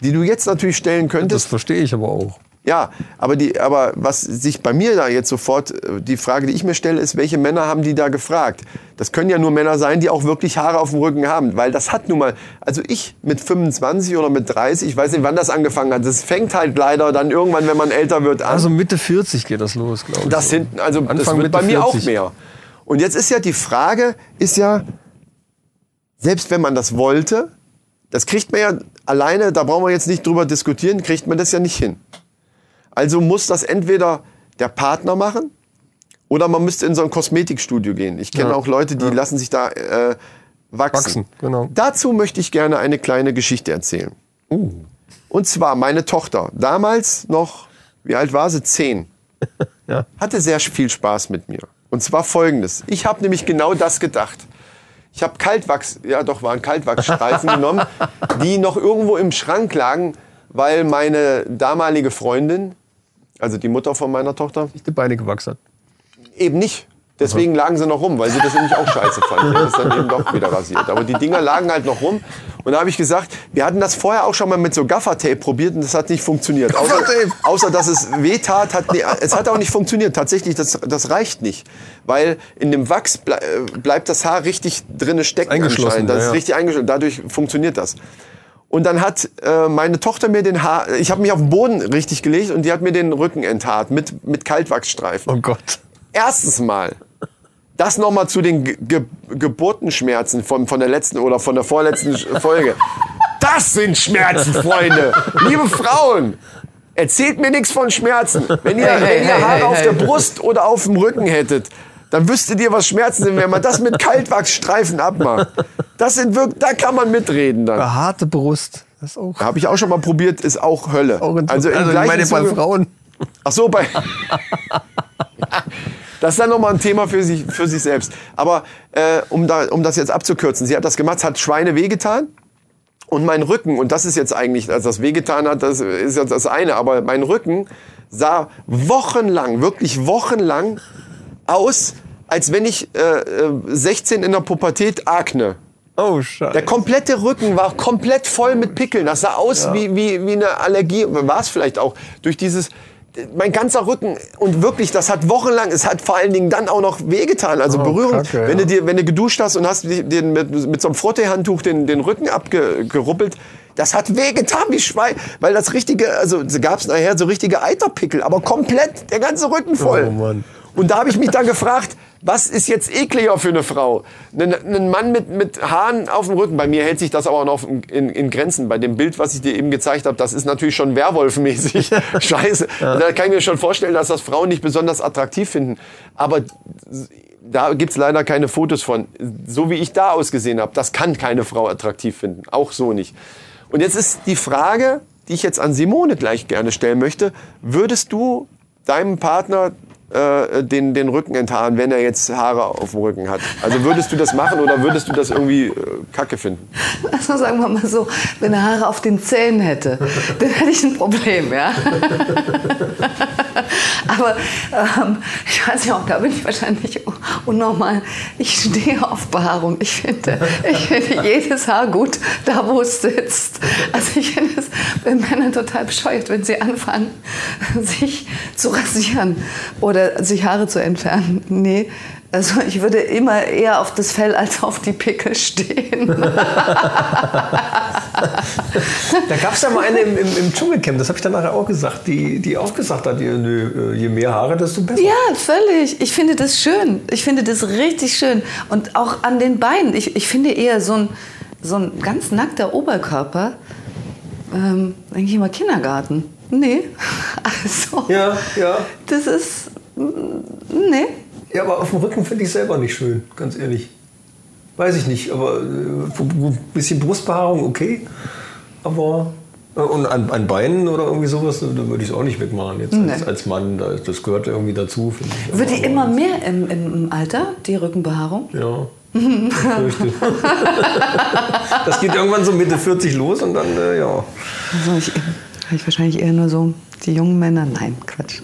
die du jetzt natürlich stellen Das könntest. verstehe ich aber auch. Ja, aber, die, aber was sich bei mir da jetzt sofort, äh, die Frage, die ich mir stelle, ist, welche Männer haben die da gefragt? Das können ja nur Männer sein, die auch wirklich Haare auf dem Rücken haben, weil das hat nun mal, also ich mit 25 oder mit 30, ich weiß nicht, wann das angefangen hat, das fängt halt leider dann irgendwann, wenn man älter wird, an. Also Mitte 40 geht das los, glaube ich. das sind, also das Anfang, wird Mitte bei mir 40. auch mehr. Und jetzt ist ja die Frage, ist ja, selbst wenn man das wollte, das kriegt man ja alleine, da brauchen wir jetzt nicht drüber diskutieren, kriegt man das ja nicht hin. Also muss das entweder der Partner machen oder man müsste in so ein Kosmetikstudio gehen. Ich kenne Ja. auch Leute, die lassen sich da äh, wachsen. Wachsen, genau. Dazu möchte ich gerne eine kleine Geschichte erzählen. Und zwar meine Tochter, damals noch, wie alt war sie? Zehn. *laughs* Ja. Hatte sehr viel Spaß mit mir. Und zwar folgendes. Ich habe nämlich genau das gedacht. Ich habe Kaltwachs, ja doch, waren Kaltwachsstreifen *laughs* genommen, die noch irgendwo im Schrank lagen, weil meine damalige Freundin, also die Mutter von meiner Tochter, Die Beine gewachsen hat. Eben nicht. Deswegen lagen sie noch rum, weil sie das nämlich auch scheiße fand. Die hat das dann eben doch wieder rasiert. Aber die Dinger lagen halt noch rum. Und da habe ich gesagt, wir hatten das vorher auch schon mal mit so Gaffertape probiert und das hat nicht funktioniert. Außer, außer dass es weh tat, hat, nee, es hat auch nicht funktioniert. Tatsächlich, das, das reicht nicht. Weil in dem Wachs ble äh, bleibt das Haar richtig drinne stecken. Eingeschlossen. Das ist ja. richtig eingeschlossen. Dadurch funktioniert das. Und dann hat äh, meine Tochter mir den Haar, ich habe mich auf den Boden richtig gelegt und die hat mir den Rücken enthaart mit, mit Kaltwachsstreifen. Oh Gott. Erstens mal, das nochmal zu den Ge Ge Geburtenschmerzen von, von der letzten oder von der vorletzten Folge. Das sind Schmerzen, Freunde. Liebe Frauen, erzählt mir nichts von Schmerzen. Wenn ihr, Hey, wenn ihr hey, Haare hey, auf hey. der Brust oder auf dem Rücken hättet, dann wüsstet ihr, was Schmerzen sind, wenn man das mit Kaltwachsstreifen abmacht. Das sind wirklich, da kann man mitreden dann. Behaarte Brust. Das ist auch, Habe ich auch schon mal probiert, ist auch Hölle. auch also also ich meine bei Frauen. Ach so, bei. *laughs* Das ist dann nochmal ein Thema für sich, für sich selbst. Aber äh, um, da, um das jetzt abzukürzen, sie hat das gemacht, hat Schweine wehgetan. Und mein Rücken, und das ist jetzt eigentlich, als das wehgetan hat, das ist jetzt das eine, aber mein Rücken sah wochenlang, wirklich wochenlang aus, als wenn ich äh, äh, 16 in der Pubertät Akne. Oh, scheiße. Der komplette Rücken war komplett voll mit Pickeln. Das sah aus wie, wie, wie eine Allergie. War es vielleicht auch. Durch dieses, mein ganzer Rücken. Und wirklich, das hat wochenlang, es hat vor allen Dingen dann auch noch wehgetan. Also Berührung. Kacke, wenn, ja. du dir, wenn du geduscht hast und hast den, mit, mit so einem Frotteehandtuch den, den Rücken abgeruppelt, das hat wehgetan wie Schwein. Weil das richtige, also gab es nachher so richtige Eiterpickel. Aber komplett, der ganze Rücken voll. Oh, Mann. Und da habe ich mich dann gefragt, was ist jetzt ekliger für eine Frau? Ein, Mann mit, mit Haaren auf dem Rücken. Bei mir hält sich das aber noch in, in, Grenzen. Bei dem Bild, was ich dir eben gezeigt habe, das ist natürlich schon Werwolf-mäßig. *laughs* Scheiße. Da kann ich mir schon vorstellen, dass das Frauen nicht besonders attraktiv finden. Aber da gibt's leider keine Fotos von. So wie ich da ausgesehen habe, das kann keine Frau attraktiv finden. Auch so nicht. Und jetzt ist die Frage, die ich jetzt an Simone gleich gerne stellen möchte. Würdest du deinem Partner äh, den, den Rücken enthaaren, wenn er jetzt Haare auf dem Rücken hat? Also würdest du das machen oder würdest du das irgendwie äh, kacke finden? Also sagen wir mal so, wenn er Haare auf den Zähnen hätte, dann hätte ich ein Problem, ja. *laughs* Aber ähm, ich weiß ja auch, da bin ich wahrscheinlich unnormal. Ich stehe auf Behaarung. Ich finde, ich finde jedes Haar gut, da wo es sitzt. Also ich finde es bei Männern total bescheuert, wenn sie anfangen, sich zu rasieren oder sich Haare zu entfernen. *laughs* Nee, also ich würde immer eher auf das Fell als auf die Pickel stehen. *laughs* *laughs* Da gab es ja mal eine im, im, im Dschungelcamp, das habe ich dann nachher auch gesagt, die, die auch gesagt hat, je, nö, je mehr Haare, desto besser. Ja, völlig. Ich finde das schön. Ich finde das richtig schön. Und auch an den Beinen. Ich, ich finde eher so ein, so ein ganz nackter Oberkörper, ähm, denke ich immer Kindergarten. Nee, also Ja, ja. das ist, nee. Ja, aber auf dem Rücken finde ich selber nicht schön, ganz ehrlich. Weiß ich nicht, aber äh, ein bisschen Brustbehaarung okay. Aber äh, und an, an Beinen oder irgendwie sowas, da würde ich es auch nicht wegmachen jetzt als, Nee. als Mann. Da- Das gehört irgendwie dazu, finde ich. Wird die immer mehr im, im Alter, die Rückenbehaarung? Ja. *laughs* das geht irgendwann so Mitte 40 los und dann, äh, ja. Also ich, ich wahrscheinlich eher nur so die jungen Männer. Nein, Quatsch.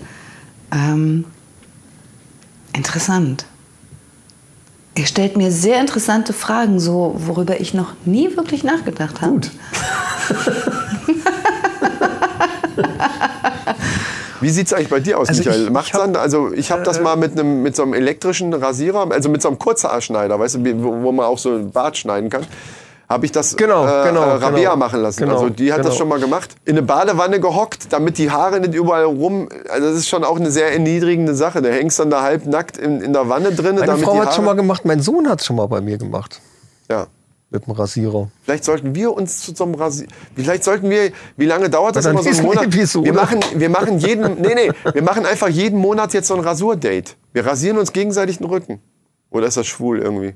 Ähm, interessant. Ihr stellt mir sehr interessante Fragen, so worüber ich noch nie wirklich nachgedacht habe. Gut. Wie sieht es eigentlich bei dir aus, Also Michael? ich- Macht's ich hab- dann, also ich habe das mal mit einem mit so einem elektrischen Rasierer, also mit so einem Kurzhaarschneider, weißt du, wo, wo man auch so einen Bart schneiden kann. Habe ich das Genau, äh, genau, äh, Rabea genau. machen lassen. Genau, also die hat das genau. schon mal gemacht. In eine Badewanne gehockt, damit die Haare nicht überall rum. Also das ist schon auch eine sehr erniedrigende Sache. Da hängst dann da halb nackt in, in der Wanne drin. Meine Frau hat schon mal gemacht, mein Sohn hat es schon mal bei mir gemacht. Ja. Mit dem Rasierer. Vielleicht sollten wir uns zu so einem Rasier. Vielleicht sollten wir. Wie lange dauert das immer so einen Monat? Episode. Wir machen, wir machen jeden. Nee, nee. Wir machen einfach jeden Monat jetzt so ein Rasurdate. Wir rasieren uns gegenseitig den Rücken. Oder ist das schwul irgendwie?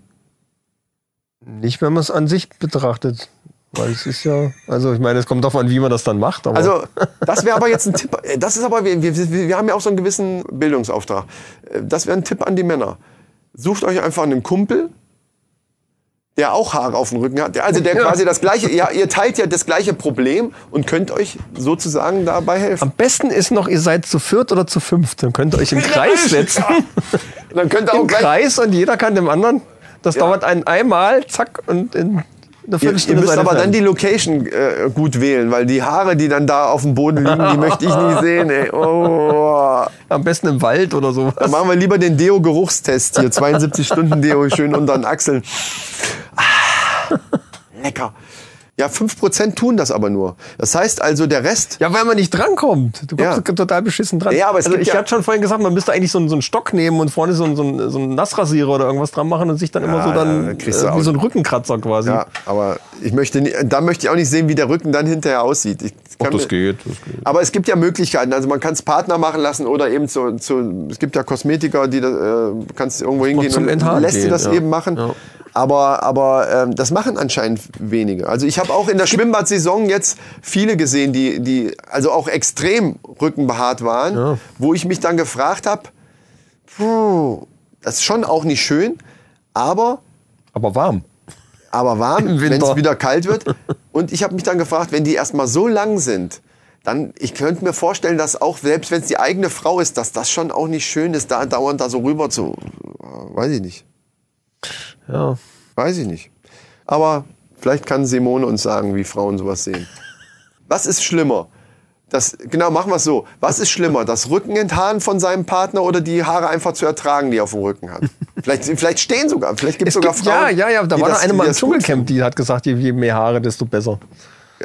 Nicht, wenn man es an sich betrachtet. Weil es ist ja, also ich meine, es kommt darauf an, wie man das dann macht. Aber Also, das wäre aber jetzt ein Tipp. äh, Das ist aber, wir, wir, wir haben ja auch so einen gewissen Bildungsauftrag. Äh, Das wäre ein Tipp an die Männer. Sucht euch einfach einen Kumpel, der auch Haare auf dem Rücken hat. Also der *laughs* quasi das gleiche, ja, ihr teilt ja das gleiche Problem und könnt euch sozusagen dabei helfen. am besten ist noch, ihr seid zu viert oder zu fünft. Dann könnt ihr euch im *laughs* Kreis setzen. Dann könnt ihr auch Im Kreis und jeder kann dem anderen. Das dauert ein einmal, zack, und in einer Ihr, ihr Viertelstunde müsst aber dann die Location äh, gut wählen, weil die Haare, die dann da auf dem Boden liegen, die möchte ich nie sehen. Ey. Oh. Am besten im Wald oder sowas. Dann machen wir lieber den Deo-Geruchstest hier. 72 Stunden Deo schön unter den Achseln. Ah, lecker. Ja, 5% tun das aber nur. Das heißt also, der Rest. Ja, weil man nicht drankommt. Du kommst Ja. total beschissen dran. Ja, aber es also ich ja- hatte schon vorhin gesagt, man müsste eigentlich so einen, so einen Stock nehmen und vorne so einen, so einen, so einen Nassrasierer oder irgendwas dran machen und sich dann immer so da dann äh, wie so ein Rückenkratzer quasi. Ja, aber ich möchte nie, da möchte ich auch nicht sehen, wie der Rücken dann hinterher aussieht. Ich kann mir- geht, das geht. Aber es gibt ja Möglichkeiten. Also man kann es Partner machen lassen oder eben zu, zu es gibt ja Kosmetiker, die das, äh, kannst irgendwo hingehen und lässt dir gehen, das ja. eben machen. Ja. Aber, aber ähm, das machen anscheinend wenige. Also ich habe auch in der Schwimmbadsaison jetzt viele gesehen, die, die also auch extrem rückenbehaart waren, wo ich mich dann gefragt habe, das ist schon auch nicht schön, aber Aber warm. aber warm, wenn es wieder kalt wird. Und ich habe mich dann gefragt, wenn die erstmal so lang sind, dann, ich könnte mir vorstellen, dass auch, selbst wenn es die eigene Frau ist, dass das schon auch nicht schön ist, da dauernd da so rüber zu, weiß ich nicht, Ja. weiß ich nicht. Aber vielleicht kann Simone uns sagen, wie Frauen sowas sehen. *laughs* Was ist schlimmer? Das, genau, machen wir es so. Was ist schlimmer? Das Rückenenthaaren von seinem Partner oder die Haare einfach zu ertragen, die er auf dem Rücken hat? *laughs* Vielleicht, vielleicht stehen sogar, vielleicht gibt es sogar gibt, Frauen. ja, ja, ja. Da war das- noch eine mal im Dschungelcamp, die hat gesagt, je, je mehr Haare, desto besser.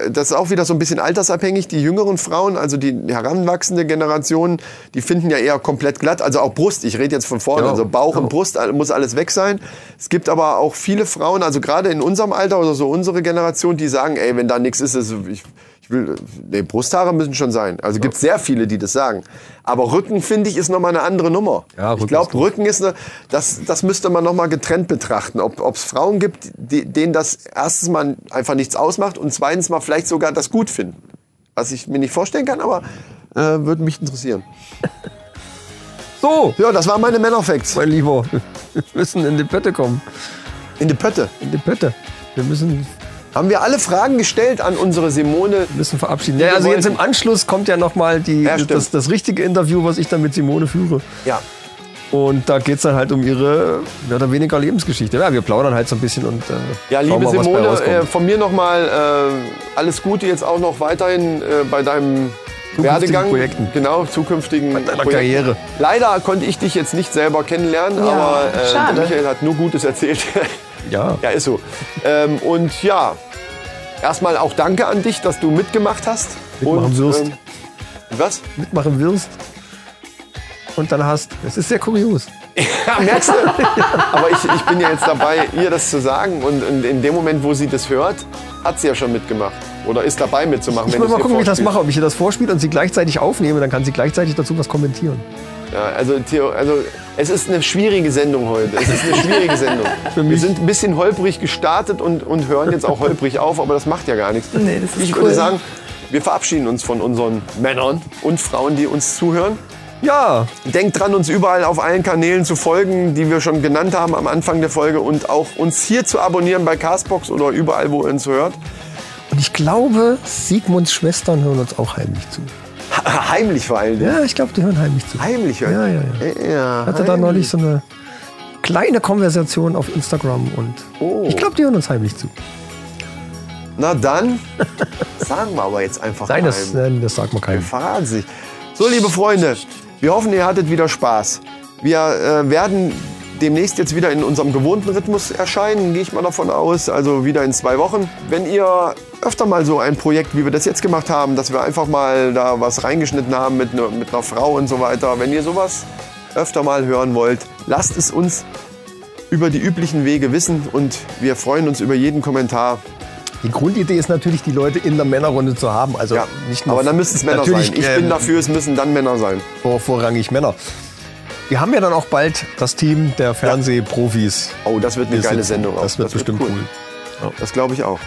Das ist auch wieder so ein bisschen altersabhängig. Die jüngeren Frauen, also die heranwachsende Generation, die finden ja eher komplett glatt. Also auch Brust. Ich rede jetzt von vorne. Ja, Also Bauch ja. und Brust muss alles weg sein. Es gibt aber auch viele Frauen, also gerade in unserem Alter oder so unsere Generation, die sagen, ey, wenn da nichts ist, ist ich will, nee, Brusthaare müssen schon sein. Also gibt sehr viele, die das sagen. Aber Rücken, finde ich, ist nochmal eine andere Nummer. Ja, ich glaube. Rücken ist eine, das, das müsste man nochmal getrennt betrachten. Ob es Frauen gibt, die, denen das erstens mal einfach nichts ausmacht und zweitens mal vielleicht sogar das gut finden. Was ich mir nicht vorstellen kann, aber äh, würde mich interessieren. *laughs* So, Ja, das waren meine Männerfacts. mein Lieber, *laughs* wir müssen in die Pötte kommen. In die Pötte. In die Pötte. Wir müssen Haben wir alle Fragen gestellt an unsere Simone? Wir müssen verabschieden. Ja, also jetzt im Anschluss kommt ja nochmal Ja, das, das richtige Interview, was ich dann mit Simone führe. Ja. Und da geht es dann halt um ihre mehr oder weniger Lebensgeschichte. Ja, wir plaudern halt so ein bisschen und äh, Ja, liebe mal, was bei Simone, äh, von mir nochmal äh, alles Gute jetzt auch noch weiterhin äh, bei deinem Werdegang. Projekten. Genau, zukünftigen Bei deiner Projekten. Karriere. Leider konnte ich dich jetzt nicht selber kennenlernen, Ja, aber äh, Michael hat nur Gutes erzählt. *laughs* ja. ja, ist so. Ähm, und ja, erstmal auch danke an dich, dass du mitgemacht hast. Mitmachen und, wirst. ähm, was? mitmachen wirst und dann hast. Es ist sehr kurios. Ja, merkst du? *laughs* Aber ich, ich bin ja jetzt dabei, ihr das zu sagen. Und in, in dem Moment, wo sie das hört, hat sie ja schon mitgemacht. Oder ist dabei mitzumachen. Ich du's mal gucken, wie ich das mache. Ob ich ihr das vorspiele und sie gleichzeitig aufnehme, dann kann sie gleichzeitig dazu was kommentieren. Ja, also, Theo, also es ist eine schwierige Sendung heute. Es ist eine schwierige Sendung. *laughs* Wir mich. sind ein bisschen holprig gestartet und, und hören jetzt auch holprig auf, aber das macht ja gar nichts. Nee, das ist ich cool. würde sagen, wir verabschieden uns von unseren Männern und Frauen, die uns zuhören. Ja, Denkt dran, uns überall auf allen Kanälen zu folgen, die wir schon genannt haben am Anfang der Folge und auch uns hier zu abonnieren bei Castbox oder überall, wo ihr uns hört. und ich glaube, Sigmunds Schwestern hören uns auch heimlich zu. Heimlich vor Dingen. Ja, ich glaube, die hören heimlich zu. Heimlich hören. Ja, ja, ja. ja. hatte da neulich so eine kleine Konversation auf Instagram und Oh. ich glaube, die hören uns heimlich zu. Na dann, *laughs* sagen wir aber jetzt einfach Nein, das, nein, das sagt man keinem. Verraten sich. So, liebe Freunde, wir hoffen, ihr hattet wieder Spaß. Wir äh, werden demnächst jetzt wieder in unserem gewohnten Rhythmus erscheinen, gehe ich mal davon aus. Also wieder in zwei Wochen. Wenn ihr öfter mal so ein Projekt, wie wir das jetzt gemacht haben, dass wir einfach mal da was reingeschnitten haben mit, ne, mit einer Frau und so weiter, wenn ihr sowas öfter mal hören wollt, lasst es uns über die üblichen Wege wissen und wir freuen uns über jeden Kommentar. Die Grundidee ist natürlich, die Leute in der Männerrunde zu haben. Also Ja, nicht nur aber dann müssen es Männer sein. Ich ähm, bin dafür, es müssen dann Männer sein. vor, vorrangig Männer. Wir haben ja dann auch bald das Team der Fernsehprofis. Oh, das wird eine Wir geile. Sendung. auch. Das wird bestimmt cool. Das glaube ich auch.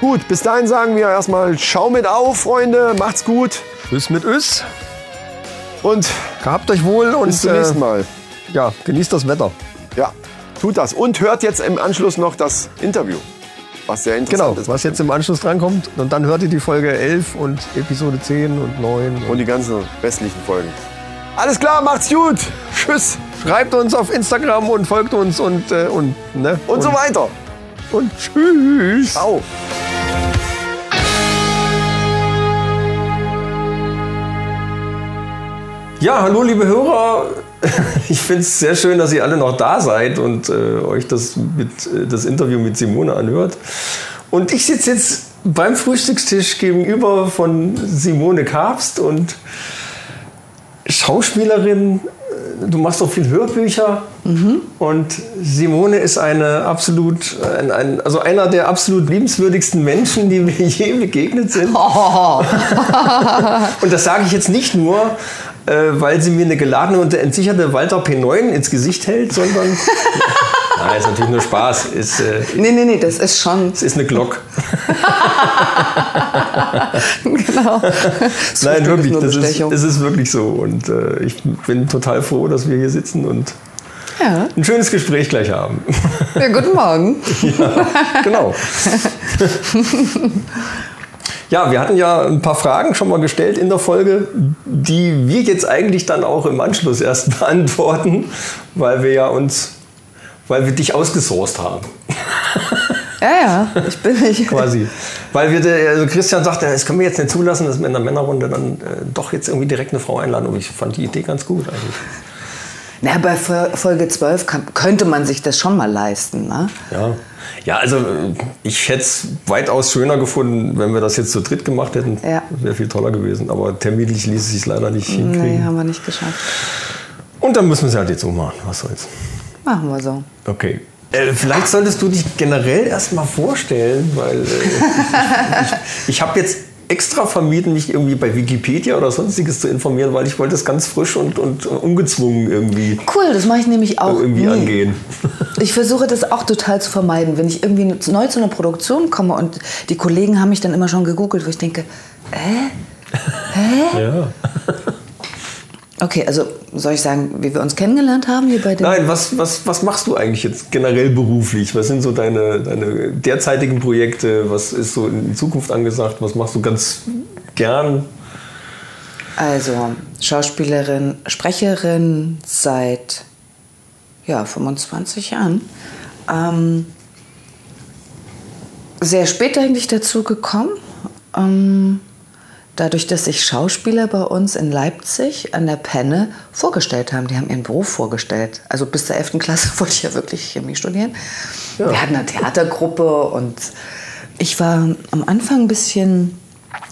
Gut, bis dahin sagen wir erstmal Schau mit auf, Freunde. Macht's gut Tschüss mit Ös. und Gehabt euch wohl und bis zum nächsten Mal. Äh, ja, genießt das Wetter. Ja, tut das. Und hört jetzt im Anschluss noch das Interview. Was sehr interessant Genau, ist. was jetzt im Anschluss drankommt. Und dann hört ihr die Folge 11 und Episode 10 und 9. Und die ganzen restlichen Folgen. Alles klar, macht's gut. Tschüss. Schreibt uns auf Instagram und folgt uns und, äh, und, ne? Und, so weiter. Und tschüss. Ciao. Ja, hallo liebe Hörer. *laughs* Ich finde es sehr schön, dass ihr alle noch da seid und äh, euch das, mit, äh, das Interview mit Simone anhört. Und ich sitze jetzt beim Frühstückstisch gegenüber von Simone Kabst und Schauspielerin. Äh, Du machst doch viel Hörbücher und Simone ist eine absolut, ein, ein, also einer der absolut liebenswürdigsten Menschen, die mir *laughs* je begegnet sind. *laughs* Und das sage ich jetzt nicht nur, äh, weil sie mir eine geladene und entsicherte Walter P9 ins Gesicht hält, sondern. *laughs* Nein, ist natürlich nur Spaß. Ist, äh, Nee, nee, nee, das ist schon. es ist eine Glock. *laughs* genau. *laughs* Nein, wirklich. Das ist, das ist wirklich so. Und äh, ich bin total froh, dass wir hier sitzen und Ja. ein schönes Gespräch gleich haben. ja, guten Morgen. *laughs* genau. Ja, wir hatten ja ein paar Fragen schon mal gestellt in der Folge, die wir jetzt eigentlich dann auch im Anschluss erst beantworten, weil wir ja uns, weil wir dich ausgesourced haben, *laughs* Ja, ja, ich bin nicht. quasi. weil wir, also Christian sagte, das können wir jetzt nicht zulassen, dass wir in der Männerrunde dann äh, doch jetzt irgendwie direkt eine Frau einladen. Und ich fand die Idee ganz gut eigentlich. Na, bei Fol- Folge 12 kann, könnte man sich das schon mal leisten. Ne? Ja. Ja, also äh, ich hätte es weitaus schöner gefunden, wenn wir das jetzt zu dritt gemacht hätten. Ja. Wäre viel toller gewesen. Aber terminlich ließ es sich leider nicht hinkriegen. Nee, haben wir nicht geschafft. Und dann müssen wir es halt jetzt so machen. Was soll's. Machen wir so. Okay. Äh, vielleicht solltest du dich generell erstmal vorstellen, weil äh, ich, ich habe jetzt extra vermieden, mich irgendwie bei Wikipedia oder sonstiges zu informieren, weil ich wollte es ganz frisch und, und ungezwungen irgendwie, Cool, das mache ich nämlich auch irgendwie nie. angehen. Ich versuche das auch total zu vermeiden, wenn ich irgendwie neu zu einer Produktion komme und die Kollegen haben mich dann immer schon gegoogelt, wo ich denke, äh? Ja. Okay, also soll ich sagen, wie wir uns kennengelernt haben hier bei den. Nein, was, was, was machst du eigentlich jetzt generell beruflich? Was sind so deine, deine derzeitigen Projekte? Was ist so in Zukunft angesagt? Was machst du ganz gern? Also Schauspielerin, Sprecherin seit ja, 25 Jahren. Ähm, sehr spät eigentlich dazu gekommen. Ähm, dadurch, dass sich Schauspieler bei uns in Leipzig an der Penne vorgestellt haben. Die haben ihren Beruf vorgestellt. Also bis zur 11. Klasse *laughs* wollte ich ja wirklich Chemie studieren. Wir hatten eine Theatergruppe und ich war am Anfang ein bisschen,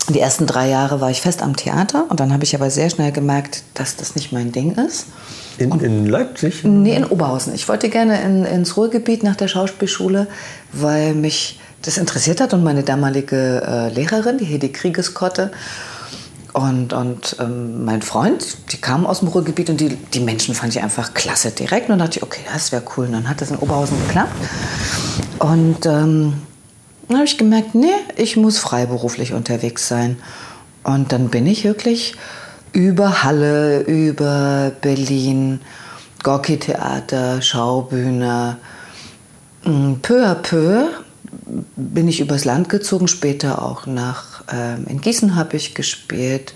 die ersten drei Jahre war ich fest am Theater und dann habe ich aber sehr schnell gemerkt, dass das nicht mein Ding ist. In, in Leipzig? Nee, in Oberhausen. Ich wollte gerne in, ins Ruhrgebiet nach der Schauspielschule, weil mich das interessiert hat und meine damalige äh, Lehrerin, die Hedi Kriegeskotte, und, und ähm, mein Freund, die kamen aus dem Ruhrgebiet und die, die Menschen fand ich einfach klasse direkt. Und dann dachte ich, okay, das wäre cool. Und dann hat das in Oberhausen geklappt. Und ähm, dann habe ich gemerkt, nee, ich muss freiberuflich unterwegs sein. Und dann bin ich wirklich über Halle, über Berlin, Gorki-Theater, Schaubühne, mh, peu à peu bin ich übers Land gezogen, später auch nach, ähm, in Gießen habe ich gespielt,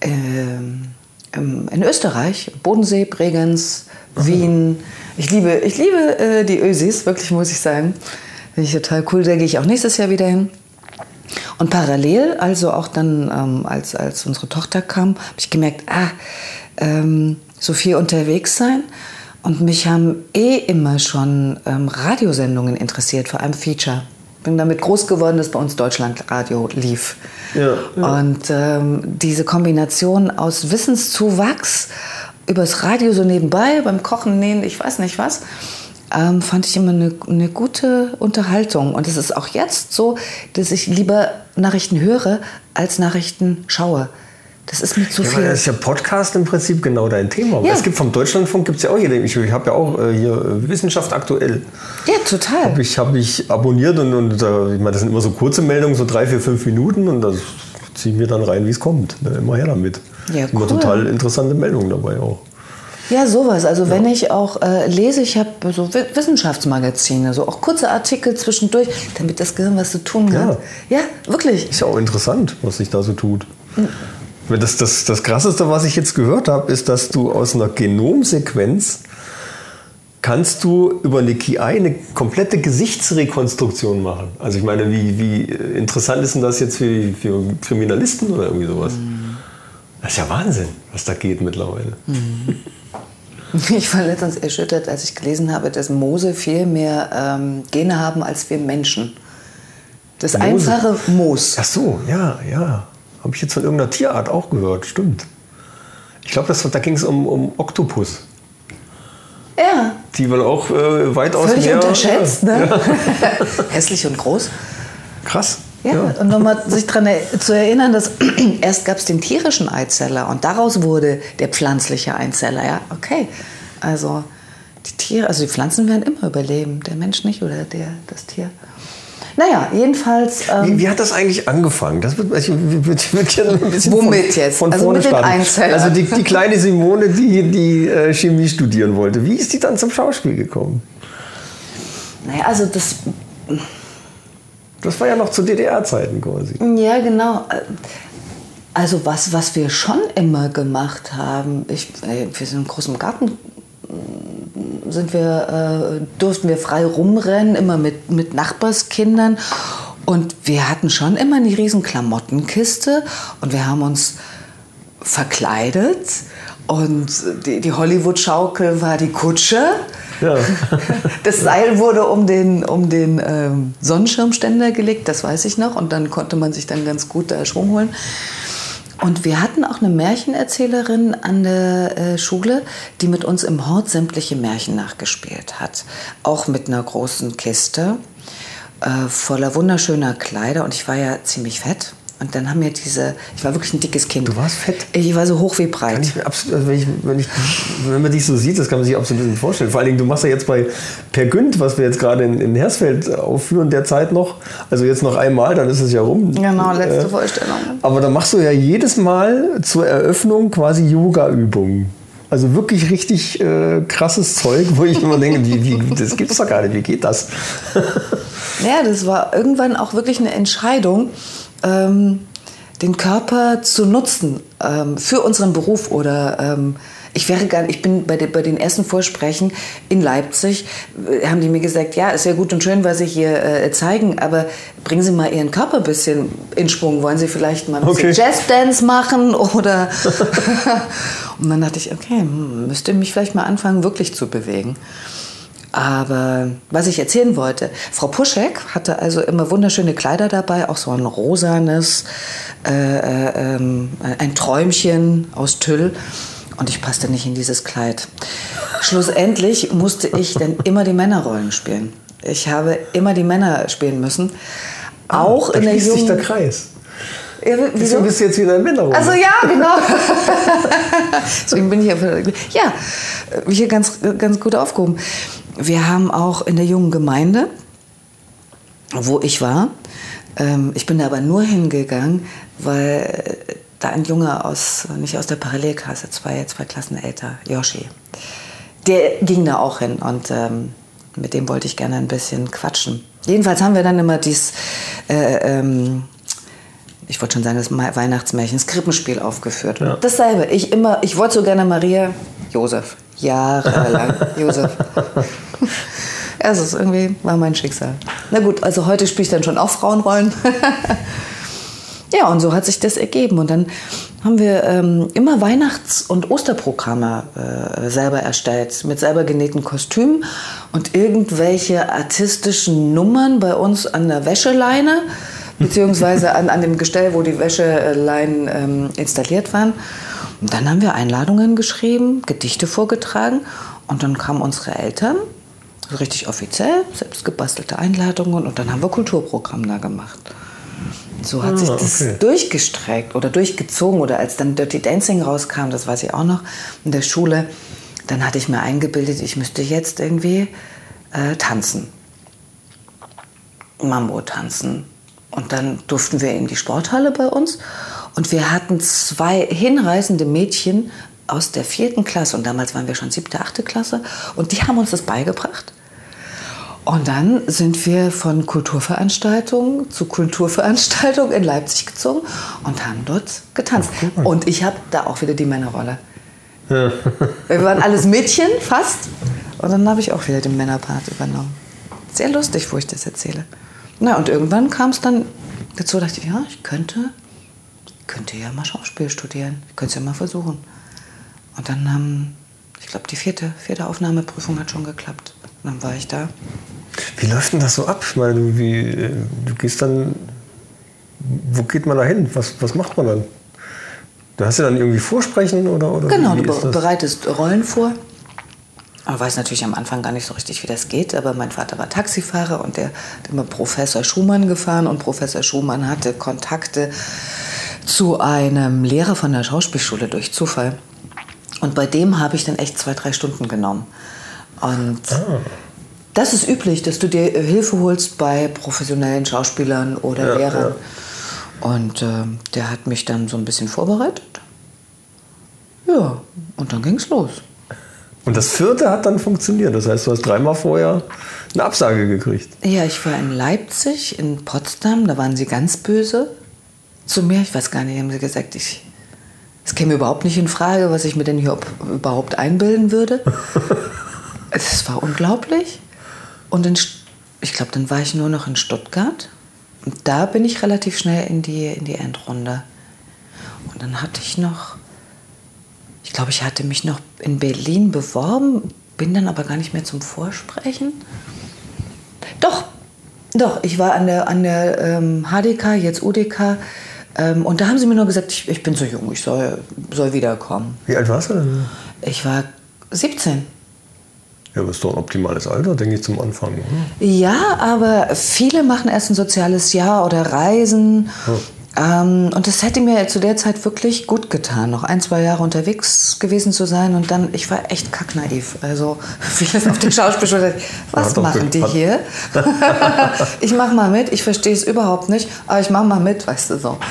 ähm, in Österreich, Bodensee, Bregenz, Wien. Ich liebe, ich liebe äh, die Ösis, wirklich muss ich sagen. Finde ich total cool, da gehe ich auch nächstes Jahr wieder hin. Und parallel, also auch dann, ähm, als, als unsere Tochter kam, habe ich gemerkt, ah, ähm, so viel unterwegs sein. Und mich haben eh immer schon ähm, Radiosendungen interessiert, vor allem Feature. Bin damit groß geworden, dass bei uns Deutschlandradio lief. Ja, Und ähm, diese Kombination aus Wissenszuwachs übers Radio so nebenbei, beim Kochen, Nähen, ich weiß nicht was, ähm, fand ich immer eine, eine gute Unterhaltung. Und es ist auch jetzt so, dass ich lieber Nachrichten höre, als Nachrichten schaue. Das ist mir zu Ja, viel. das ist ja Podcast im Prinzip genau dein Thema. Ja. Es gibt vom Deutschlandfunk gibt es ja auch jede. Ich, ich habe ja auch äh, hier äh, Wissenschaft aktuell. ja, total. Habe ich, hab ich abonniert und, und äh, ich meine, das sind immer so kurze Meldungen, so drei, vier, fünf Minuten und das ziehe mir dann rein, wie es kommt. Ne? Immer her damit. Ja, Immer cool. total interessante Meldungen dabei auch. Ja, sowas. Also wenn ich auch äh, lese, ich habe so Wi- Wissenschaftsmagazine, so auch kurze Artikel zwischendurch, damit das Gehirn was zu tun hat. Ja, wirklich. Ist ja auch interessant, was sich da so tut. Das, das, das Krasseste, was ich jetzt gehört habe, ist, dass du aus einer Genomsequenz kannst du über eine KI eine komplette Gesichtsrekonstruktion machen. Also ich meine, wie, wie interessant ist denn das jetzt für, für Kriminalisten oder irgendwie sowas? Das ist ja Wahnsinn, was da geht mittlerweile. Ich war letztens erschüttert, als ich gelesen habe, dass Moose viel mehr ähm, Gene haben als wir Menschen. Das Moose? einfache Moos. Ach so, ja, ja. Habe ich jetzt von irgendeiner Tierart auch gehört, stimmt. Ich glaube, da ging es um, um Oktopus. Ja, Die wohl auch äh, weitaus völlig mehr... unterschätzt, ne? *laughs* Hässlich und groß. Krass. Ja, und nochmal sich daran zu erinnern, dass *clears throat* erst gab es den tierischen Eizeller und daraus wurde der pflanzliche Eizeller. Ja, okay. Also die Tiere, also die Pflanzen werden immer überleben, der Mensch nicht oder der, das Tier. Naja, jedenfalls. Wie, Ähm, wie hat das eigentlich angefangen? Das wird, ich würde würd gerne ein bisschen Womit von, jetzt? von Also vorne mit starten. Also die, die kleine Simone, die, die äh, Chemie studieren wollte. Wie ist die dann zum Schauspiel gekommen? naja, also das Das war ja noch zu DDR-Zeiten quasi. Ja, genau. Also was, was wir schon immer gemacht haben, ich, äh, wir sind im großen Garten, sind wir, äh, durften wir frei rumrennen, immer mit, mit Nachbarskindern. Und wir hatten schon immer eine riesen Klamottenkiste und wir haben uns verkleidet. Und die, die Hollywood-Schaukel war die Kutsche. Ja. *laughs* Das Seil wurde um den, um den ähm, Sonnenschirmständer gelegt, das weiß ich noch. Und dann konnte man sich dann ganz gut da Schwung holen. Und wir hatten auch eine Märchenerzählerin an der äh, Schule, die mit uns im Hort sämtliche Märchen nachgespielt hat. Auch mit einer großen Kiste äh, voller wunderschöner Kleider. Und ich war ja ziemlich fett. Und dann haben mir diese, ich war wirklich ein dickes Kind. Du warst fett? Ich war so hoch wie breit. Kann ich also wenn, ich, wenn, ich, wenn man dich so sieht, das kann man sich absolut nicht vorstellen. Vor allen Dingen, du machst ja jetzt bei Per Günd, was wir jetzt gerade in, in Hersfeld aufführen, derzeit noch, also jetzt noch einmal, dann ist es ja rum. Genau, letzte Äh, Vorstellung. Aber da machst du ja jedes Mal zur Eröffnung quasi Yoga-Übungen. Also wirklich richtig äh, krasses Zeug, wo ich immer denke, wie, wie, das gibt's doch gar nicht, wie geht das? *laughs* Ja, das war irgendwann auch wirklich eine Entscheidung, ähm, den Körper zu nutzen ähm, für unseren Beruf oder ähm, ich wäre gar ich bin bei, den- bei den ersten Vorsprechen in Leipzig, äh, haben die mir gesagt, ja, ist ja gut und schön, was Sie hier äh, zeigen, aber bringen Sie mal Ihren Körper ein bisschen in Schwung. Wollen Sie vielleicht mal ein bisschen Okay. Jazzdance machen oder... *laughs* und dann dachte ich, okay, hm, müsste mich vielleicht mal anfangen, wirklich zu bewegen. Aber was ich erzählen wollte, Frau Puschek hatte also immer wunderschöne Kleider dabei, auch so ein rosanes, äh, äh, ähm, ein Träumchen aus Tüll. Und ich passte nicht in dieses Kleid. Schlussendlich musste ich dann immer die Männerrollen spielen. Ich habe immer die Männer spielen müssen. Auch da in der schließt sich der Kreis. Ja, wieso? Deswegen bist du jetzt wieder in Männerrunde. Also ja, genau. *laughs* Deswegen bin ich ja, ja hier ganz, ganz gut aufgehoben. Wir haben auch in der jungen Gemeinde, wo ich war, ähm, ich bin da aber nur hingegangen, weil da ein Junge aus, nicht aus der Parallelklasse, zwei, zwei Klassen älter, Yoshi, der ging da auch hin und ähm, mit dem wollte ich gerne ein bisschen quatschen. Jedenfalls haben wir dann immer dies, äh, ähm, ich wollte schon sagen, das Weihnachtsmärchen, das Krippenspiel aufgeführt. Und Dasselbe. Ich immer, ich wollte so gerne Maria, Josef, jahrelang, *laughs* Josef. *laughs* Es ist irgendwie, war mein Schicksal. Na gut, also heute spiele ich dann schon auch Frauenrollen. *laughs* ja, und so hat sich das ergeben. Und dann haben wir ähm, immer Weihnachts- und Osterprogramme äh, selber erstellt, mit selber genähten Kostümen und irgendwelche artistischen Nummern bei uns an der Wäscheleine, beziehungsweise an, an dem Gestell, wo die Wäscheleinen ähm, installiert waren. Und dann haben wir Einladungen geschrieben, Gedichte vorgetragen und dann kamen unsere Eltern richtig offiziell, selbst gebastelte Einladungen und dann haben wir Kulturprogramm da gemacht. So hat sich das okay. durchgestreckt oder durchgezogen oder als dann Dirty Dancing rauskam, das weiß ich auch noch, in der Schule, dann hatte ich mir eingebildet, ich müsste jetzt irgendwie äh, tanzen. Mambo tanzen. Und dann durften wir in die Sporthalle bei uns und wir hatten zwei hinreißende Mädchen aus der vierten Klasse und damals waren wir schon siebte, achte Klasse und die haben uns das beigebracht. Und dann sind wir von Kulturveranstaltung zu Kulturveranstaltung in Leipzig gezogen und haben dort getanzt. Und ich habe da auch wieder die Männerrolle. Wir waren alles Mädchen, fast. Und dann habe ich auch wieder den Männerpart übernommen. Sehr lustig, wo ich das erzähle. Na, und irgendwann kam es dann dazu, dachte ich, ja, ich könnte, könnte ja mal Schauspiel studieren. Ich könnte es ja mal versuchen. Und dann haben, ich glaube, die vierte, vierte Aufnahmeprüfung hat schon geklappt. Und dann war ich da. Wie läuft denn das so ab? Ich meine, du, wie, du gehst dann. Wo geht man da hin? Was, was macht man dann? Du hast ja dann irgendwie Vorsprechen oder, oder Genau, du be- bereitest Rollen vor. Ich weiß natürlich am Anfang gar nicht so richtig, wie das geht, aber mein Vater war Taxifahrer und der hat immer Professor Schumann gefahren und Professor Schumann hatte Kontakte zu einem Lehrer von der Schauspielschule durch Zufall. Und bei dem habe ich dann echt zwei, drei Stunden genommen. Und das ist üblich, dass du dir Hilfe holst bei professionellen Schauspielern oder Ja, Lehrern. Und ähm, der hat mich dann so ein bisschen vorbereitet. Ja, und dann ging's los. Und das vierte hat dann funktioniert. Das heißt, du hast dreimal vorher eine Absage gekriegt. Ja, ich war in Leipzig, in Potsdam, da waren sie ganz böse zu mir. Ich weiß gar nicht, haben sie gesagt, ich, es käme überhaupt nicht in Frage, was ich mir denn hier überhaupt einbilden würde. *laughs* Es war unglaublich. Und in, ich glaube, dann war ich nur noch in Stuttgart. Und da bin ich relativ schnell in die, in die Endrunde. Und dann hatte ich noch, ich glaube, ich hatte mich noch in Berlin beworben, bin dann aber gar nicht mehr zum Vorsprechen. Doch, doch, ich war an der, an der ähm, HDK, jetzt UDK. Ähm, und da haben sie mir nur gesagt, ich, ich bin zu jung, ich soll, soll wiederkommen. Wie alt warst du denn? Ich war 17. Ja, aber ist doch ein optimales Alter, denke ich, zum Anfang. Oder? Ja, aber viele machen erst ein soziales Jahr oder reisen. Ähm, und das hätte mir zu der Zeit wirklich gut getan, noch ein, zwei Jahre unterwegs gewesen zu sein. Und dann, ich war echt kacknaiv. Also *laughs* vieles auf der Schauspielschule. Was doch machen die hier? *laughs* ich mach mal mit, ich verstehe es überhaupt nicht, aber ich mach mal mit, weißt du so. *laughs*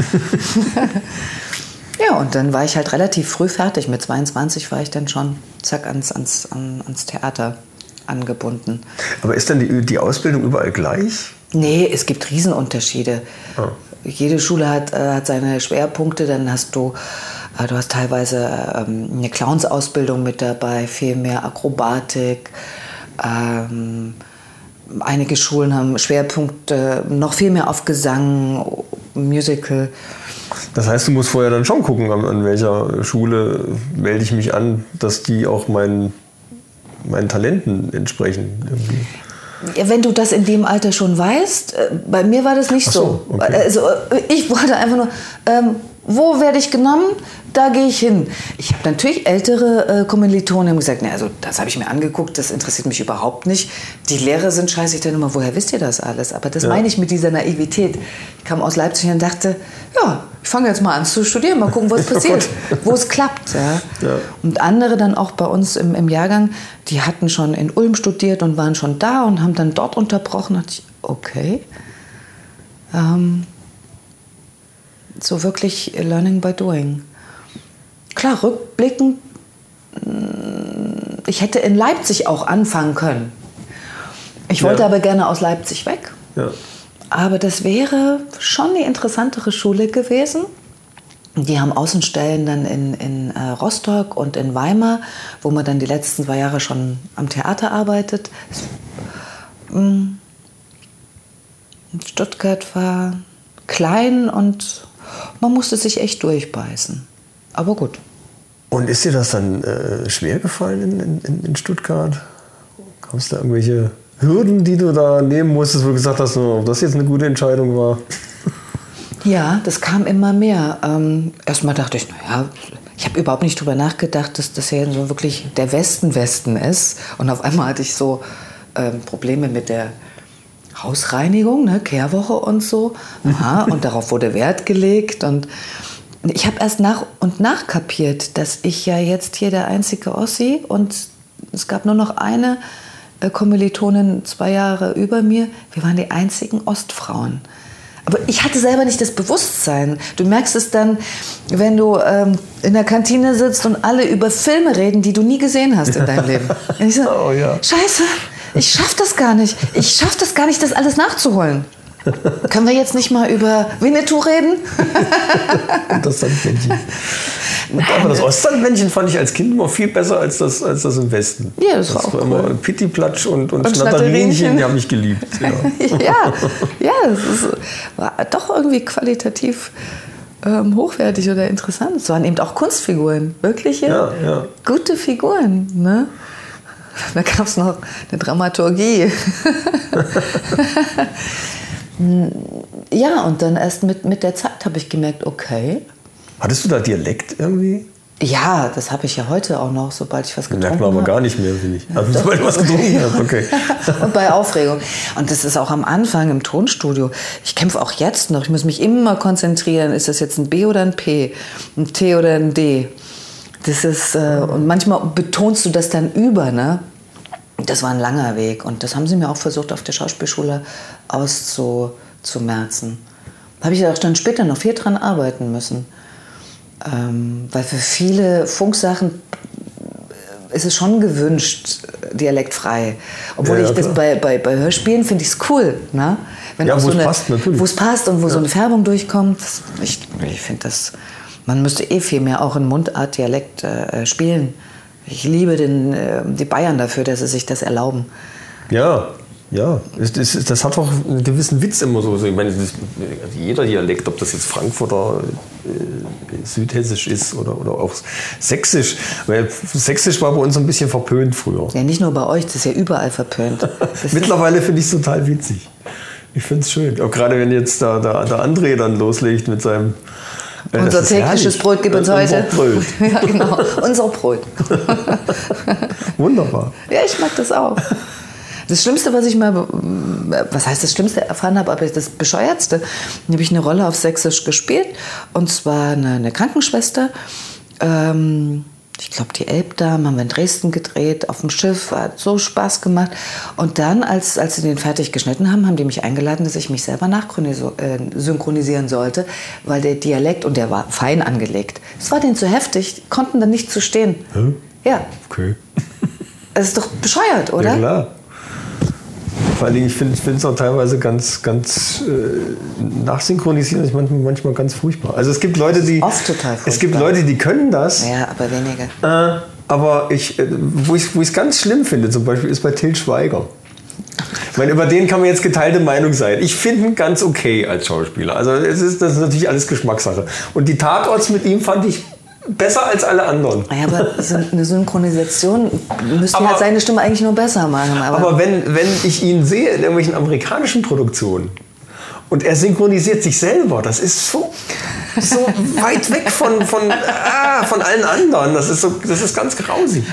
ja, und dann war ich halt relativ früh fertig. Mit 22 war ich dann schon zack ans, ans, an- ans Theater angebunden. Aber ist denn die, die Ausbildung überall gleich? Nee, es gibt Riesenunterschiede. Ah. Jede Schule hat, äh, hat seine Schwerpunkte. Dann hast du, äh, du hast teilweise ähm, eine Clownsausbildung mit dabei, viel mehr Akrobatik. Ähm, einige Schulen haben Schwerpunkte noch viel mehr auf Gesang, Musical. Das heißt, du musst vorher dann schon gucken, an, an welcher Schule melde ich mich an, dass die auch meinen, meinen Talenten entsprechen. Irgendwie. Wenn du das in dem Alter schon weißt, äh, bei mir war das nicht Ach so. so, okay. Also äh, ich wollte einfach nur, ähm, wo werde ich genommen? Da gehe ich hin. Ich habe natürlich ältere äh, Kommilitonen gesagt, na, also das habe ich mir angeguckt, das interessiert mich überhaupt nicht. Die Lehrer sind scheiße. Ich dachte immer, woher wisst ihr das alles? Aber das Ja. meine ich mit dieser Naivität. Ich kam aus Leipzig und dachte, ja, ich fange jetzt mal an zu studieren, mal gucken, was *laughs* passiert, wo es klappt. Ja. Ja. Und andere dann auch bei uns im, im Jahrgang, die hatten schon in Ulm studiert und waren schon da und haben dann dort unterbrochen. Da dachte ich, okay. Ähm, so wirklich Learning by Doing. Klar, rückblickend, mh, ich hätte in Leipzig auch anfangen können. Ich wollte Ja. aber gerne aus Leipzig weg. Ja. Aber das wäre schon die interessantere Schule gewesen. Die haben Außenstellen dann in, in äh, Rostock und in Weimar, wo man dann die letzten zwei Jahre schon am Theater arbeitet. Mh, Stuttgart war klein und man musste sich echt durchbeißen. Aber gut. Und ist dir das dann äh, schwer gefallen in, in, in Stuttgart? Gab es da irgendwelche Hürden, die du da nehmen musstest, wo du gesagt hast, oh, ob das jetzt eine gute Entscheidung war? *laughs* Ja, das kam immer mehr. Ähm, erstmal dachte ich, naja, ich habe überhaupt nicht drüber nachgedacht, dass das ja so wirklich der Westen-Westen ist. Und auf einmal hatte ich so ähm, Probleme mit der Hausreinigung, ne, Kehrwoche und so. Aha, und darauf wurde Wert gelegt. Und ich habe erst nach und nach kapiert, dass ich ja jetzt hier der einzige Ossi und es gab nur noch eine äh, Kommilitonin zwei Jahre über mir. Wir waren die einzigen Ostfrauen. Aber ich hatte selber nicht das Bewusstsein. Du merkst es dann, wenn du ähm, in der Kantine sitzt und alle über Filme reden, die du nie gesehen hast in deinem Leben. *laughs* Und ich so, Oh ja. Scheiße, ich schaff das gar nicht. Ich schaff das gar nicht, das alles nachzuholen. Können wir jetzt nicht mal über Winnetou reden? *laughs* Das Sandmännchen. Und aber das Ostsandmännchen fand ich als Kind immer viel besser als das, als das im Westen. Ja, das war auch war cool. immer Pittiplatsch und, und, Und Schnatterinchen, die habe ich geliebt. *laughs* Ja. ja, ja, das ist, war doch irgendwie qualitativ ähm, hochwertig oder interessant. Es waren eben auch Kunstfiguren, wirkliche Ja, ja. gute Figuren. Ne? *laughs* Da gab es noch eine Dramaturgie. *laughs* ja, und dann erst mit, mit der Zeit habe ich gemerkt, okay, Hattest du da Dialekt irgendwie? ja, das habe ich ja heute auch noch, sobald ich was getrunken Merkt man aber habe. gar nicht mehr, finde ich. Also, *laughs* sobald du was getrunken hast, okay. und bei Aufregung. Und das ist auch am Anfang im Tonstudio. Ich kämpfe auch jetzt noch. Ich muss mich immer konzentrieren. Ist das jetzt ein B oder ein P? Ein T oder ein D? Das ist, äh, und manchmal betonst du das dann über, ne? Das war ein langer Weg. Und das haben sie mir auch versucht, auf der Schauspielschule auszumerzen. Da habe ich auch dann später noch viel dran arbeiten müssen. Ähm, weil für viele Funksachen ist es schon gewünscht, dialektfrei. Obwohl Ja, ja, ich das klar. bei, bei, bei Hörspielen finde ich es cool. Ne? Wenn Ja, wo es eine- passt, natürlich. Wo es passt und wo so eine Färbung durchkommt. Ich, ich finde das, man müsste eh viel mehr auch in Mundart-Dialekt äh, spielen. Ich liebe den, äh, die Bayern dafür, dass sie sich das erlauben. Ja, ja. Es- Das hat auch einen gewissen Witz immer so. Ich meine, das, jeder Dialekt, ob das jetzt Frankfurter äh, Südhessisch ist oder, oder auch Sächsisch. Weil Sächsisch war bei uns ein bisschen verpönt früher. Ja, nicht nur bei euch, das ist ja überall verpönt. Das *laughs* Mittlerweile finde ich es total witzig. Ich finde es schön. Auch gerade wenn jetzt da, da, der André dann loslegt mit seinem. Äh, das Unser tägliches. Brot gibt uns Unser heute. Brot. *laughs* ja, genau. Unser Brot. *laughs* Wunderbar. Ja, ich mag das auch. Das Schlimmste, was ich mal, äh, was heißt das Schlimmste erfahren habe, aber das Bescheuertste, habe ich eine Rolle auf Sächsisch gespielt. Und zwar eine, eine Krankenschwester. Ähm, ich glaube, die Elbdamen haben wir in Dresden gedreht, auf dem Schiff, hat so Spaß gemacht. Und dann, als, als sie den fertig geschnitten haben, haben die mich eingeladen, dass ich mich selber nachsynchronisieren sollte, weil der Dialekt, und der war fein angelegt, es war denen zu heftig, konnten dann nicht zu stehen. Hm? Ja, Okay. das ist doch bescheuert, oder? Ja, klar. Vor Dingen, ich finde es auch teilweise ganz, ganz äh, nachsynchronisieren ist manchmal, manchmal ganz furchtbar. Also es gibt Leute, die. Oft total Es gibt furchtbar. Leute, die können das. Ja, aber weniger. Äh, aber ich, äh, wo ich es ganz schlimm finde, zum Beispiel, ist bei Till Schweiger. Ich meine, über den kann man jetzt geteilte Meinung sein. Ich finde ihn ganz okay als Schauspieler. Also es ist, das ist natürlich alles Geschmackssache. Und die Tatorts mit ihm fand ich besser als alle anderen. Ja, aber eine Synchronisation müsste Aber- halt seine Stimme eigentlich nur besser machen. Aber, Aber wenn, wenn ich ihn sehe in irgendwelchen amerikanischen Produktionen und er synchronisiert sich selber, das ist so, so weit weg von, von, ah, von allen anderen. Das ist, so, das ist ganz grausig.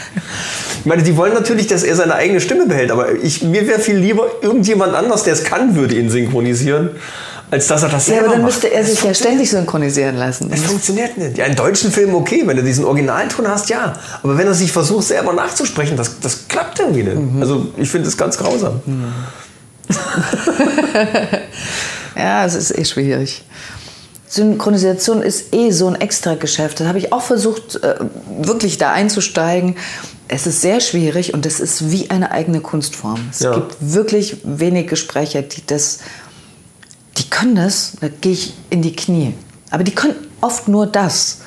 Ich meine, die wollen natürlich, dass er seine eigene Stimme behält, aber ich, mir wäre viel lieber, irgendjemand anders, der es kann, würde ihn synchronisieren, als dass er das ja, selber aber dann macht. müsste er Das sich ja ständig synchronisieren lassen. es funktioniert nicht. Ja, in deutschen Filmen okay, wenn du diesen Originalton hast, ja. Aber wenn er sich versucht, selber nachzusprechen, das, das klappt irgendwie nicht. Mhm. Also ich finde das ganz grausam. *laughs* Ja, es ist eh schwierig. Synchronisation ist eh so ein Extrageschäft. Da habe ich auch versucht, äh, wirklich da einzusteigen. Es ist sehr schwierig und es ist wie eine eigene Kunstform. Es Ja. gibt wirklich wenige Sprecher, die das, die können das, da gehe ich in die Knie. Aber die können oft nur das.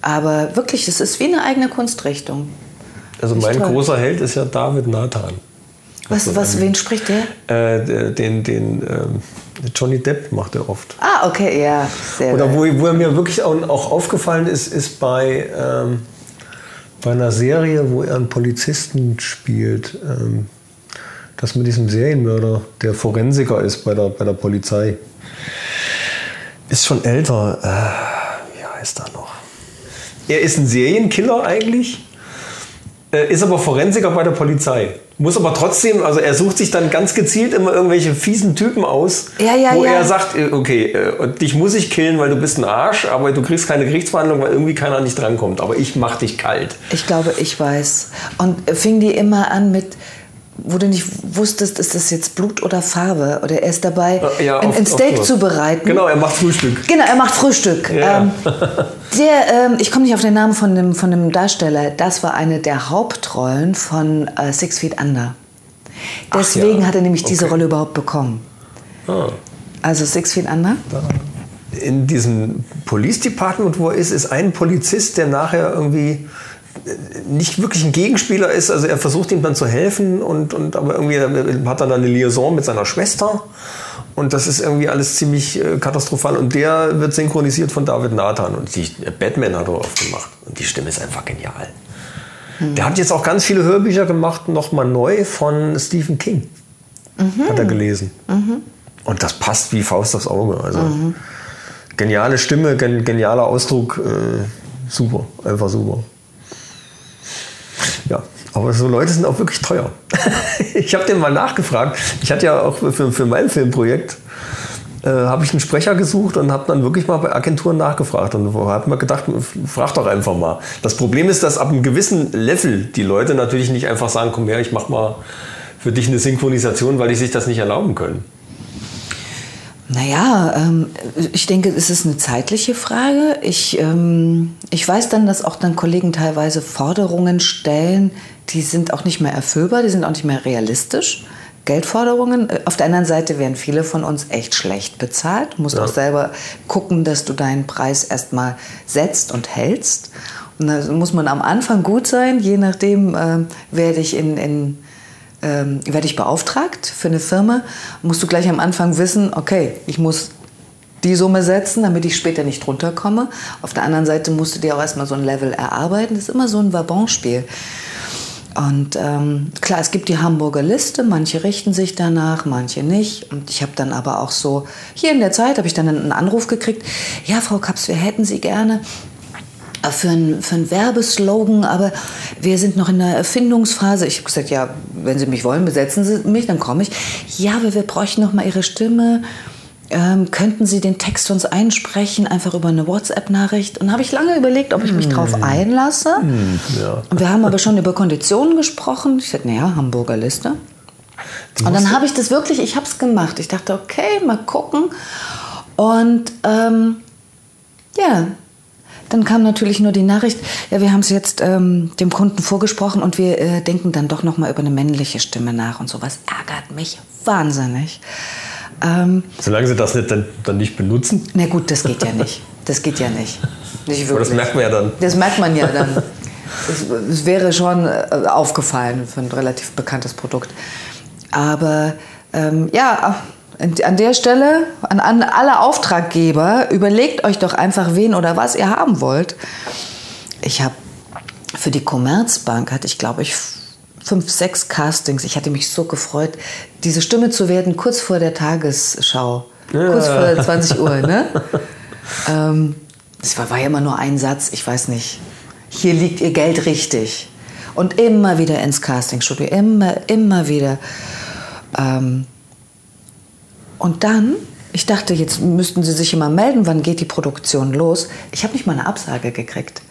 Aber wirklich, es ist wie eine eigene Kunstrichtung. Also mein toll. großer Held ist ja David Nathan. Was, was, wen spricht der? Äh, den den ähm, Johnny Depp macht er oft. Ah, okay, ja. Sehr Oder wo, wo er mir wirklich auch, auch aufgefallen ist, ist bei, ähm, bei einer Serie, wo er einen Polizisten spielt. Ähm, das mit diesem Serienmörder, der Forensiker ist bei der, bei der Polizei. Ist schon älter. Äh, wie heißt er noch? Er ist ein Serienkiller eigentlich, äh, ist aber Forensiker bei der Polizei. Muss aber trotzdem, also er sucht sich dann ganz gezielt immer irgendwelche fiesen Typen aus, Ja, ja, wo ja. er sagt, äh, okay, äh, dich muss ich killen, weil du bist ein Arsch, aber du kriegst keine Gerichtsverhandlung, weil irgendwie keiner an dich drankommt. Aber ich mach dich kalt. Ich glaube, ich weiß. Und fing die immer an mit, wo du nicht wusstest, ist das jetzt Blut oder Farbe? Oder er ist dabei, Äh, ja, ein, oft- ein Steak oft so. zu bereiten. Genau, er macht Frühstück. Genau, er macht Frühstück. Ja. Ähm, *laughs* der, ähm, ich komme nicht auf den Namen von dem, von dem Darsteller. Das war eine der Hauptrollen von äh, Six Feet Under. Deswegen ja. hat er nämlich diese Okay. Rolle überhaupt bekommen. Ah. Also Six Feet Under. in diesem Police Department, wo er ist, ist ein Polizist, der nachher irgendwie nicht wirklich ein Gegenspieler ist. Also er versucht ihm dann zu helfen und, und aber irgendwie hat er dann eine Liaison mit seiner Schwester. Und das ist irgendwie alles ziemlich äh, katastrophal. Und der wird synchronisiert von David Nathan. Und die, äh, Batman hat er oft gemacht. Und die Stimme ist einfach genial. Der hat jetzt auch ganz viele Hörbücher gemacht, nochmal neu von Stephen King. Hat er gelesen. Und das passt wie Faust aufs Auge. Also geniale Stimme, gen genialer Ausdruck, äh, super, einfach super. Ja, aber so Leute sind auch wirklich teuer. *laughs* ich habe den mal nachgefragt. Ich hatte ja auch für, für mein Filmprojekt äh, habe ich einen Sprecher gesucht und habe dann wirklich mal bei Agenturen nachgefragt und habe mir gedacht, frag doch einfach mal. Das Problem ist, dass ab einem gewissen Level die Leute natürlich nicht einfach sagen, komm her, ich mach mal für dich eine Synchronisation, weil die sich das nicht erlauben können. Naja, ähm, ich denke, es ist eine zeitliche Frage. Ich, ähm, ich weiß dann, dass auch dann Kollegen teilweise Forderungen stellen, die sind auch nicht mehr erfüllbar, die sind auch nicht mehr realistisch. Geldforderungen. Äh, Auf der anderen Seite werden viele von uns echt schlecht bezahlt. Du musst Ja. auch selber gucken, dass du deinen Preis erstmal setzt und hältst. Und da muss man am Anfang gut sein, je nachdem, ähm, wer dich in, in ähm, werde ich beauftragt für eine Firma, musst du gleich am Anfang wissen, okay, ich muss die Summe setzen, damit ich später nicht runterkomme. Auf der anderen Seite musst du dir auch erstmal so ein Level erarbeiten. Das ist immer so ein Wabonspiel. Und ähm, klar, es gibt die Hamburger Liste, manche richten sich danach, manche nicht. Und ich habe dann aber auch so, hier in der Zeit habe ich dann einen Anruf gekriegt, ja, Frau Kaps, wir hätten Sie gerne für einen für einen Werbeslogan, aber wir sind noch in der Erfindungsphase. Ich habe gesagt, ja, wenn Sie mich wollen, besetzen Sie mich, dann komme ich. Ja, aber wir bräuchten noch mal Ihre Stimme. Ähm, könnten Sie den Text uns einsprechen, einfach über eine WhatsApp-Nachricht? Und habe ich lange überlegt, ob ich mich drauf einlasse. Und wir haben aber schon über Konditionen gesprochen. Ich sagte, naja, Hamburger Liste. Und dann habe ich das wirklich, ich habe es gemacht. Ich dachte, okay, mal gucken. Und ähm, ja, dann kam natürlich nur die Nachricht, ja, wir haben es jetzt ähm, dem Kunden vorgesprochen und wir äh, denken dann doch noch mal über eine männliche Stimme nach und sowas ärgert mich wahnsinnig. Ähm, Solange sie das nicht, dann, dann nicht benutzen. na gut, das geht ja nicht. Das geht ja nicht. *laughs* Nicht Aber das merkt man ja dann. Das merkt man ja dann. *laughs* Es, es wäre schon äh, aufgefallen für ein relativ bekanntes Produkt. Aber ähm, ja, an- der Stelle, an, an alle Auftraggeber, überlegt euch doch einfach, wen oder was ihr haben wollt. Ich habe für die Commerzbank, hatte ich glaube ich fünf, sechs Castings. Ich hatte mich so gefreut, diese Stimme zu werden, kurz vor der Tagesschau. Kurz vor 20 Uhr, ne? *laughs* Ähm, es war, war ja immer nur ein Satz, ich weiß nicht. Hier liegt ihr Geld richtig. Und immer wieder ins Castingstudio, immer, immer wieder. Ähm, und dann, ich dachte, jetzt müssten sie sich immer melden, wann geht die Produktion los. Ich habe nicht mal eine Absage gekriegt.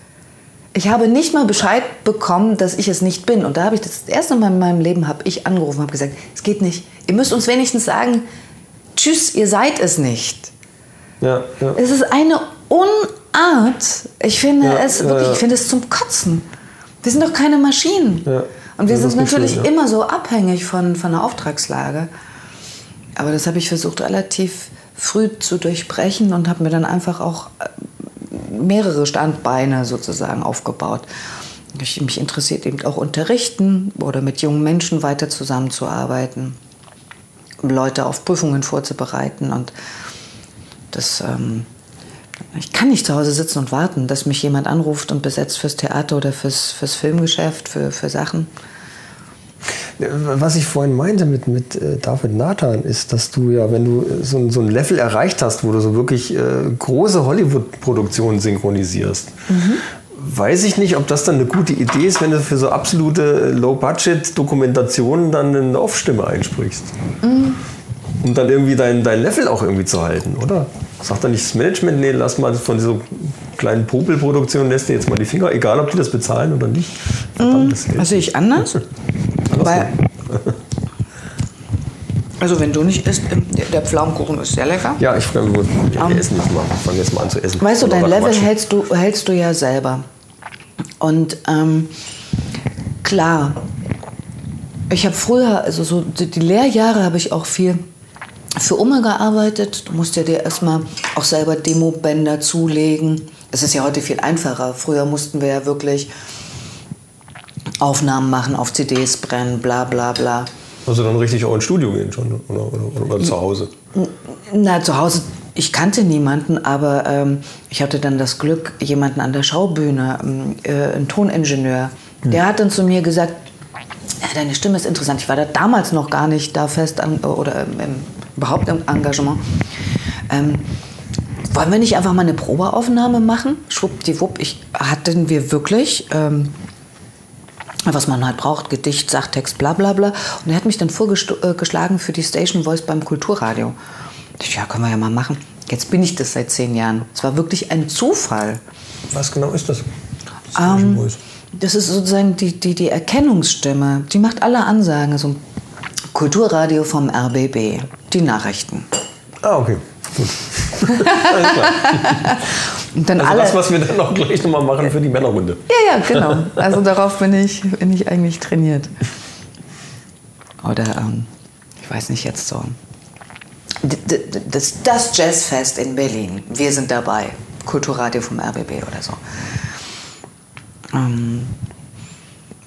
Ich habe nicht mal Bescheid bekommen, dass ich es nicht bin. Und da habe ich das erste Mal in meinem Leben habe ich angerufen, habe gesagt, es geht nicht. Ihr müsst uns wenigstens sagen, tschüss, ihr seid es nicht. Ja, ja. Es ist eine Unart. Ich finde Ja, es wirklich, ich finde es zum Kotzen. Wir sind doch keine Maschinen. Ja. Und wir sind natürlich schön, immer so abhängig von, von der Auftragslage. Aber das habe ich versucht relativ früh zu durchbrechen und habe mir dann einfach auch äh, mehrere Standbeine sozusagen aufgebaut. Ich, mich interessiert eben auch Unterrichten oder mit jungen Menschen weiter zusammenzuarbeiten, Leute auf Prüfungen vorzubereiten und das, ähm, ich kann nicht zu Hause sitzen und warten, dass mich jemand anruft und besetzt fürs Theater oder fürs, fürs Filmgeschäft, für, für Sachen. Was ich vorhin meinte mit, mit äh, David Nathan, ist, dass du ja, wenn du äh, so, ein- so ein Level erreicht hast, wo du so wirklich äh, große Hollywood-Produktionen synchronisierst, weiß ich nicht, ob das dann eine gute Idee ist, wenn du für so absolute äh, Low-Budget-Dokumentationen dann eine Off-Stimme einsprichst. Um dann irgendwie dein, dein Level auch irgendwie zu halten, oder? Sagt dann nicht das Management, nee, lass mal von dieser kleinen Popelproduktion, lässt dir jetzt mal die Finger, egal ob die das bezahlen oder nicht. Verdammt, das. Das sehe ich anders. Weil, *laughs* also wenn du nicht isst, ähm, der, der Pflaumenkuchen ist sehr lecker. Ja, ich fange wir Ähm, essen jetzt mal. Fangen jetzt mal an zu essen. Weißt du, dein Level hältst du, hältst du ja selber. Und ähm, klar, ich habe früher, also so die, die Lehrjahre habe ich auch viel für Umme gearbeitet. Du musst ja dir erstmal auch selber Demobänder zulegen. Es ist ja heute viel einfacher. Früher mussten wir ja wirklich Aufnahmen machen, auf CDs brennen, bla bla bla. Also dann richtig auch ins Studio gehen schon oder, oder, oder zu Hause. Na, zu Hause, ich kannte niemanden, aber ähm, ich hatte dann das Glück, jemanden an der Schaubühne, ähm, äh, ein Toningenieur, der hat dann zu mir gesagt, deine Stimme ist interessant. Ich war da damals noch gar nicht da fest an, oder im, im, überhaupt im Engagement. Ähm, wollen wir nicht einfach mal eine Probeaufnahme machen? Schwuppdiwupp, ich hatten wir wirklich, ähm, was man halt braucht, Gedicht, Sachtext, bla bla bla. Und er hat mich dann vorgeschlagen für die Station Voice beim Kulturradio. Ich ja, können wir ja mal machen. Jetzt bin ich das seit zehn Jahren. Es war wirklich ein Zufall. Was genau ist das? Ähm, das ist sozusagen die, die, die Erkennungsstimme. Die macht alle Ansagen. So Kulturradio vom RBB. Die Nachrichten. ah, okay. Gut. Alles klar. Und dann Also alle. das, was wir dann noch gleich nochmal machen für die Männerrunde. Ja, ja, genau. Also *laughs* darauf bin ich, bin ich eigentlich trainiert. Oder, ähm, ich weiß nicht, jetzt so. Das, das Jazzfest in Berlin. Wir sind dabei. Kulturradio vom RBB oder so. Ähm,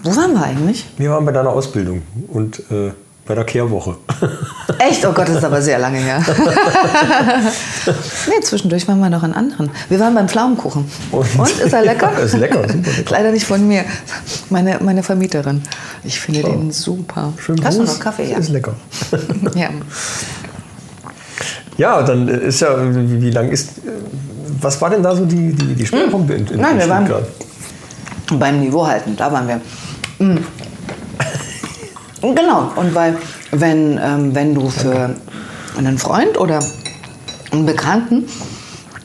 wo waren wir eigentlich? Wir waren bei deiner Ausbildung und äh, bei der Kehrwoche. *laughs* Echt? Oh Gott, das ist aber sehr lange her. *laughs* nee, zwischendurch waren wir noch in anderen. Wir waren beim Pflaumenkuchen. Und, ist er lecker? Ja, *laughs* ist lecker, super lecker. Leider nicht von mir. Meine, meine Vermieterin. Ich finde den super. Schön Hast du noch Kaffee? Ja. Ist lecker. ja. Ja, dann ist ja, wie, wie lang ist, was war denn da so die, die, die Schwerpunkte in, in, Nein, in wir waren- beim Niveau halten, da waren wir. Genau, und weil, wenn, ähm, wenn du für einen Freund oder einen Bekannten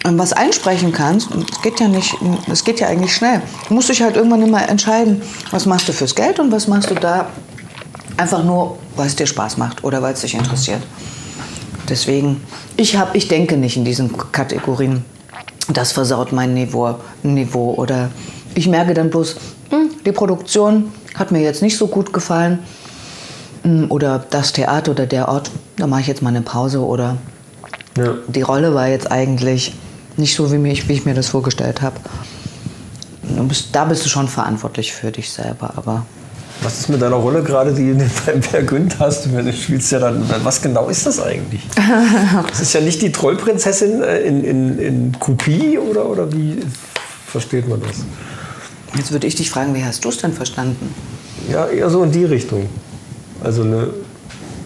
ähm, was einsprechen kannst, es geht ja nicht, es geht ja eigentlich schnell, du musst dich halt irgendwann immer entscheiden, was machst du fürs Geld und was machst du da einfach nur, weil es dir Spaß macht oder weil es dich interessiert. Deswegen, ich, hab, ich denke nicht in diesen Kategorien, das versaut mein Niveau, Niveau. Oder ich merke dann bloß, hm, die Produktion hat mir jetzt nicht so gut gefallen. Hm, Oder das Theater oder der Ort, da mache ich jetzt mal eine Pause. Oder Ja. die Rolle war jetzt eigentlich nicht so, wie, mich, wie ich mir das vorgestellt habe. Bist, da bist du schon verantwortlich für dich selber. Aber Was ist mit deiner Rolle gerade, die du *laughs* beim Per Günd hast? Du spielst ja dann, was genau ist das eigentlich? *laughs* Das ist ja nicht die Trollprinzessin äh, in, in, in Kopie oder, oder wie versteht man das? jetzt würde ich dich fragen, wie hast du es denn verstanden? Ja, eher so in die Richtung. Also eine,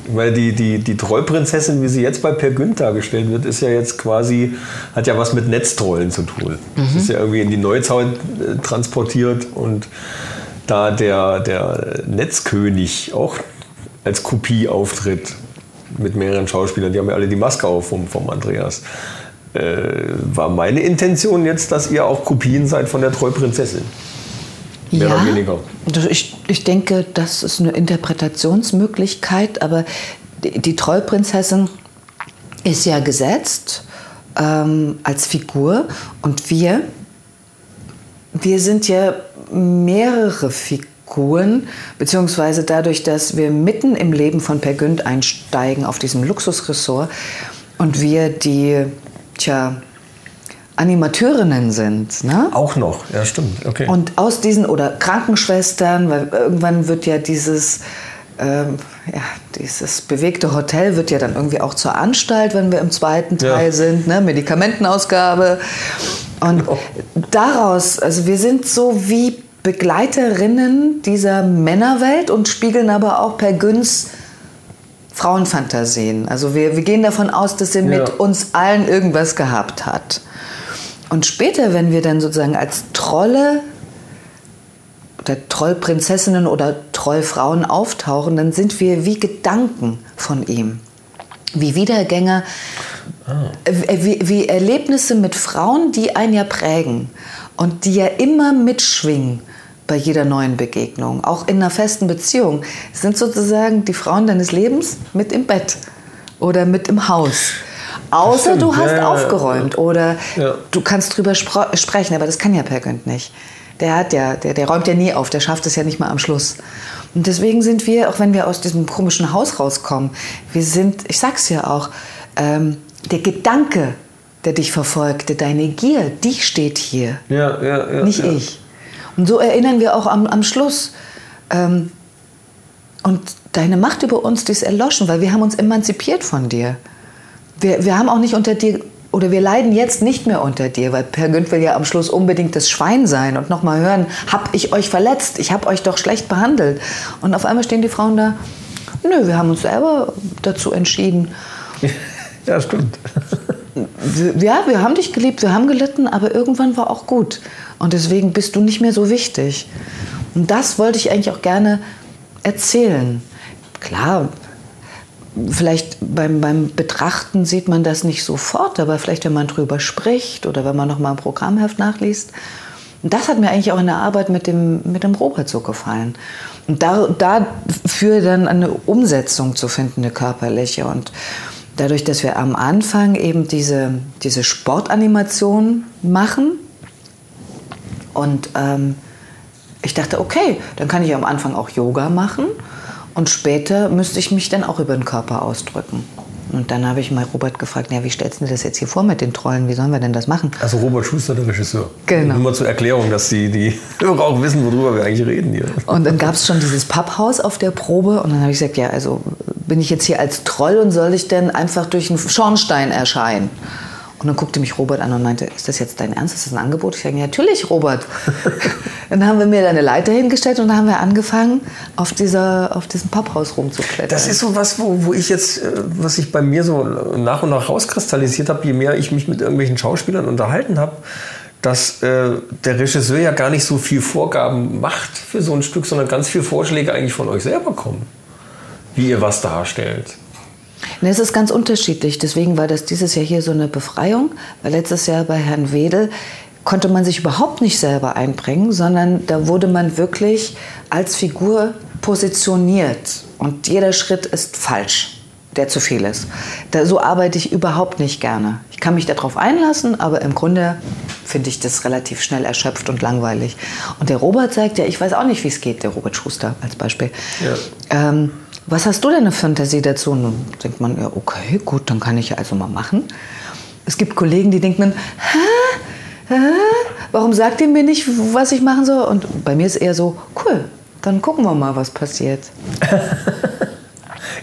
weil die, die, die Trollprinzessin, wie sie jetzt bei Per Günd dargestellt wird, ist ja jetzt quasi, hat ja was mit Netztrollen zu tun. Das ist ja irgendwie in die Neuzeit äh, transportiert und da der, der Netzkönig auch als Kopie auftritt mit mehreren Schauspielern, die haben ja alle die Maske auf vom, vom Andreas. Äh, war meine Intention jetzt, dass ihr auch Kopien seid von der Trollprinzessin. Mehr oder weniger. Ich, ich denke, das ist eine Interpretationsmöglichkeit, aber die, die Trollprinzessin ist ja gesetzt ähm, als Figur und wir, wir sind ja mehrere Figuren, beziehungsweise dadurch, dass wir mitten im Leben von Per Günd einsteigen auf diesem Luxusressort und wir die, tja, Animateurinnen sind, ne? Auch noch, ja stimmt. Okay. Und aus diesen, oder Krankenschwestern, weil irgendwann wird ja dieses, ähm, ja, dieses bewegte Hotel wird ja dann irgendwie auch zur Anstalt, wenn wir im zweiten Ja. Teil sind, ne? Medikamentenausgabe. Und daraus, also wir sind so wie Begleiterinnen dieser Männerwelt und spiegeln aber auch per Günz Frauenfantasien. Also wir, wir gehen davon aus, dass er mit Ja. uns allen irgendwas gehabt hat. Und später, wenn wir dann sozusagen als Trolle oder Trollprinzessinnen oder Trollfrauen auftauchen, dann sind wir wie Gedanken von ihm. Wie Wiedergänger, äh, wie, wie Erlebnisse mit Frauen, die einen ja prägen und die ja immer mitschwingen bei jeder neuen Begegnung, auch in einer festen Beziehung. Sind sozusagen die Frauen deines Lebens mit im Bett oder mit im Haus. Außer du hast Ja, ja, ja. aufgeräumt oder Ja. du kannst drüber sprechen, aber das kann ja Per Günd nicht. Der, hat ja, der, der räumt ja nie auf, der schafft es ja nicht mal am Schluss. Und deswegen sind wir, auch wenn wir aus diesem komischen Haus rauskommen, wir sind, ich sag's ja auch, ähm, der Gedanke, der dich verfolgte, deine Gier, die steht hier, ja, ja, ja, nicht ich. Und so erinnern wir auch am, am Schluss. Ähm, und deine Macht über uns, die ist erloschen, weil wir haben uns emanzipiert von dir. Wir, wir haben auch nicht unter dir, oder wir leiden jetzt nicht mehr unter dir, weil Per Günd will ja am Schluss unbedingt das Schwein sein und nochmal hören, hab ich euch verletzt, ich hab euch doch schlecht behandelt. Und auf einmal stehen die Frauen da, nö, wir haben uns selber dazu entschieden. *laughs* Ja, stimmt. Ja, wir haben dich geliebt, wir haben gelitten, aber irgendwann war auch gut. Und deswegen bist du nicht mehr so wichtig. Und das wollte ich eigentlich auch gerne erzählen. Klar, vielleicht beim, beim Betrachten sieht man das nicht sofort, aber vielleicht, wenn man drüber spricht oder wenn man noch mal ein Programmheft nachliest. Und das hat mir eigentlich auch in der Arbeit mit dem, mit dem Robert so gefallen. Und da, dafür dann eine Umsetzung zu finden, eine körperliche. Und dadurch, dass wir am Anfang eben diese, diese Sportanimation machen, und ähm, ich dachte, okay, dann kann ich am Anfang auch Yoga machen und später müsste ich mich dann auch über den Körper ausdrücken. Und dann habe ich mal Robert gefragt, ja, wie stellst du dir das jetzt hier vor mit den Trollen? Wie sollen wir denn das machen? Also Robert Schuster, der Regisseur. Genau. Nur mal zur Erklärung, dass die, die *laughs* Hörer auch wissen, worüber wir eigentlich reden hier. Und dann gab es schon dieses Papphaus auf der Probe und dann habe ich gesagt, ja, also bin ich jetzt hier als Troll und soll ich denn einfach durch einen Schornstein erscheinen? Und dann guckte mich Robert an und meinte, ist das jetzt dein Ernst? Ist das ein Angebot? Ich sage, ja, natürlich, Robert. *laughs* dann haben wir mir da eine Leiter hingestellt und dann haben wir angefangen, auf, dieser, auf diesem Papphaus rumzuklettern. Das ist so was, wo, wo ich jetzt, äh, was sich bei mir so nach und nach rauskristallisiert habe, je mehr ich mich mit irgendwelchen Schauspielern unterhalten habe, dass äh, der Regisseur ja gar nicht so viel Vorgaben macht für so ein Stück, sondern ganz viele Vorschläge eigentlich von euch selber kommen, wie ihr was darstellt. Ne, es ist ganz unterschiedlich. Deswegen war das dieses Jahr hier so eine Befreiung. Weil letztes Jahr bei Herrn Wedel konnte man sich überhaupt nicht selber einbringen, sondern da wurde man wirklich als Figur positioniert. Und jeder Schritt ist falsch, der zu viel ist. Da, so arbeite ich überhaupt nicht gerne. Ich kann mich darauf einlassen, aber im Grunde finde ich das relativ schnell erschöpft und langweilig. Und der Robert sagt ja, ich weiß auch nicht, wie es geht, der Robert Schuster als Beispiel. Ja. Ähm, was hast du denn eine Fantasie dazu? Und dann denkt man, ja, okay, gut, dann kann ich ja also mal machen. Es gibt Kollegen, die denken, hä? Hä? Warum sagt ihr mir nicht, was ich machen soll? Und bei mir ist eher so, cool, dann gucken wir mal, was passiert. *laughs*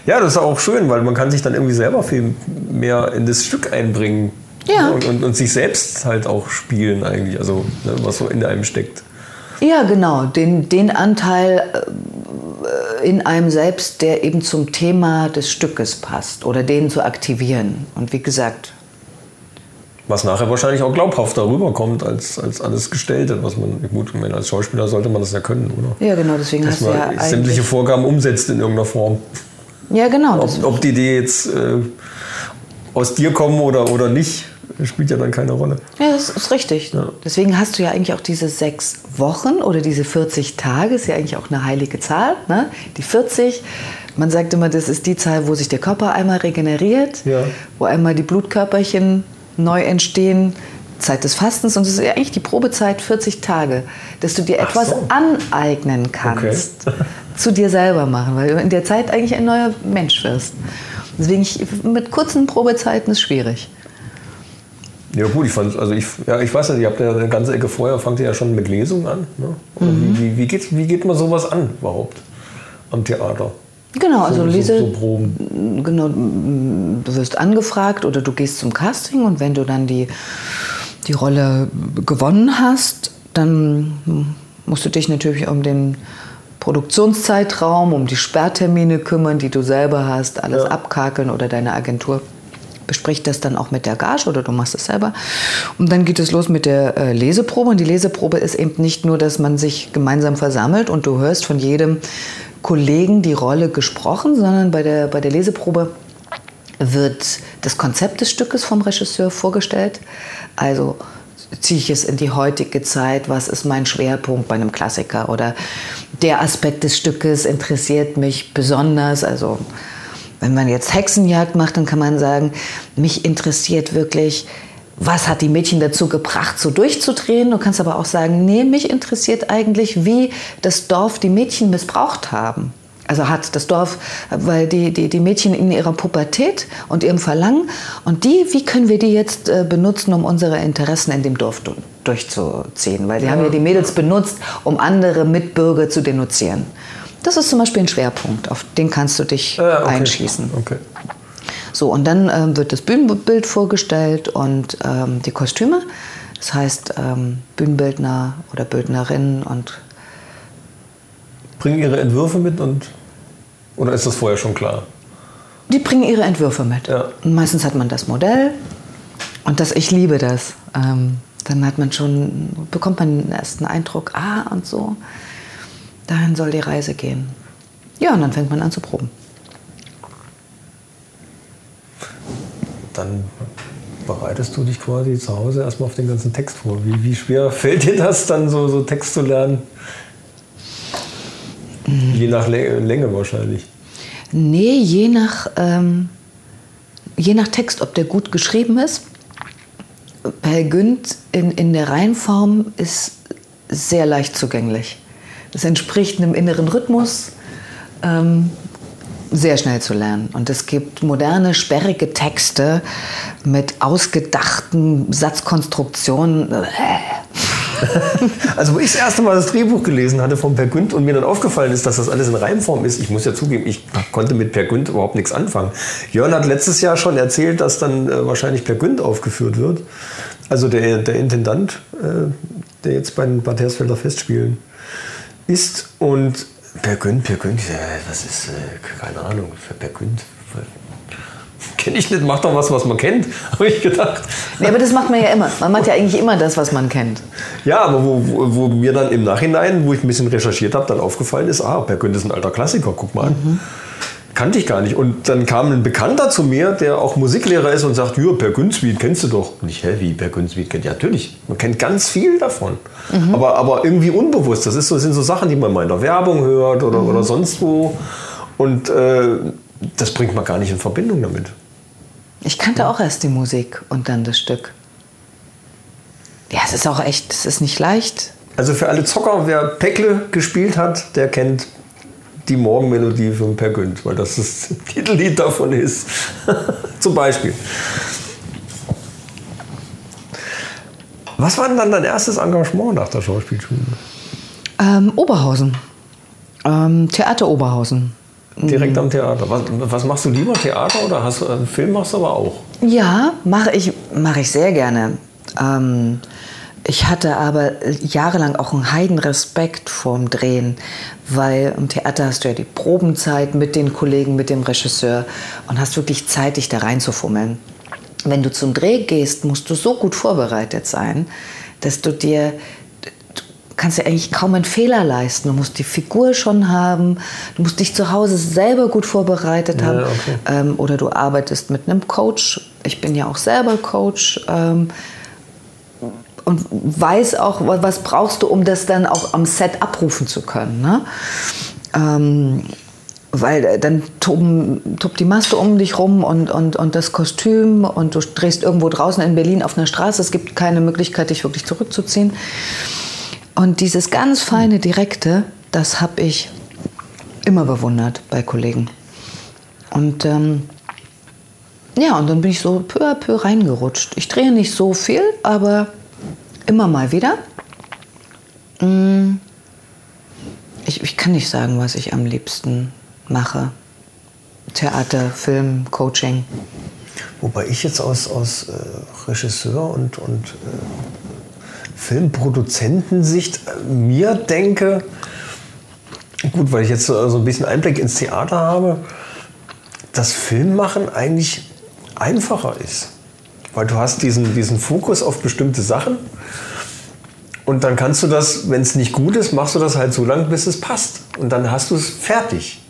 Ja, das ist auch schön, weil man kann sich dann irgendwie selber viel mehr in das Stück einbringen. Ja. Und, und, und sich selbst halt auch spielen eigentlich, also ne, was so in einem steckt. Ja, genau, den, den Anteil äh, in einem selbst, der eben zum Thema des Stückes passt oder den zu aktivieren. Und wie gesagt, Was nachher wahrscheinlich auch glaubhafter rüberkommt als, als alles Gestellte, was man, gut, ich meine, als Schauspieler sollte man das ja können, oder? ja genau, deswegen Dass hast du man ja eigentlich... sämtliche Vorgaben umsetzt in irgendeiner Form. Ja, genau. Ob, ob die Idee jetzt äh, aus dir kommen oder, oder nicht, spielt ja dann keine Rolle. Ja, das ist richtig. Deswegen hast du ja eigentlich auch diese sechs Wochen oder diese 40 Tage, ist ja eigentlich auch eine heilige Zahl, ne? die 40. Man sagt immer, das ist die Zahl, wo sich der Körper einmal regeneriert, Ja. wo einmal die Blutkörperchen neu entstehen. Zeit des Fastens und es ist ja eigentlich die Probezeit 40 Tage, dass du dir Ach etwas so. aneignen kannst, *laughs* zu dir selber machen, weil du in der Zeit eigentlich ein neuer Mensch wirst. Deswegen ich, mit kurzen Probezeiten ist schwierig. Ja gut, ich fand, also ich, ja, ich weiß nicht, ihr habt ja eine ganze Ecke vorher, fangt ihr ja schon mit Lesungen an. Ne? Mhm. wie, wie, geht, wie geht man sowas an überhaupt am Theater? Genau, also so, Lese, so, so genau, du wirst angefragt oder du gehst zum Casting und wenn du dann die, die Rolle gewonnen hast, dann musst du dich natürlich um den Produktionszeitraum, um die Sperrtermine kümmern, die du selber hast, alles Ja. abkakeln oder deine Agentur bespricht das dann auch mit der Gage oder du machst es selber. Und dann geht es los mit der äh, Leseprobe. Und die Leseprobe ist eben nicht nur, dass man sich gemeinsam versammelt und du hörst von jedem Kollegen die Rolle gesprochen, sondern bei der, bei der Leseprobe wird das Konzept des Stückes vom Regisseur vorgestellt. Also ziehe ich es in die heutige Zeit, was ist mein Schwerpunkt bei einem Klassiker oder der Aspekt des Stückes interessiert mich besonders. Also wenn man jetzt Hexenjagd macht, dann kann man sagen, mich interessiert wirklich, was hat die Mädchen dazu gebracht, so durchzudrehen. Du kannst aber auch sagen, nee, mich interessiert eigentlich, wie das Dorf die Mädchen missbraucht haben. Also hat das Dorf, weil die, die, die Mädchen in ihrer Pubertät und ihrem Verlangen und die, wie können wir die jetzt äh, benutzen, um unsere Interessen in dem Dorf du- durchzuziehen? Weil die haben ja die Mädels benutzt, um andere Mitbürger zu denunzieren. Das ist zum Beispiel ein Schwerpunkt, auf den kannst du dich Ah, okay. einschießen. Okay. So, und dann ähm, wird das Bühnenbild vorgestellt und ähm, die Kostüme. Das heißt, ähm, Bühnenbildner oder Bildnerinnen und Bringen ihre Entwürfe mit und oder ist das vorher schon klar? die bringen ihre Entwürfe mit. Ja. Und meistens hat man das Modell und das, ich liebe das. Ähm, dann hat man schon, bekommt man den ersten Eindruck, ah und so, dahin soll die Reise gehen. Ja, und dann fängt man an zu proben. Dann bereitest du dich quasi zu Hause erstmal auf den ganzen Text vor. Wie, wie schwer *laughs* fällt dir das dann, so, so Text zu lernen? Je nach Lä- Länge wahrscheinlich. Nee, je nach, ähm, je nach Text, ob der gut geschrieben ist. Bei Günd in, in der Reihenform ist sehr leicht zugänglich. Das entspricht einem inneren Rhythmus, ähm, sehr schnell zu lernen. Und es gibt moderne, sperrige Texte mit ausgedachten Satzkonstruktionen. *laughs* Also wo ich das erste Mal das Drehbuch gelesen hatte von Per Günd und mir dann aufgefallen ist, dass das alles in Reimform ist, ich muss ja zugeben, ich konnte mit Per Günd überhaupt nichts anfangen. Jörn hat letztes Jahr schon erzählt, dass dann äh, wahrscheinlich Per Günd aufgeführt wird. Also der, der Intendant, äh, der jetzt bei den Bad Hersfelder Festspielen ist. Und Per Günd, Per Günd, ja, was ist, äh, keine Ahnung, für Per Günd. Kenne ich nicht, mach doch was, was man kennt, *laughs* habe ich gedacht. Nee, aber das macht man ja immer. Man macht ja eigentlich immer das, was man kennt. Ja, aber wo, wo, wo mir dann im Nachhinein, wo ich ein bisschen recherchiert habe, dann aufgefallen ist, ah, Per Günd ist ein alter Klassiker, guck mal an. Kannte ich gar nicht. Und dann kam ein Bekannter zu mir, der auch Musiklehrer ist und sagt, ja, Per Günzwied kennst du doch. Und ich, hä, wie, Per Günzwied kennt? Ja, natürlich. Man kennt ganz viel davon. Aber, aber irgendwie unbewusst. Das ist so, sind so Sachen, die man mal in der Werbung hört oder, oder sonst wo. Und äh, das bringt man gar nicht in Verbindung damit. Ich kannte auch erst die Musik und dann das Stück. Ja, es ist auch echt, es ist nicht leicht. Also für alle Zocker, wer Päckle gespielt hat, der kennt die Morgenmelodie von Per Günd, weil das das Titellied davon ist. *laughs* Zum Beispiel. Was war denn dann dein erstes Engagement nach der Schauspielschule? Ähm, Oberhausen. Ähm, Theater Oberhausen. Direkt am Theater. Was, was machst du lieber, Theater oder hast, du- äh, Film machst du aber auch? Ja, mache ich, mach ich sehr gerne. Ähm, ich hatte aber jahrelang auch einen Heidenrespekt vorm Drehen, weil im Theater hast du ja die Probenzeit mit den Kollegen, mit dem Regisseur und hast wirklich Zeit, dich da reinzufummeln. Wenn du zum Dreh gehst, musst du so gut vorbereitet sein, dass du dir du kannst ja eigentlich kaum einen Fehler leisten. Du musst die Figur schon haben, du musst dich zu Hause selber gut vorbereitet haben. okay. Ähm, oder du arbeitest mit einem Coach. Ich bin ja auch selber Coach. Ähm, und weiß auch, wa- was brauchst du, um das dann auch am Set abrufen zu können. Ne? Ähm, weil äh, dann tobt die Maske um dich rum und, und, und das Kostüm und du drehst irgendwo draußen in Berlin auf einer Straße. Es gibt keine Möglichkeit, dich wirklich zurückzuziehen. Und dieses ganz feine, direkte, das habe ich immer bewundert bei Kollegen. Und ähm, ja, und dann bin ich so peu à peu reingerutscht. Ich drehe nicht so viel, aber immer mal wieder. Mm. Ich, ich kann nicht sagen, was ich am liebsten mache. Theater, Film, Coaching. Wobei ich jetzt aus, aus äh, Regisseur und, und äh, Filmproduzentensicht äh, mir denke, gut, weil ich jetzt so so ein bisschen Einblick ins Theater habe, dass Filmmachen eigentlich einfacher ist. Weil du hast diesen, diesen Fokus auf bestimmte Sachen und dann kannst du das, wenn es nicht gut ist, machst du das halt so lange, bis es passt. Und dann hast du es fertig.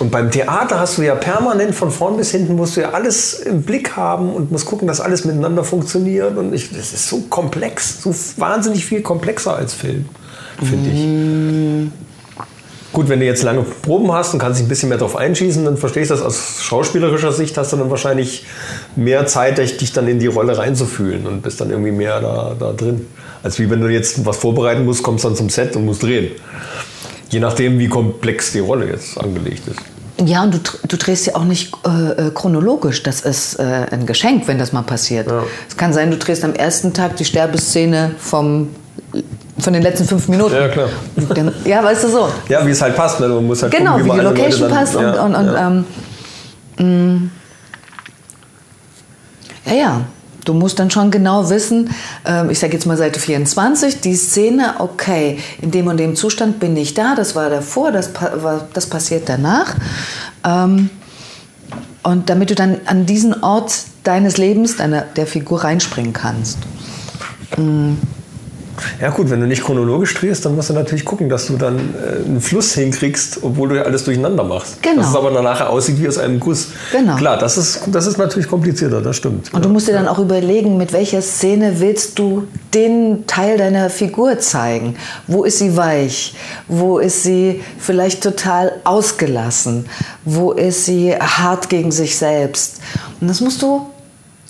Und beim Theater hast du ja permanent von vorn bis hinten musst du ja alles im Blick haben und musst gucken, dass alles miteinander funktioniert. Und ich, das ist so komplex, so wahnsinnig viel komplexer als Film, finde ich. Gut, wenn du jetzt lange Proben hast und kannst dich ein bisschen mehr drauf einschießen, dann verstehe ich das aus schauspielerischer Sicht, hast du dann wahrscheinlich mehr Zeit, dich dann in die Rolle reinzufühlen und bist dann irgendwie mehr da, da drin. Als wie wenn du jetzt was vorbereiten musst, kommst dann zum Set und musst drehen. Je nachdem, wie komplex die Rolle jetzt angelegt ist. Ja, und du, du drehst ja auch nicht äh, äh, chronologisch. Das ist äh, ein Geschenk, wenn das mal passiert. Ja. Es kann sein, du drehst am ersten Tag die Sterbeszene vom, von den letzten fünf Minuten. Ja, klar. Dann, ja, weißt du so. Ja, wie es halt passt. Ne? Man muss halt Genau, gucken, wie die alle Leute Location dann- passt und, ja, und, und ja. ähm, mh. ja, ja. Du musst dann schon genau wissen, ähm, ich sage jetzt mal Seite 24, die Szene, okay, in dem und dem Zustand bin ich da, das war davor, das, war, das passiert danach. Ähm, und damit du dann an diesen Ort deines Lebens, deiner, der Figur reinspringen kannst. Ja gut, wenn du nicht chronologisch drehst, dann musst du natürlich gucken, dass du dann äh, einen Fluss hinkriegst, obwohl du ja alles durcheinander machst. Genau. Dass es aber danach aussieht wie aus einem Guss. Genau. Klar, das ist, das ist natürlich komplizierter, das stimmt. Und du musst dir dann auch überlegen, mit welcher Szene willst du den Teil deiner Figur zeigen? Wo ist sie weich? Wo ist sie vielleicht total ausgelassen? Wo ist sie hart gegen sich selbst? Und das musst du,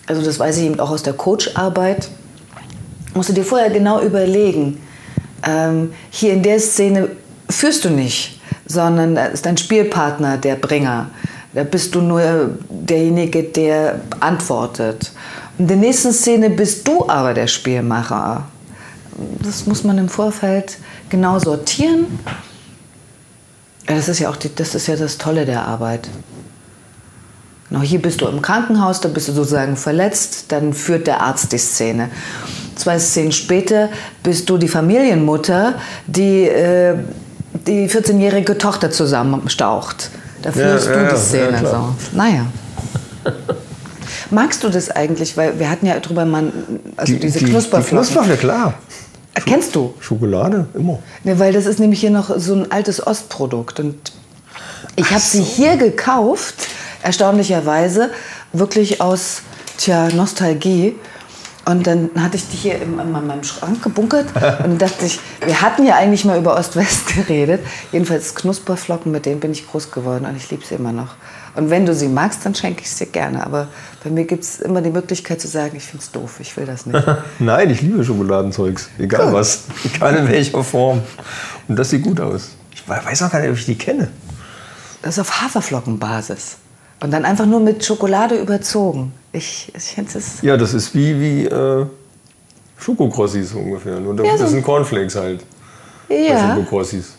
also das weiß ich eben auch aus der Coacharbeit, musst du dir vorher genau überlegen. Ähm, hier in der Szene führst du nicht, sondern ist dein Spielpartner der Bringer. Da bist du nur derjenige, der antwortet. In der nächsten Szene bist du aber der Spielmacher. das muss man im Vorfeld genau sortieren. Das ist ja auch die, das ist ja das Tolle der Arbeit. Genau, hier bist du im Krankenhaus, da bist du sozusagen verletzt, dann führt der Arzt die Szene. Zwei Szenen später bist du die Familienmutter, die äh, die 14-jährige Tochter zusammenstaucht. Da führst ja, du ja, die Szene. ja, so. Naja. Magst du das eigentlich? Weil wir hatten ja drüber mal, also diese die, Knusperflocken. Die Knusperflocken, klar. Äh, Kennst du? Schokolade, immer. Ne, weil das ist nämlich hier noch so ein altes Ostprodukt. Und ich habe sie hier gekauft, erstaunlicherweise, wirklich aus tja, Nostalgie. Und dann hatte ich die hier in, in meinem Schrank gebunkert *laughs* und dann dachte ich, wir hatten ja eigentlich mal über Ost-West *laughs* geredet. Jedenfalls Knusperflocken, mit denen bin ich groß geworden und ich liebe sie immer noch. Und wenn du sie magst, dann schenke ich sie gerne. Aber bei mir gibt es immer die Möglichkeit zu sagen, ich finde es doof, ich will das nicht. *laughs* Nein, ich liebe Schokoladenzeugs. Egal Cool. was. Egal in welcher Form. Und das sieht gut aus. Ich weiß auch gar nicht, ob ich die kenne. Das ist auf Haferflockenbasis. Und dann einfach nur mit Schokolade überzogen. Ich, ich finde es. Ja, das ist wie, wie äh, Schokokrossis ungefähr. Nur Ja, das so- sind Cornflakes halt. Ja. Schokokrossis.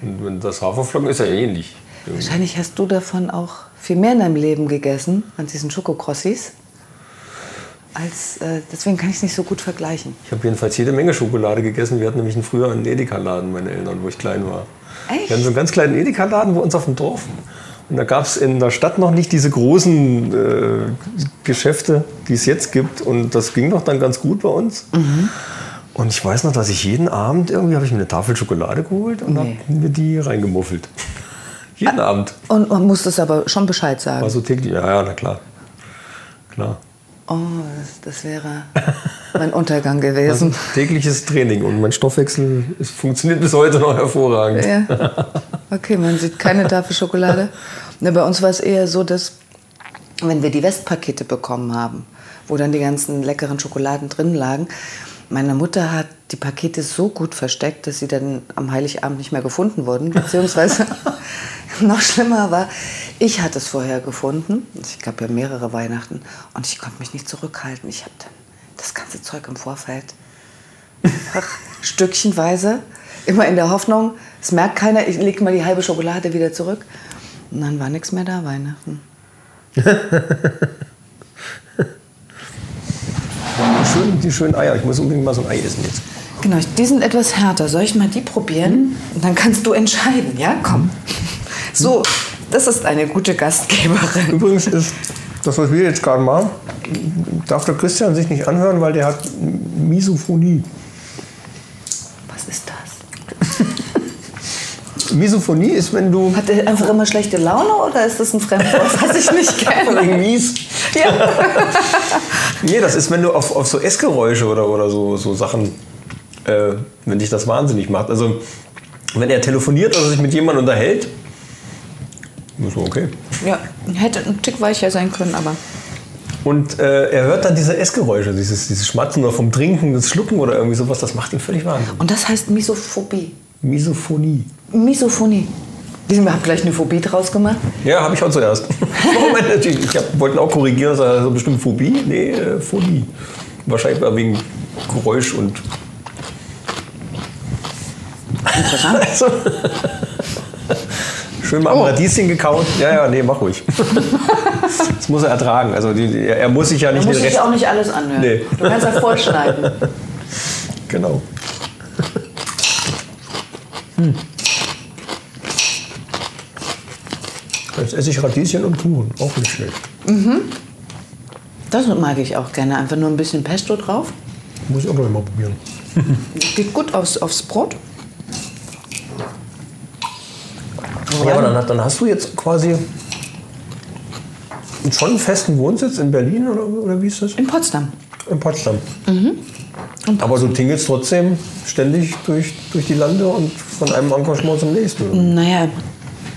Und wenn das Haferflocken ist ja ähnlich. Wahrscheinlich hast du davon auch viel mehr in deinem Leben gegessen, an diesen Schokokrossis. Als, äh, deswegen kann ich es nicht so gut vergleichen. Ich habe jedenfalls jede Menge Schokolade gegessen. Wir hatten nämlich einen früher einen Edeka-Laden, meine Eltern, wo ich klein war. Echt? Wir hatten so einen ganz kleinen Edeka-Laden bei uns auf dem Dorf. Und da gab es in der Stadt noch nicht diese großen äh, Geschäfte, die es jetzt gibt. Und das ging doch dann ganz gut bei uns. Mhm. Und ich weiß noch, dass ich jeden Abend irgendwie habe ich mir eine Tafel Schokolade geholt und Nee. habe mir die reingemuffelt. jeden Abend. Und man muss das aber schon Bescheid sagen. War so täglich. Ja, ja, na klar. Klar. Oh, das, das wäre mein Untergang gewesen. *laughs* Tägliches Training und mein Stoffwechsel funktioniert bis heute noch hervorragend. Ja. Okay, man sieht keine Tafel Schokolade. Ne, bei uns war es eher so, dass wenn wir die Westpakete bekommen haben, wo dann die ganzen leckeren Schokoladen drin lagen, meine Mutter hat die Pakete so gut versteckt, dass sie dann am Heiligabend nicht mehr gefunden wurden. Beziehungsweise *laughs* noch schlimmer war, ich hatte es vorher gefunden. Es gab ja mehrere Weihnachten und ich konnte mich nicht zurückhalten. Ich habe dann das ganze Zeug im Vorfeld *laughs* stückchenweise, immer in der Hoffnung, es merkt keiner, ich lege mal die halbe Schokolade wieder zurück. Und dann war nichts mehr da Weihnachten. *laughs* Schön, die schönen Eier. Ich muss unbedingt mal so ein Ei essen jetzt. Genau, die sind etwas härter. Soll ich mal die probieren? Und dann kannst du entscheiden, ja? Komm. So, das ist eine gute Gastgeberin. Übrigens ist das, was wir jetzt gerade machen, darf der Christian sich nicht anhören, weil der hat Misophonie. Was ist das? Misophonie ist, wenn du Hat er einfach immer schlechte Laune oder ist das ein Fremdwort, was ich nicht *laughs* kenne? wegen mies. Ja. *laughs* Nee, das ist, wenn du auf, auf so Essgeräusche oder, oder so, so Sachen, äh, wenn dich das wahnsinnig macht. Also, wenn er telefoniert oder sich mit jemandem unterhält, ist so okay. ja, hätte ein Tick weicher sein können, aber. Und äh, er hört dann diese Essgeräusche, dieses, dieses Schmatzen oder vom Trinken, das Schlucken oder irgendwie sowas, das macht ihn völlig wahnsinnig. Und das heißt Misophobie. Misophonie. Misophonie. Wir haben gleich eine Phobie draus gemacht. Ja, habe ich auch zuerst. *laughs* Moment, natürlich. Ich wollte auch korrigieren, das ist also bestimmt Phobie. Nee, äh, Phonie. Wahrscheinlich wegen Geräusch und. Interessant. *laughs* Also, schön mal am Radieschen gekaut. Ja, ja, nee, mach ruhig. *laughs* das muss er ertragen. Also die, die, er muss sich ja nicht muss den ich Rest. auch nicht alles anhören. Nee. Du kannst ja vorschneiden. Genau. Hm. Jetzt esse ich Radieschen und Kuchen. Auch nicht schlecht. Das mag ich auch gerne. Einfach nur ein bisschen Pesto drauf. Muss ich auch noch mal probieren. *laughs* Geht gut aufs, aufs Brot. Ja, aber dann, dann hast du jetzt quasi schon einen festen Wohnsitz in Berlin oder, oder wie ist das? In Potsdam. In Potsdam. Aber du tingelst trotzdem ständig durch, durch die Lande und von einem Engagement zum nächsten. Naja,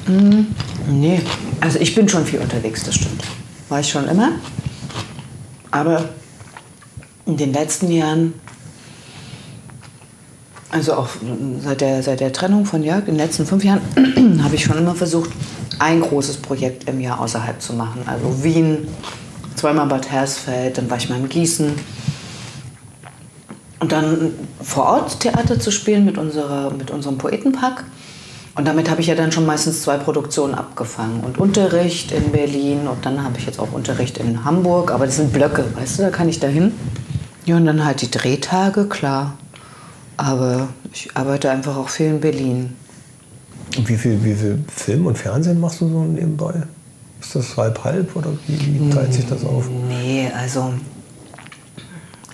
hm, nee. Also ich bin schon viel unterwegs, das stimmt. War ich schon immer. Aber in den letzten Jahren, also auch seit der, seit der Trennung von Jörg, in den letzten fünf Jahren, *clears throat* habe ich schon immer versucht, ein großes Projekt im Jahr außerhalb zu machen. Also Wien, zweimal Bad Hersfeld, dann war ich mal in Gießen. Und dann vor Ort Theater zu spielen mit, unserer, mit unserem Poetenpack. Und damit habe ich ja dann schon meistens zwei Produktionen abgefangen. Und Unterricht in Berlin und dann habe ich jetzt auch Unterricht in Hamburg. Aber das sind Blöcke, weißt du, da kann ich da hin. Ja, und dann halt die Drehtage, klar. Aber ich arbeite einfach auch viel in Berlin. Und wie viel, wie viel Film und Fernsehen machst du so nebenbei? Ist das halb halb oder wie, wie teilt sich das auf? Nee, also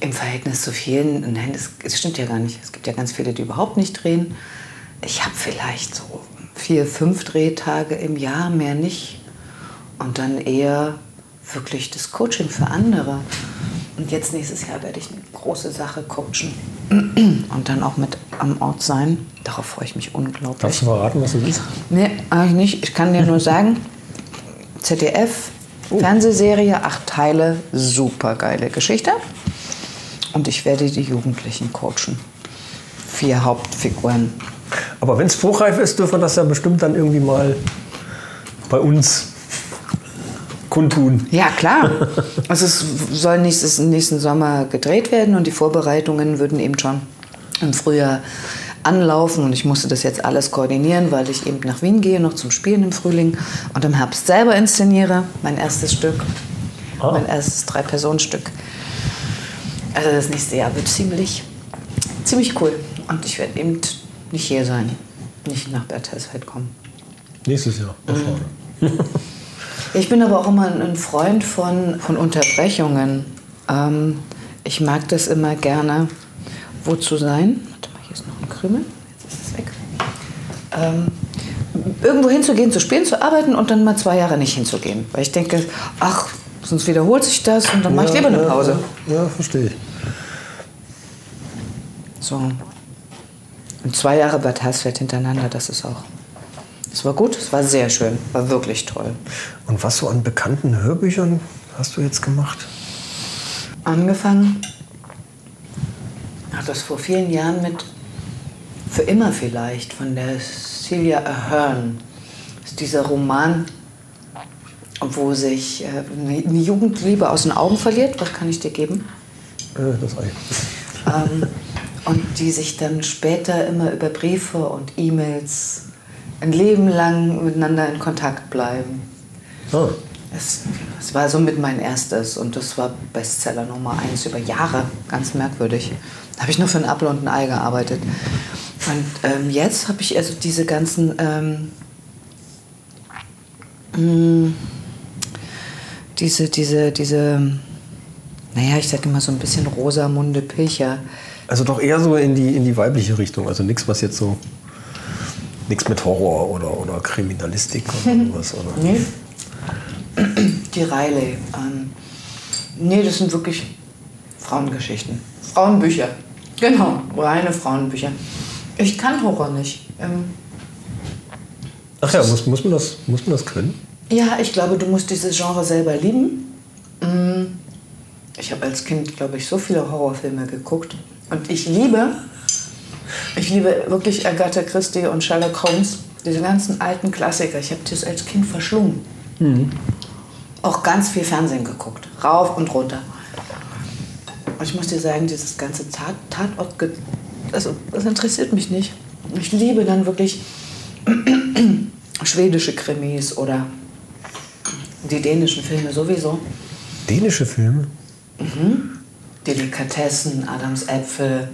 im Verhältnis zu vielen, nein, das, das stimmt ja gar nicht. Es gibt ja ganz viele, die überhaupt nicht drehen. Ich habe vielleicht so vier, fünf Drehtage im Jahr, mehr nicht. Und dann eher wirklich das Coaching für andere. Und jetzt nächstes Jahr werde ich eine große Sache coachen *clears throat* und dann auch mit am Ort sein. Darauf freue ich mich unglaublich. Darfst du verraten, was das ist? Nee, eigentlich nicht. Ich kann dir nur sagen, *laughs* ZDF, Fernsehserie, acht Teile, super geile Geschichte. Und ich werde die Jugendlichen coachen. Vier Hauptfiguren. Aber wenn es spruchreif ist, dürfen wir das ja bestimmt dann irgendwie mal bei uns kundtun. Ja, klar. *laughs* Also es soll nächstes, nächsten Sommer gedreht werden und die Vorbereitungen würden eben schon im Frühjahr anlaufen und ich musste das jetzt alles koordinieren, weil ich eben nach Wien gehe, noch zum Spielen im Frühling und im Herbst selber inszeniere, mein erstes Stück, mein erstes Drei-Personen-Stück. Also das nächste Jahr wird ziemlich, ziemlich cool und ich werde eben nicht hier sein, nicht nach Berthelsfeld kommen. Nächstes Jahr. Vorne. Ich bin aber auch immer ein Freund von, von Unterbrechungen. Ähm, ich mag das immer gerne, wo zu sein. Warte mal, hier ist noch ein Krümel. Jetzt ist es weg. Ähm, irgendwo hinzugehen, zu spielen, zu arbeiten und dann mal zwei Jahre nicht hinzugehen. Weil ich denke, ach, sonst wiederholt sich das und dann mache ich lieber eine Pause. Ja, ja, verstehe ich. So. Und zwei Jahre Bad Hersfeld hintereinander, das ist auch. Es war gut, es war sehr schön, war wirklich toll. Und was so an bekannten Hörbüchern hast du jetzt gemacht? angefangen, hat das vor vielen Jahren mit Für immer vielleicht von der Celia Ahern. Das ist dieser Roman, wo sich äh, eine Jugendliebe aus den Augen verliert. Was kann ich dir geben? Äh, das Ei. Ähm, und die sich dann später immer über Briefe und E-Mails ein Leben lang miteinander in Kontakt bleiben. Ah. Es, es war somit mein erstes und das war Bestseller Nummer eins über Jahre. Ganz merkwürdig. Da habe ich nur für ein Apfel und ein Ei gearbeitet. Und ähm, jetzt habe ich also diese ganzen ähm, mh, diese, diese, diese, naja, ich sage immer so ein bisschen Rosamunde Pilcher. Also doch eher so in die, in die weibliche Richtung. Also nichts, was jetzt so. Nichts mit Horror oder, oder Kriminalistik oder *laughs* sowas. Oder? Nee. Die Riley. Ähm, nee, das sind wirklich Frauengeschichten. Frauenbücher. Genau, reine Frauenbücher. Ich kann Horror nicht. Ähm, Ach ja, muss, muss, man das, muss man das können? Ja, ich glaube, du musst dieses Genre selber lieben. Mm, Ich habe als Kind, glaube ich, so viele Horrorfilme geguckt. Und ich liebe, ich liebe wirklich Agatha Christie und Sherlock Holmes. Diese ganzen alten Klassiker. Ich habe das als Kind verschlungen. Auch ganz viel Fernsehen geguckt. Rauf und runter. Und ich muss dir sagen, dieses ganze Tat Tatort, also, das interessiert mich nicht. Ich liebe dann wirklich *clears throat* schwedische Krimis oder die dänischen Filme sowieso. Dänische Filme? Delikatessen, Adams Äpfel,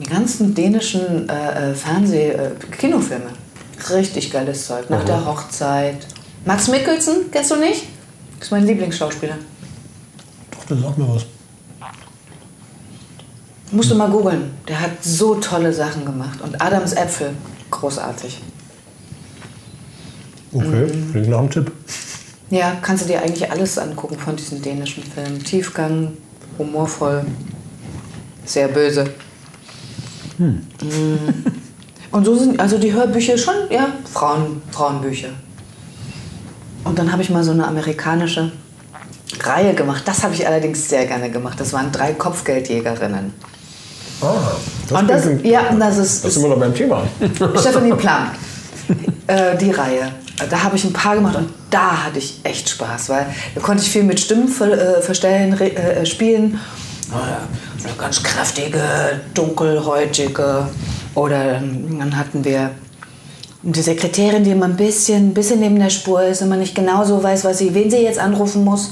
die ganzen dänischen äh, äh, Fernseh-, äh, Kinofilme. Richtig geiles Zeug. Nach der Hochzeit. Max Mikkelsen, kennst du nicht? Das ist mein Lieblingsschauspieler. Doch, das sagt mir was. Musst du mal googeln. Der hat so tolle Sachen gemacht. Und Adams Äpfel, großartig. Okay, klingt nach einem Tipp. Ja, kannst du dir eigentlich alles angucken von diesen dänischen Filmen. Tiefgang, humorvoll, sehr böse. Mm. Und so sind also die Hörbücher schon, ja, Frauen, Frauenbücher. Und dann habe ich mal so eine amerikanische Reihe gemacht. Das habe ich allerdings sehr gerne gemacht. Das waren drei Kopfgeldjägerinnen. Ah, das Und das, klingt- ja, das ist, Das sind wir doch beim Thema. Stephanie Plan. *laughs* Äh, die Reihe. Da habe ich ein paar gemacht und da hatte ich echt Spaß, weil da konnte ich viel mit Stimmen ver, äh, verstellen, äh, spielen eine ganz kräftige, dunkelhäutige. Oder dann hatten wir die Sekretärin, die immer ein bisschen, ein bisschen neben der Spur ist, immer nicht genau so weiß, was sie, wen sie jetzt anrufen muss.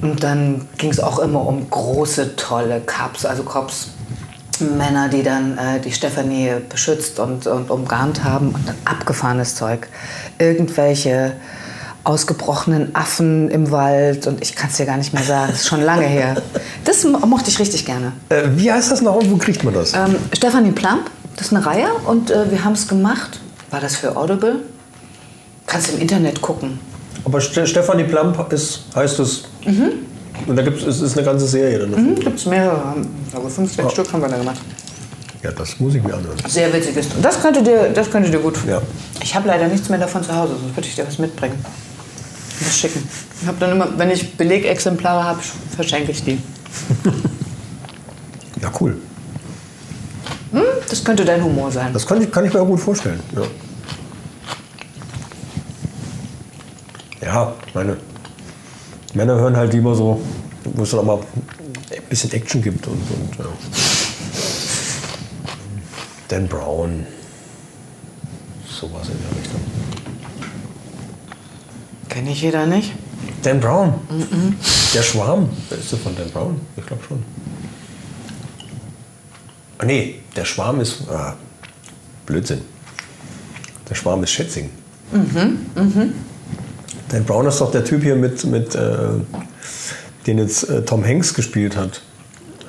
Und dann ging es auch immer um große, tolle Cups, also Cops, Männer, die dann äh, die Stefanie beschützt und, und umgarnt haben. Und dann abgefahrenes Zeug. Irgendwelche ausgebrochenen Affen im Wald und ich kann es dir gar nicht mehr sagen, das ist schon lange her. Das mo- mochte ich richtig gerne. Äh, wie heißt das noch und wo kriegt man das? Ähm, Stefanie Plump, das ist eine Reihe und äh, wir haben es gemacht. War das für Audible? Kannst du im Internet gucken. Aber Ste Stefanie Plump ist, heißt es. Und da gibt es ist eine ganze Serie dann. Mhm, Gibt es mehrere, glaube fünf, sechs Stück haben wir da gemacht. Ja, das muss ich mir anhören. Sehr witziges. Und das könnte dir, das könnte dir gut Ja. Ich habe leider nichts mehr davon zu Hause, sonst würde ich dir was mitbringen. Das schicken. Ich habe dann immer, wenn ich Belegexemplare habe, verschenke ich die. *laughs* Ja, cool. Das könnte dein Humor sein. Das kann ich, kann ich mir auch gut vorstellen. Ja, ja meine Männer hören halt lieber so, wo es dann auch mal ein bisschen Action gibt und, und ja. Dan Brown. Sowas in der Richtung. Kenne ich jeder nicht. Dan Brown. Der Schwarm. Ist der von Dan Brown? Ich glaube schon. Ah, nee, der Schwarm ist. Ah, Blödsinn. Der Schwarm ist Schätzing. Dan Brown ist doch der Typ hier mit, mit äh, den jetzt äh, Tom Hanks gespielt hat.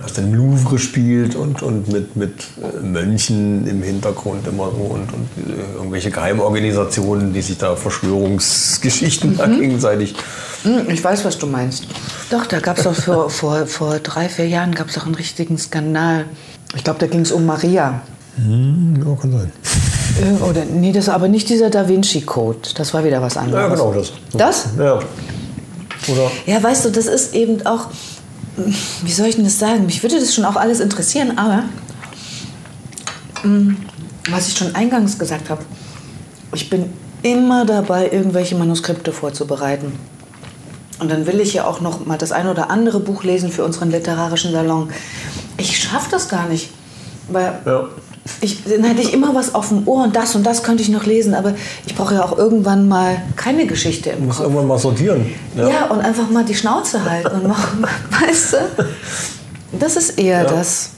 Was den Louvre spielt und, und mit, mit äh, Mönchen im Hintergrund immer so und, und äh, irgendwelche Geheimorganisationen, die sich da Verschwörungsgeschichten da gegenseitig Hm, Ich weiß, was du meinst. Doch, da gab es doch vor, *laughs* vor, vor drei, vier Jahren gab es doch einen richtigen Skandal. Ich glaube, da ging es um Maria. Ja, kann sein. Äh, Oder, nee, das war aber nicht dieser Da Vinci Code. Das war wieder was anderes. Ja, genau das. Das? Ja. Oder? Ja, weißt du, das ist eben auch, wie soll ich denn das sagen? Mich würde das schon auch alles interessieren, aber mm, was ich schon eingangs gesagt habe, ich bin immer dabei, irgendwelche Manuskripte vorzubereiten. Und dann will ich ja auch noch mal das ein oder andere Buch lesen für unseren literarischen Salon. Ich schaffe das gar nicht, weil Ja. Ich, dann hätte ich immer was auf dem Ohr und das und das könnte ich noch lesen, aber ich brauche ja auch irgendwann mal keine Geschichte im Muss Kopf. irgendwann mal sortieren. Ja. und einfach mal die Schnauze halten und machen, *laughs* weißt du? Das ist eher das.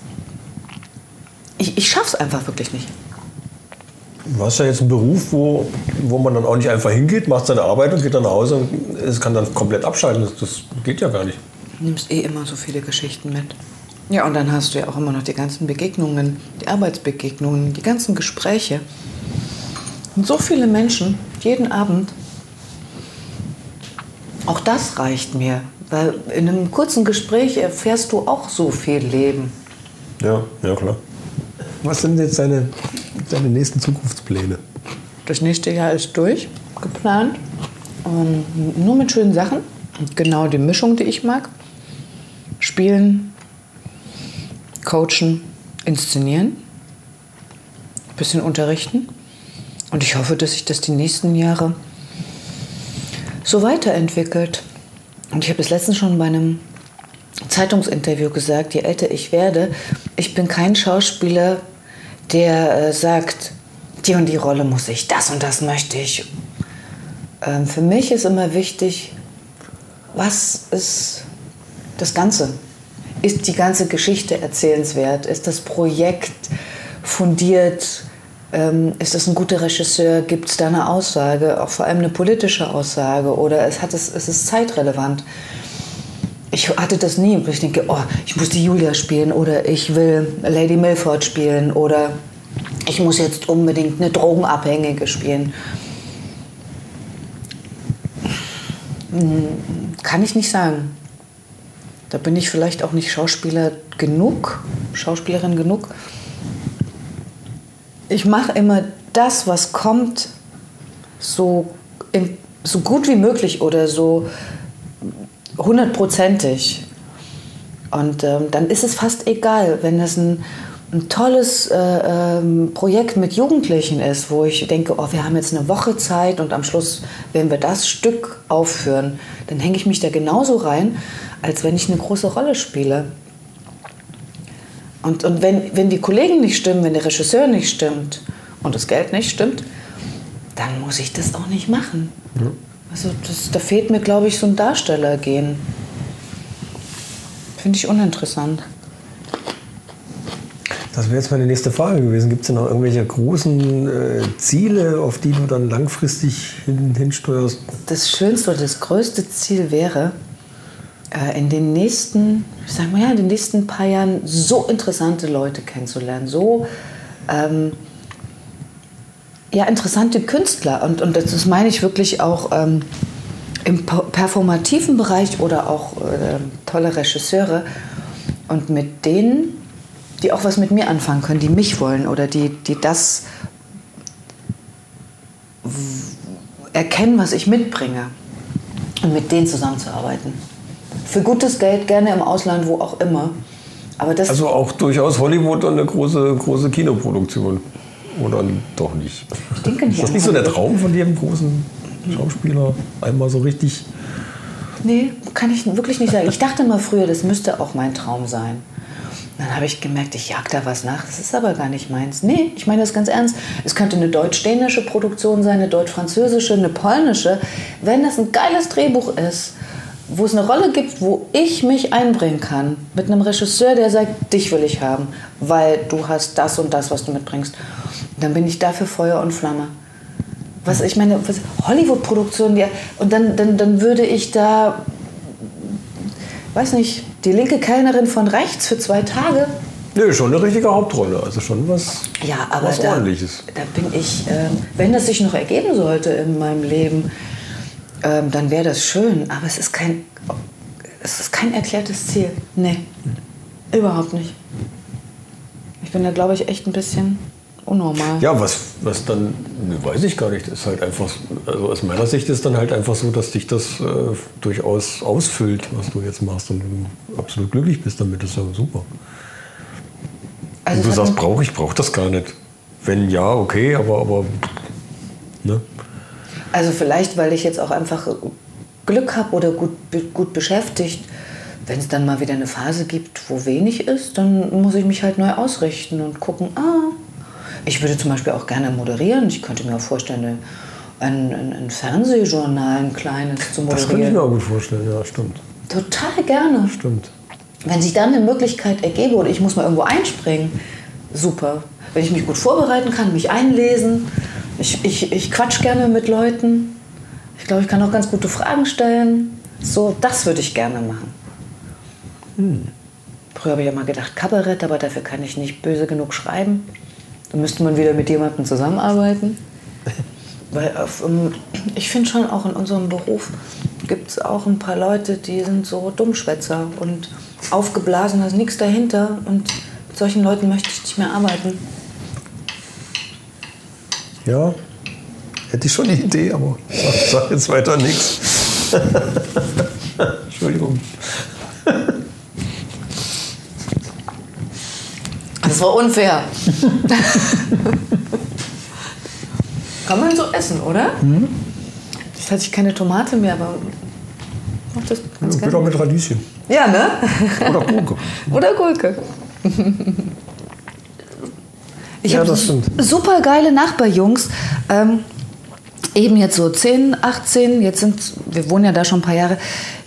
Ich, ich schaff's einfach wirklich nicht. Du hast ja jetzt einen Beruf, wo, wo man dann auch nicht einfach hingeht, macht seine Arbeit und geht dann nach Hause und es kann dann komplett abschalten. Das, das geht ja gar nicht. Du nimmst eh immer so viele Geschichten mit. Ja, und dann hast du ja auch immer noch die ganzen Begegnungen, die Arbeitsbegegnungen, die ganzen Gespräche. Und so viele Menschen, jeden Abend. Auch das reicht mir, weil in einem kurzen Gespräch erfährst du auch so viel Leben. Ja, ja klar. Was sind jetzt deine, deine nächsten Zukunftspläne? Das nächste Jahr ist durch, geplant. Ähm, nur mit schönen Sachen. Genau die Mischung, die ich mag. Spielen, coachen, inszenieren, ein bisschen unterrichten. Und ich hoffe, dass sich das die nächsten Jahre so weiterentwickelt. Und ich habe es letztens schon bei einem Zeitungsinterview gesagt, je älter ich werde, ich bin kein Schauspieler, der äh, sagt, die und die Rolle muss ich, das und das möchte ich. Ähm, für mich ist immer wichtig, was ist das Ganze? Ist die ganze Geschichte erzählenswert? Ist das Projekt fundiert? Ähm, ist das ein guter Regisseur? Gibt es da eine Aussage, auch vor allem eine politische Aussage? Oder es hat es, es ist zeitrelevant? Ich hatte das nie. Ich denke, oh, ich muss die Julia spielen oder ich will Lady Milford spielen oder ich muss jetzt unbedingt eine Drogenabhängige spielen. Hm, Kann ich nicht sagen. Da bin ich vielleicht auch nicht Schauspieler genug, Schauspielerin genug. Ich mache immer das, was kommt, so, in, so gut wie möglich oder so hundertprozentig. Und ähm, dann ist es fast egal, wenn es ein, ein tolles äh, ähm, Projekt mit Jugendlichen ist, wo ich denke, oh, wir haben jetzt eine Woche Zeit und am Schluss werden wir das Stück aufführen, dann hänge ich mich da genauso rein, als wenn ich eine große Rolle spiele. Und, und wenn, wenn die Kollegen nicht stimmen, wenn der Regisseur nicht stimmt und das Geld nicht stimmt, dann muss ich das auch nicht machen. Also das, da fehlt mir, glaube ich, so ein Darstellergehen. Finde ich uninteressant. Das wäre jetzt meine nächste Frage gewesen. Gibt es denn noch irgendwelche großen äh, Ziele, auf die du dann langfristig hin, hinsteuerst? Das schönste oder das größte Ziel wäre, äh, in den nächsten, ich sag mal ja, in den nächsten paar Jahren so interessante Leute kennenzulernen, so ähm, ja, interessante Künstler. Und, und das meine ich wirklich auch ähm, im performativen Bereich oder auch äh, tolle Regisseure. Und mit denen, die auch was mit mir anfangen können, die mich wollen oder die, die das erkennen, was ich mitbringe. Und mit denen zusammenzuarbeiten. Für gutes Geld, gerne im Ausland, wo auch immer. Aber das Also auch durchaus Hollywood und eine große, große Kinoproduktion. Oder doch nicht? ich denke nicht Ist das nicht so der. Traum von jedem großen Schauspieler? Einmal so richtig. Nee, kann ich wirklich nicht sagen. Ich dachte mal früher, das müsste auch mein Traum sein. Dann habe ich gemerkt, ich jag da was nach. Das ist aber gar nicht meins. Nee, ich meine das ganz ernst. Es könnte eine deutsch-dänische Produktion sein, eine deutsch-französische, eine polnische. Wenn das ein geiles Drehbuch ist, wo es eine Rolle gibt, wo ich mich einbringen kann, mit einem Regisseur, der sagt, dich will ich haben, weil du hast das und das, was du mitbringst, dann bin ich dafür Feuer und Flamme. Was ich meine, Hollywood-Produktionen, ja, und dann, dann, dann würde ich da, weiß nicht, die linke Kellnerin von rechts für zwei Tage. Nö, schon eine richtige Hauptrolle. Also schon was, Ja, aber was da, ordentliches. da bin ich, ähm, wenn das sich noch ergeben sollte in meinem Leben, ähm, dann wäre das schön. Aber es ist kein, es ist kein erklärtes Ziel. Nee, überhaupt nicht. Ich bin da, glaube ich, echt ein bisschen unnormal. Ja, was, was dann, ne, weiß ich gar nicht, ist halt einfach, also aus meiner Sicht ist dann halt einfach so, dass dich das äh, durchaus ausfüllt, was du jetzt machst und du absolut glücklich bist damit, das ist ja super. Also und du sagst, brauche ich, brauche das gar nicht. Wenn ja, okay, aber, aber ne? Also vielleicht, weil ich jetzt auch einfach Glück habe oder gut, gut beschäftigt. Wenn es dann mal wieder eine Phase gibt, wo wenig ist, dann muss ich mich halt neu ausrichten und gucken, ah, ich würde zum Beispiel auch gerne moderieren. Ich könnte mir auch vorstellen, ein, ein, ein Fernsehjournal, ein kleines zu Das könnte ich moderieren. mir auch gut vorstellen, ja, stimmt. Total gerne. Stimmt. Wenn sich dann eine Möglichkeit ergebe oder ich muss mal irgendwo einspringen, super. Wenn ich mich gut vorbereiten kann, mich einlesen, ich, ich, ich quatsch gerne mit Leuten. Ich glaube, ich kann auch ganz gute Fragen stellen. So, das würde ich gerne machen. Früher habe ich ja mal gedacht, Kabarett, aber dafür kann ich nicht böse genug schreiben. Da müsste man wieder mit jemandem zusammenarbeiten. *laughs* Weil auf, ähm, ich finde schon auch in unserem Beruf gibt es auch ein paar Leute, die sind so Dummschwätzer und aufgeblasen, da ist nichts dahinter. Und mit solchen Leuten möchte ich nicht mehr arbeiten. Ja, hätte ich schon die Idee, aber ich sag jetzt weiter nichts. *laughs* Entschuldigung. Das war unfair. *laughs* Kann man so essen, oder? Jetzt hatte ich keine Tomate mehr, aber mach das ganz Geht auch gerne. mit Radieschen. Ja, ne? Oder Gurke. *laughs* Oder Gurke. *laughs* Ich Ja, habe super geile Nachbarjungs. Ähm, eben jetzt so 10, 18, jetzt sind, wir wohnen ja da schon ein paar Jahre.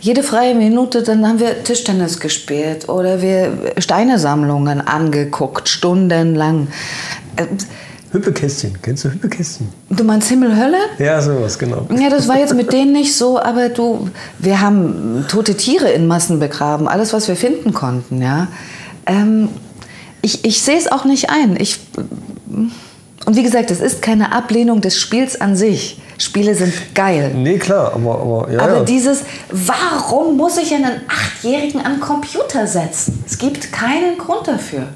Jede freie Minute, dann haben wir Tischtennis gespielt oder wir Steinesammlungen angeguckt, stundenlang. Ähm, Hüppekästchen. Kennst du Hüppekästchen? Du meinst Himmel, Hölle? Ja, sowas, genau. Ja, das war jetzt mit denen nicht so, aber du, wir haben tote Tiere in Massen begraben, alles, was wir finden konnten, ja. Ähm, ich ich sehe es auch nicht ein. Ich, und wie gesagt, es ist keine Ablehnung des Spiels an sich. Spiele sind geil. Nee, klar, aber, aber ja. Aber ja. dieses, warum muss ich einen Achtjährigen am Computer setzen? Es gibt keinen Grund dafür.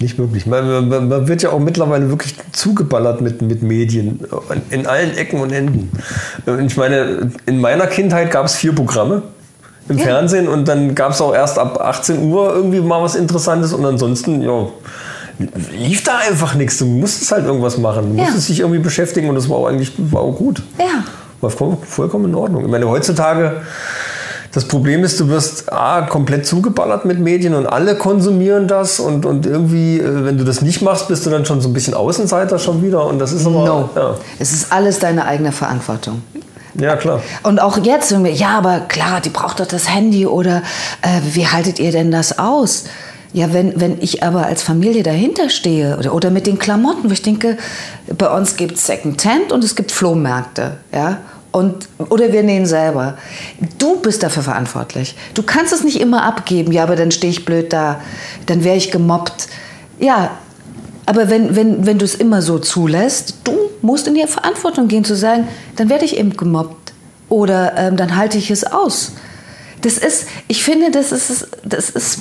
Nicht wirklich. Man, man, man wird ja auch mittlerweile wirklich zugeballert mit, mit Medien in allen Ecken und Enden. Ich meine, in meiner Kindheit gab es vier Programme im Ja. Fernsehen und dann gab es auch erst ab 18 Uhr irgendwie mal was Interessantes und ansonsten, ja, lief da einfach nichts. Du musstest halt irgendwas machen. Du Ja. musstest dich irgendwie beschäftigen und das war auch eigentlich war auch gut. Ja. War voll- vollkommen in Ordnung. Ich meine, heutzutage, Das Problem ist, du wirst A, komplett zugeballert mit Medien und alle konsumieren das und, und irgendwie, äh, wenn du das nicht machst, bist du dann schon so ein bisschen Außenseiter schon wieder und das ist aber... No. Ja. Es ist alles deine eigene Verantwortung. ja, klar. Und auch jetzt, wenn wir, ja, aber klar, die braucht doch das Handy oder äh, wie haltet ihr denn das aus? Ja, wenn, wenn ich aber als Familie dahinter stehe oder, oder mit den Klamotten, wo ich denke, bei uns gibt es Secondhand und es gibt Flohmärkte, ja, und, oder wir nähen selber. Du bist dafür verantwortlich. Du kannst es nicht immer abgeben, ja, aber dann stehe ich blöd da, dann wäre ich gemobbt. Ja, aber wenn, wenn, wenn du es immer so zulässt, du musst in die Verantwortung gehen, zu sagen, dann werde ich eben gemobbt oder ähm, dann halte ich es aus. Das ist, ich finde, das ist, das ist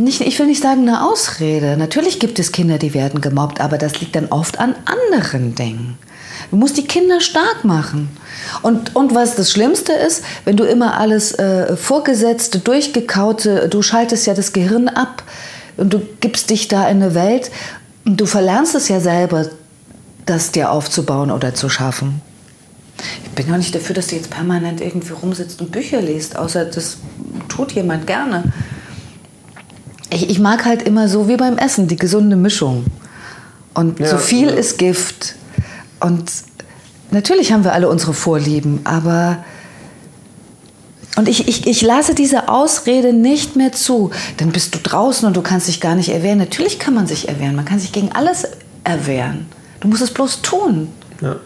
nicht, ich will nicht sagen eine Ausrede. Natürlich gibt es Kinder, die werden gemobbt, aber das liegt dann oft an anderen Dingen. Du musst die Kinder stark machen. Und, und was das Schlimmste ist, wenn du immer alles äh, vorgesetzte, durchgekaute, du schaltest ja das Gehirn ab und du gibst dich da in eine Welt und du verlernst es ja selber, das dir aufzubauen oder zu schaffen. Ich bin auch nicht dafür, dass du jetzt permanent irgendwie rumsitzt und Bücher liest, außer das tut jemand gerne. Ich, ich mag halt immer so wie beim Essen die gesunde Mischung. Und Ja, zu viel ja. ist Gift. Und natürlich haben wir alle unsere Vorlieben, aber. Und ich, ich, ich lasse diese Ausrede nicht mehr zu. Dann bist du draußen und du kannst dich gar nicht erwehren. Natürlich kann man sich erwehren. Man kann sich gegen alles erwehren. Du musst es bloß tun. Ja.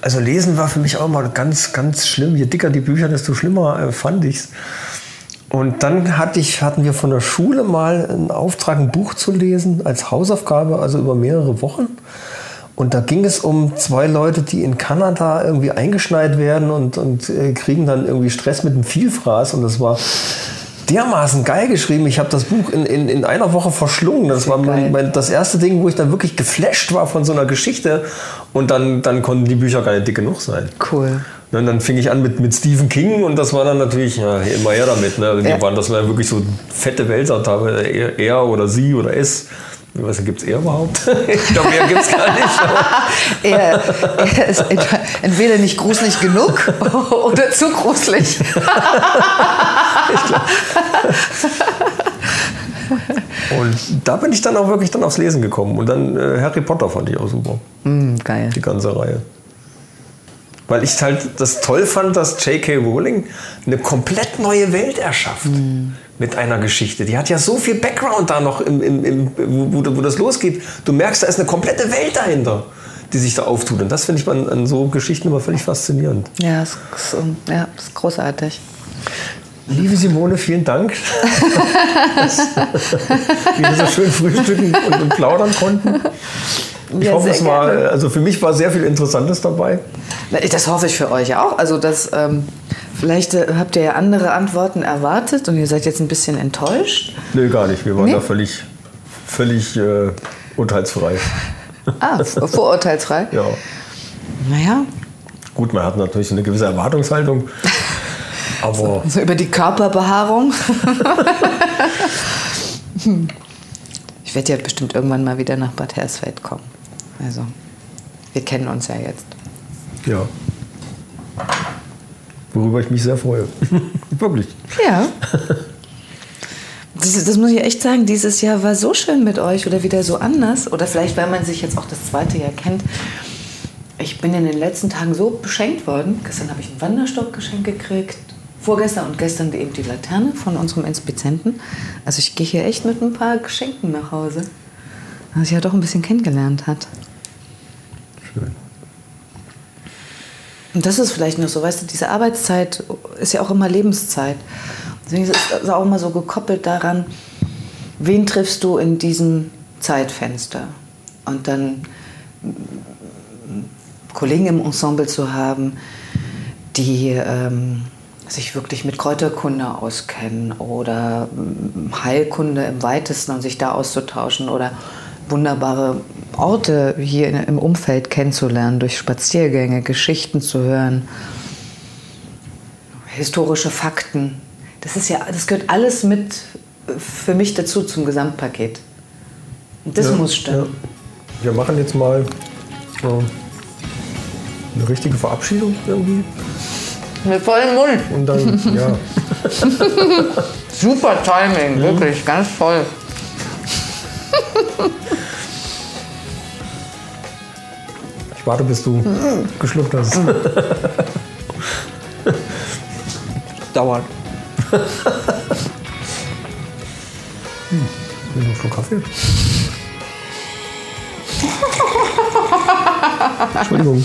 Also lesen war für mich auch mal ganz, ganz schlimm. Je dicker die Bücher, desto schlimmer äh, fand ich's. Und dann hatte ich, hatten wir von der Schule mal einen Auftrag, ein Buch zu lesen als Hausaufgabe, also über mehrere Wochen. Und da ging es um zwei Leute, die in Kanada irgendwie eingeschneit werden und, und äh, kriegen dann irgendwie Stress mit dem Vielfraß. Und das war dermaßen geil geschrieben. Ich habe das Buch in, in, in einer Woche verschlungen. Das war mein, mein, das erste Ding, wo ich dann wirklich geflasht war von so einer Geschichte. Und dann, dann konnten die Bücher gar nicht dick genug sein. Cool. Ne, Und dann fing ich an mit, mit Stephen King und das war dann natürlich ja, immer her damit. Ne? Die Ja. waren, das waren wirklich so fette Wälzer, teilweise er, er oder sie oder es. Ich weiß nicht, gibt es er überhaupt? *laughs* ich glaube, er gibt es gar nicht. *laughs* Er, er ist ent- entweder nicht gruselig genug *laughs* oder zu gruselig. Und da bin ich dann auch wirklich dann aufs Lesen gekommen. Und dann äh, Harry Potter fand ich auch super. Mm, geil. Die ganze Reihe. Weil ich halt das toll fand, dass J.K. Rowling eine komplett neue Welt erschafft. Mit einer Geschichte. Die hat ja so viel Background da noch, im, im, im, wo, wo, das losgeht. Du merkst, da ist eine komplette Welt dahinter, die sich da auftut. Und das finde ich an, an so Geschichten immer völlig faszinierend. Ja, ist, ist, ähm, ja, ist großartig. Liebe Simone, vielen Dank, *laughs* dass wir so schön frühstücken und plaudern konnten. Ich Ja, hoffe, es war, gerne. also für mich war sehr viel Interessantes dabei. Das hoffe ich für euch auch. Also das, ähm, vielleicht äh, habt ihr ja andere Antworten erwartet und ihr seid jetzt ein bisschen enttäuscht. Nee, gar nicht. Wir waren Nee? da völlig, völlig äh, urteilsfrei. Ah, vorurteilsfrei. Ja. Naja, Gut, man hat natürlich eine gewisse Erwartungshaltung. *laughs* Aber so über die Körperbehaarung. *laughs* Hm. ich werde ja bestimmt irgendwann mal wieder nach Bad Hersfeld kommen. Also, wir kennen uns ja jetzt. ja. Worüber ich mich sehr freue. *laughs* Wirklich. Ja. Das, das muss ich echt sagen, dieses Jahr war so schön mit euch oder wieder so anders. Oder vielleicht, weil man sich jetzt auch das zweite Jahr kennt. Ich bin in den letzten Tagen so beschenkt worden. Gestern habe ich einen Wanderstock geschenkt gekriegt. Vorgestern und gestern eben die Laterne von unserem Inspizenten. Also ich gehe hier echt mit ein paar Geschenken nach Hause. Was ich ja doch ein bisschen kennengelernt hat. Schön. Und das ist vielleicht noch so, weißt du, diese Arbeitszeit ist ja auch immer Lebenszeit. Deswegen ist es auch immer so gekoppelt daran, wen triffst du in diesem Zeitfenster. Und dann Kollegen im Ensemble zu haben, die ähm, sich wirklich mit Kräuterkunde auskennen oder mm, Heilkunde im weitesten und sich da auszutauschen oder wunderbare Orte hier im Umfeld kennenzulernen, durch Spaziergänge, Geschichten zu hören, historische Fakten. Das ist ja, das gehört alles mit äh, für mich dazu zum Gesamtpaket. Und das Ja, muss stimmen. ja. Wir machen jetzt mal äh, eine richtige Verabschiedung irgendwie. Mit vollem Mund. Und dann, ja. *laughs* Super Timing, wirklich, ganz toll. *laughs* Ich warte, bis du geschluckt hast. *laughs* Dauert. Will noch Schluck Kaffee? *laughs* Entschuldigung.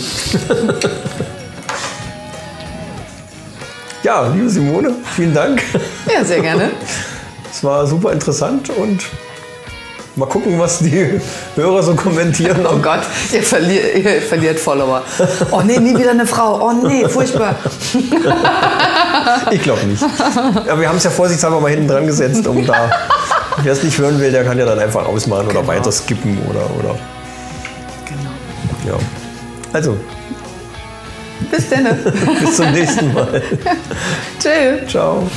ja, liebe Simone, vielen Dank. Ja, sehr gerne. Es war super interessant und mal gucken, was die Hörer so kommentieren. Oh Gott, ihr, verliert, ihr verliert Follower. Oh nee, nie wieder eine Frau. Oh nee, furchtbar. Ich glaube nicht. Ja, wir haben es ja vorsichtshalber mal hinten dran gesetzt, um da. Wer es nicht hören will, der kann ja dann einfach ausmachen oder weiter skippen oder. oder Genau. ja. Also, Bis dann. *laughs* bis zum nächsten Mal. Tschüss. Ciao.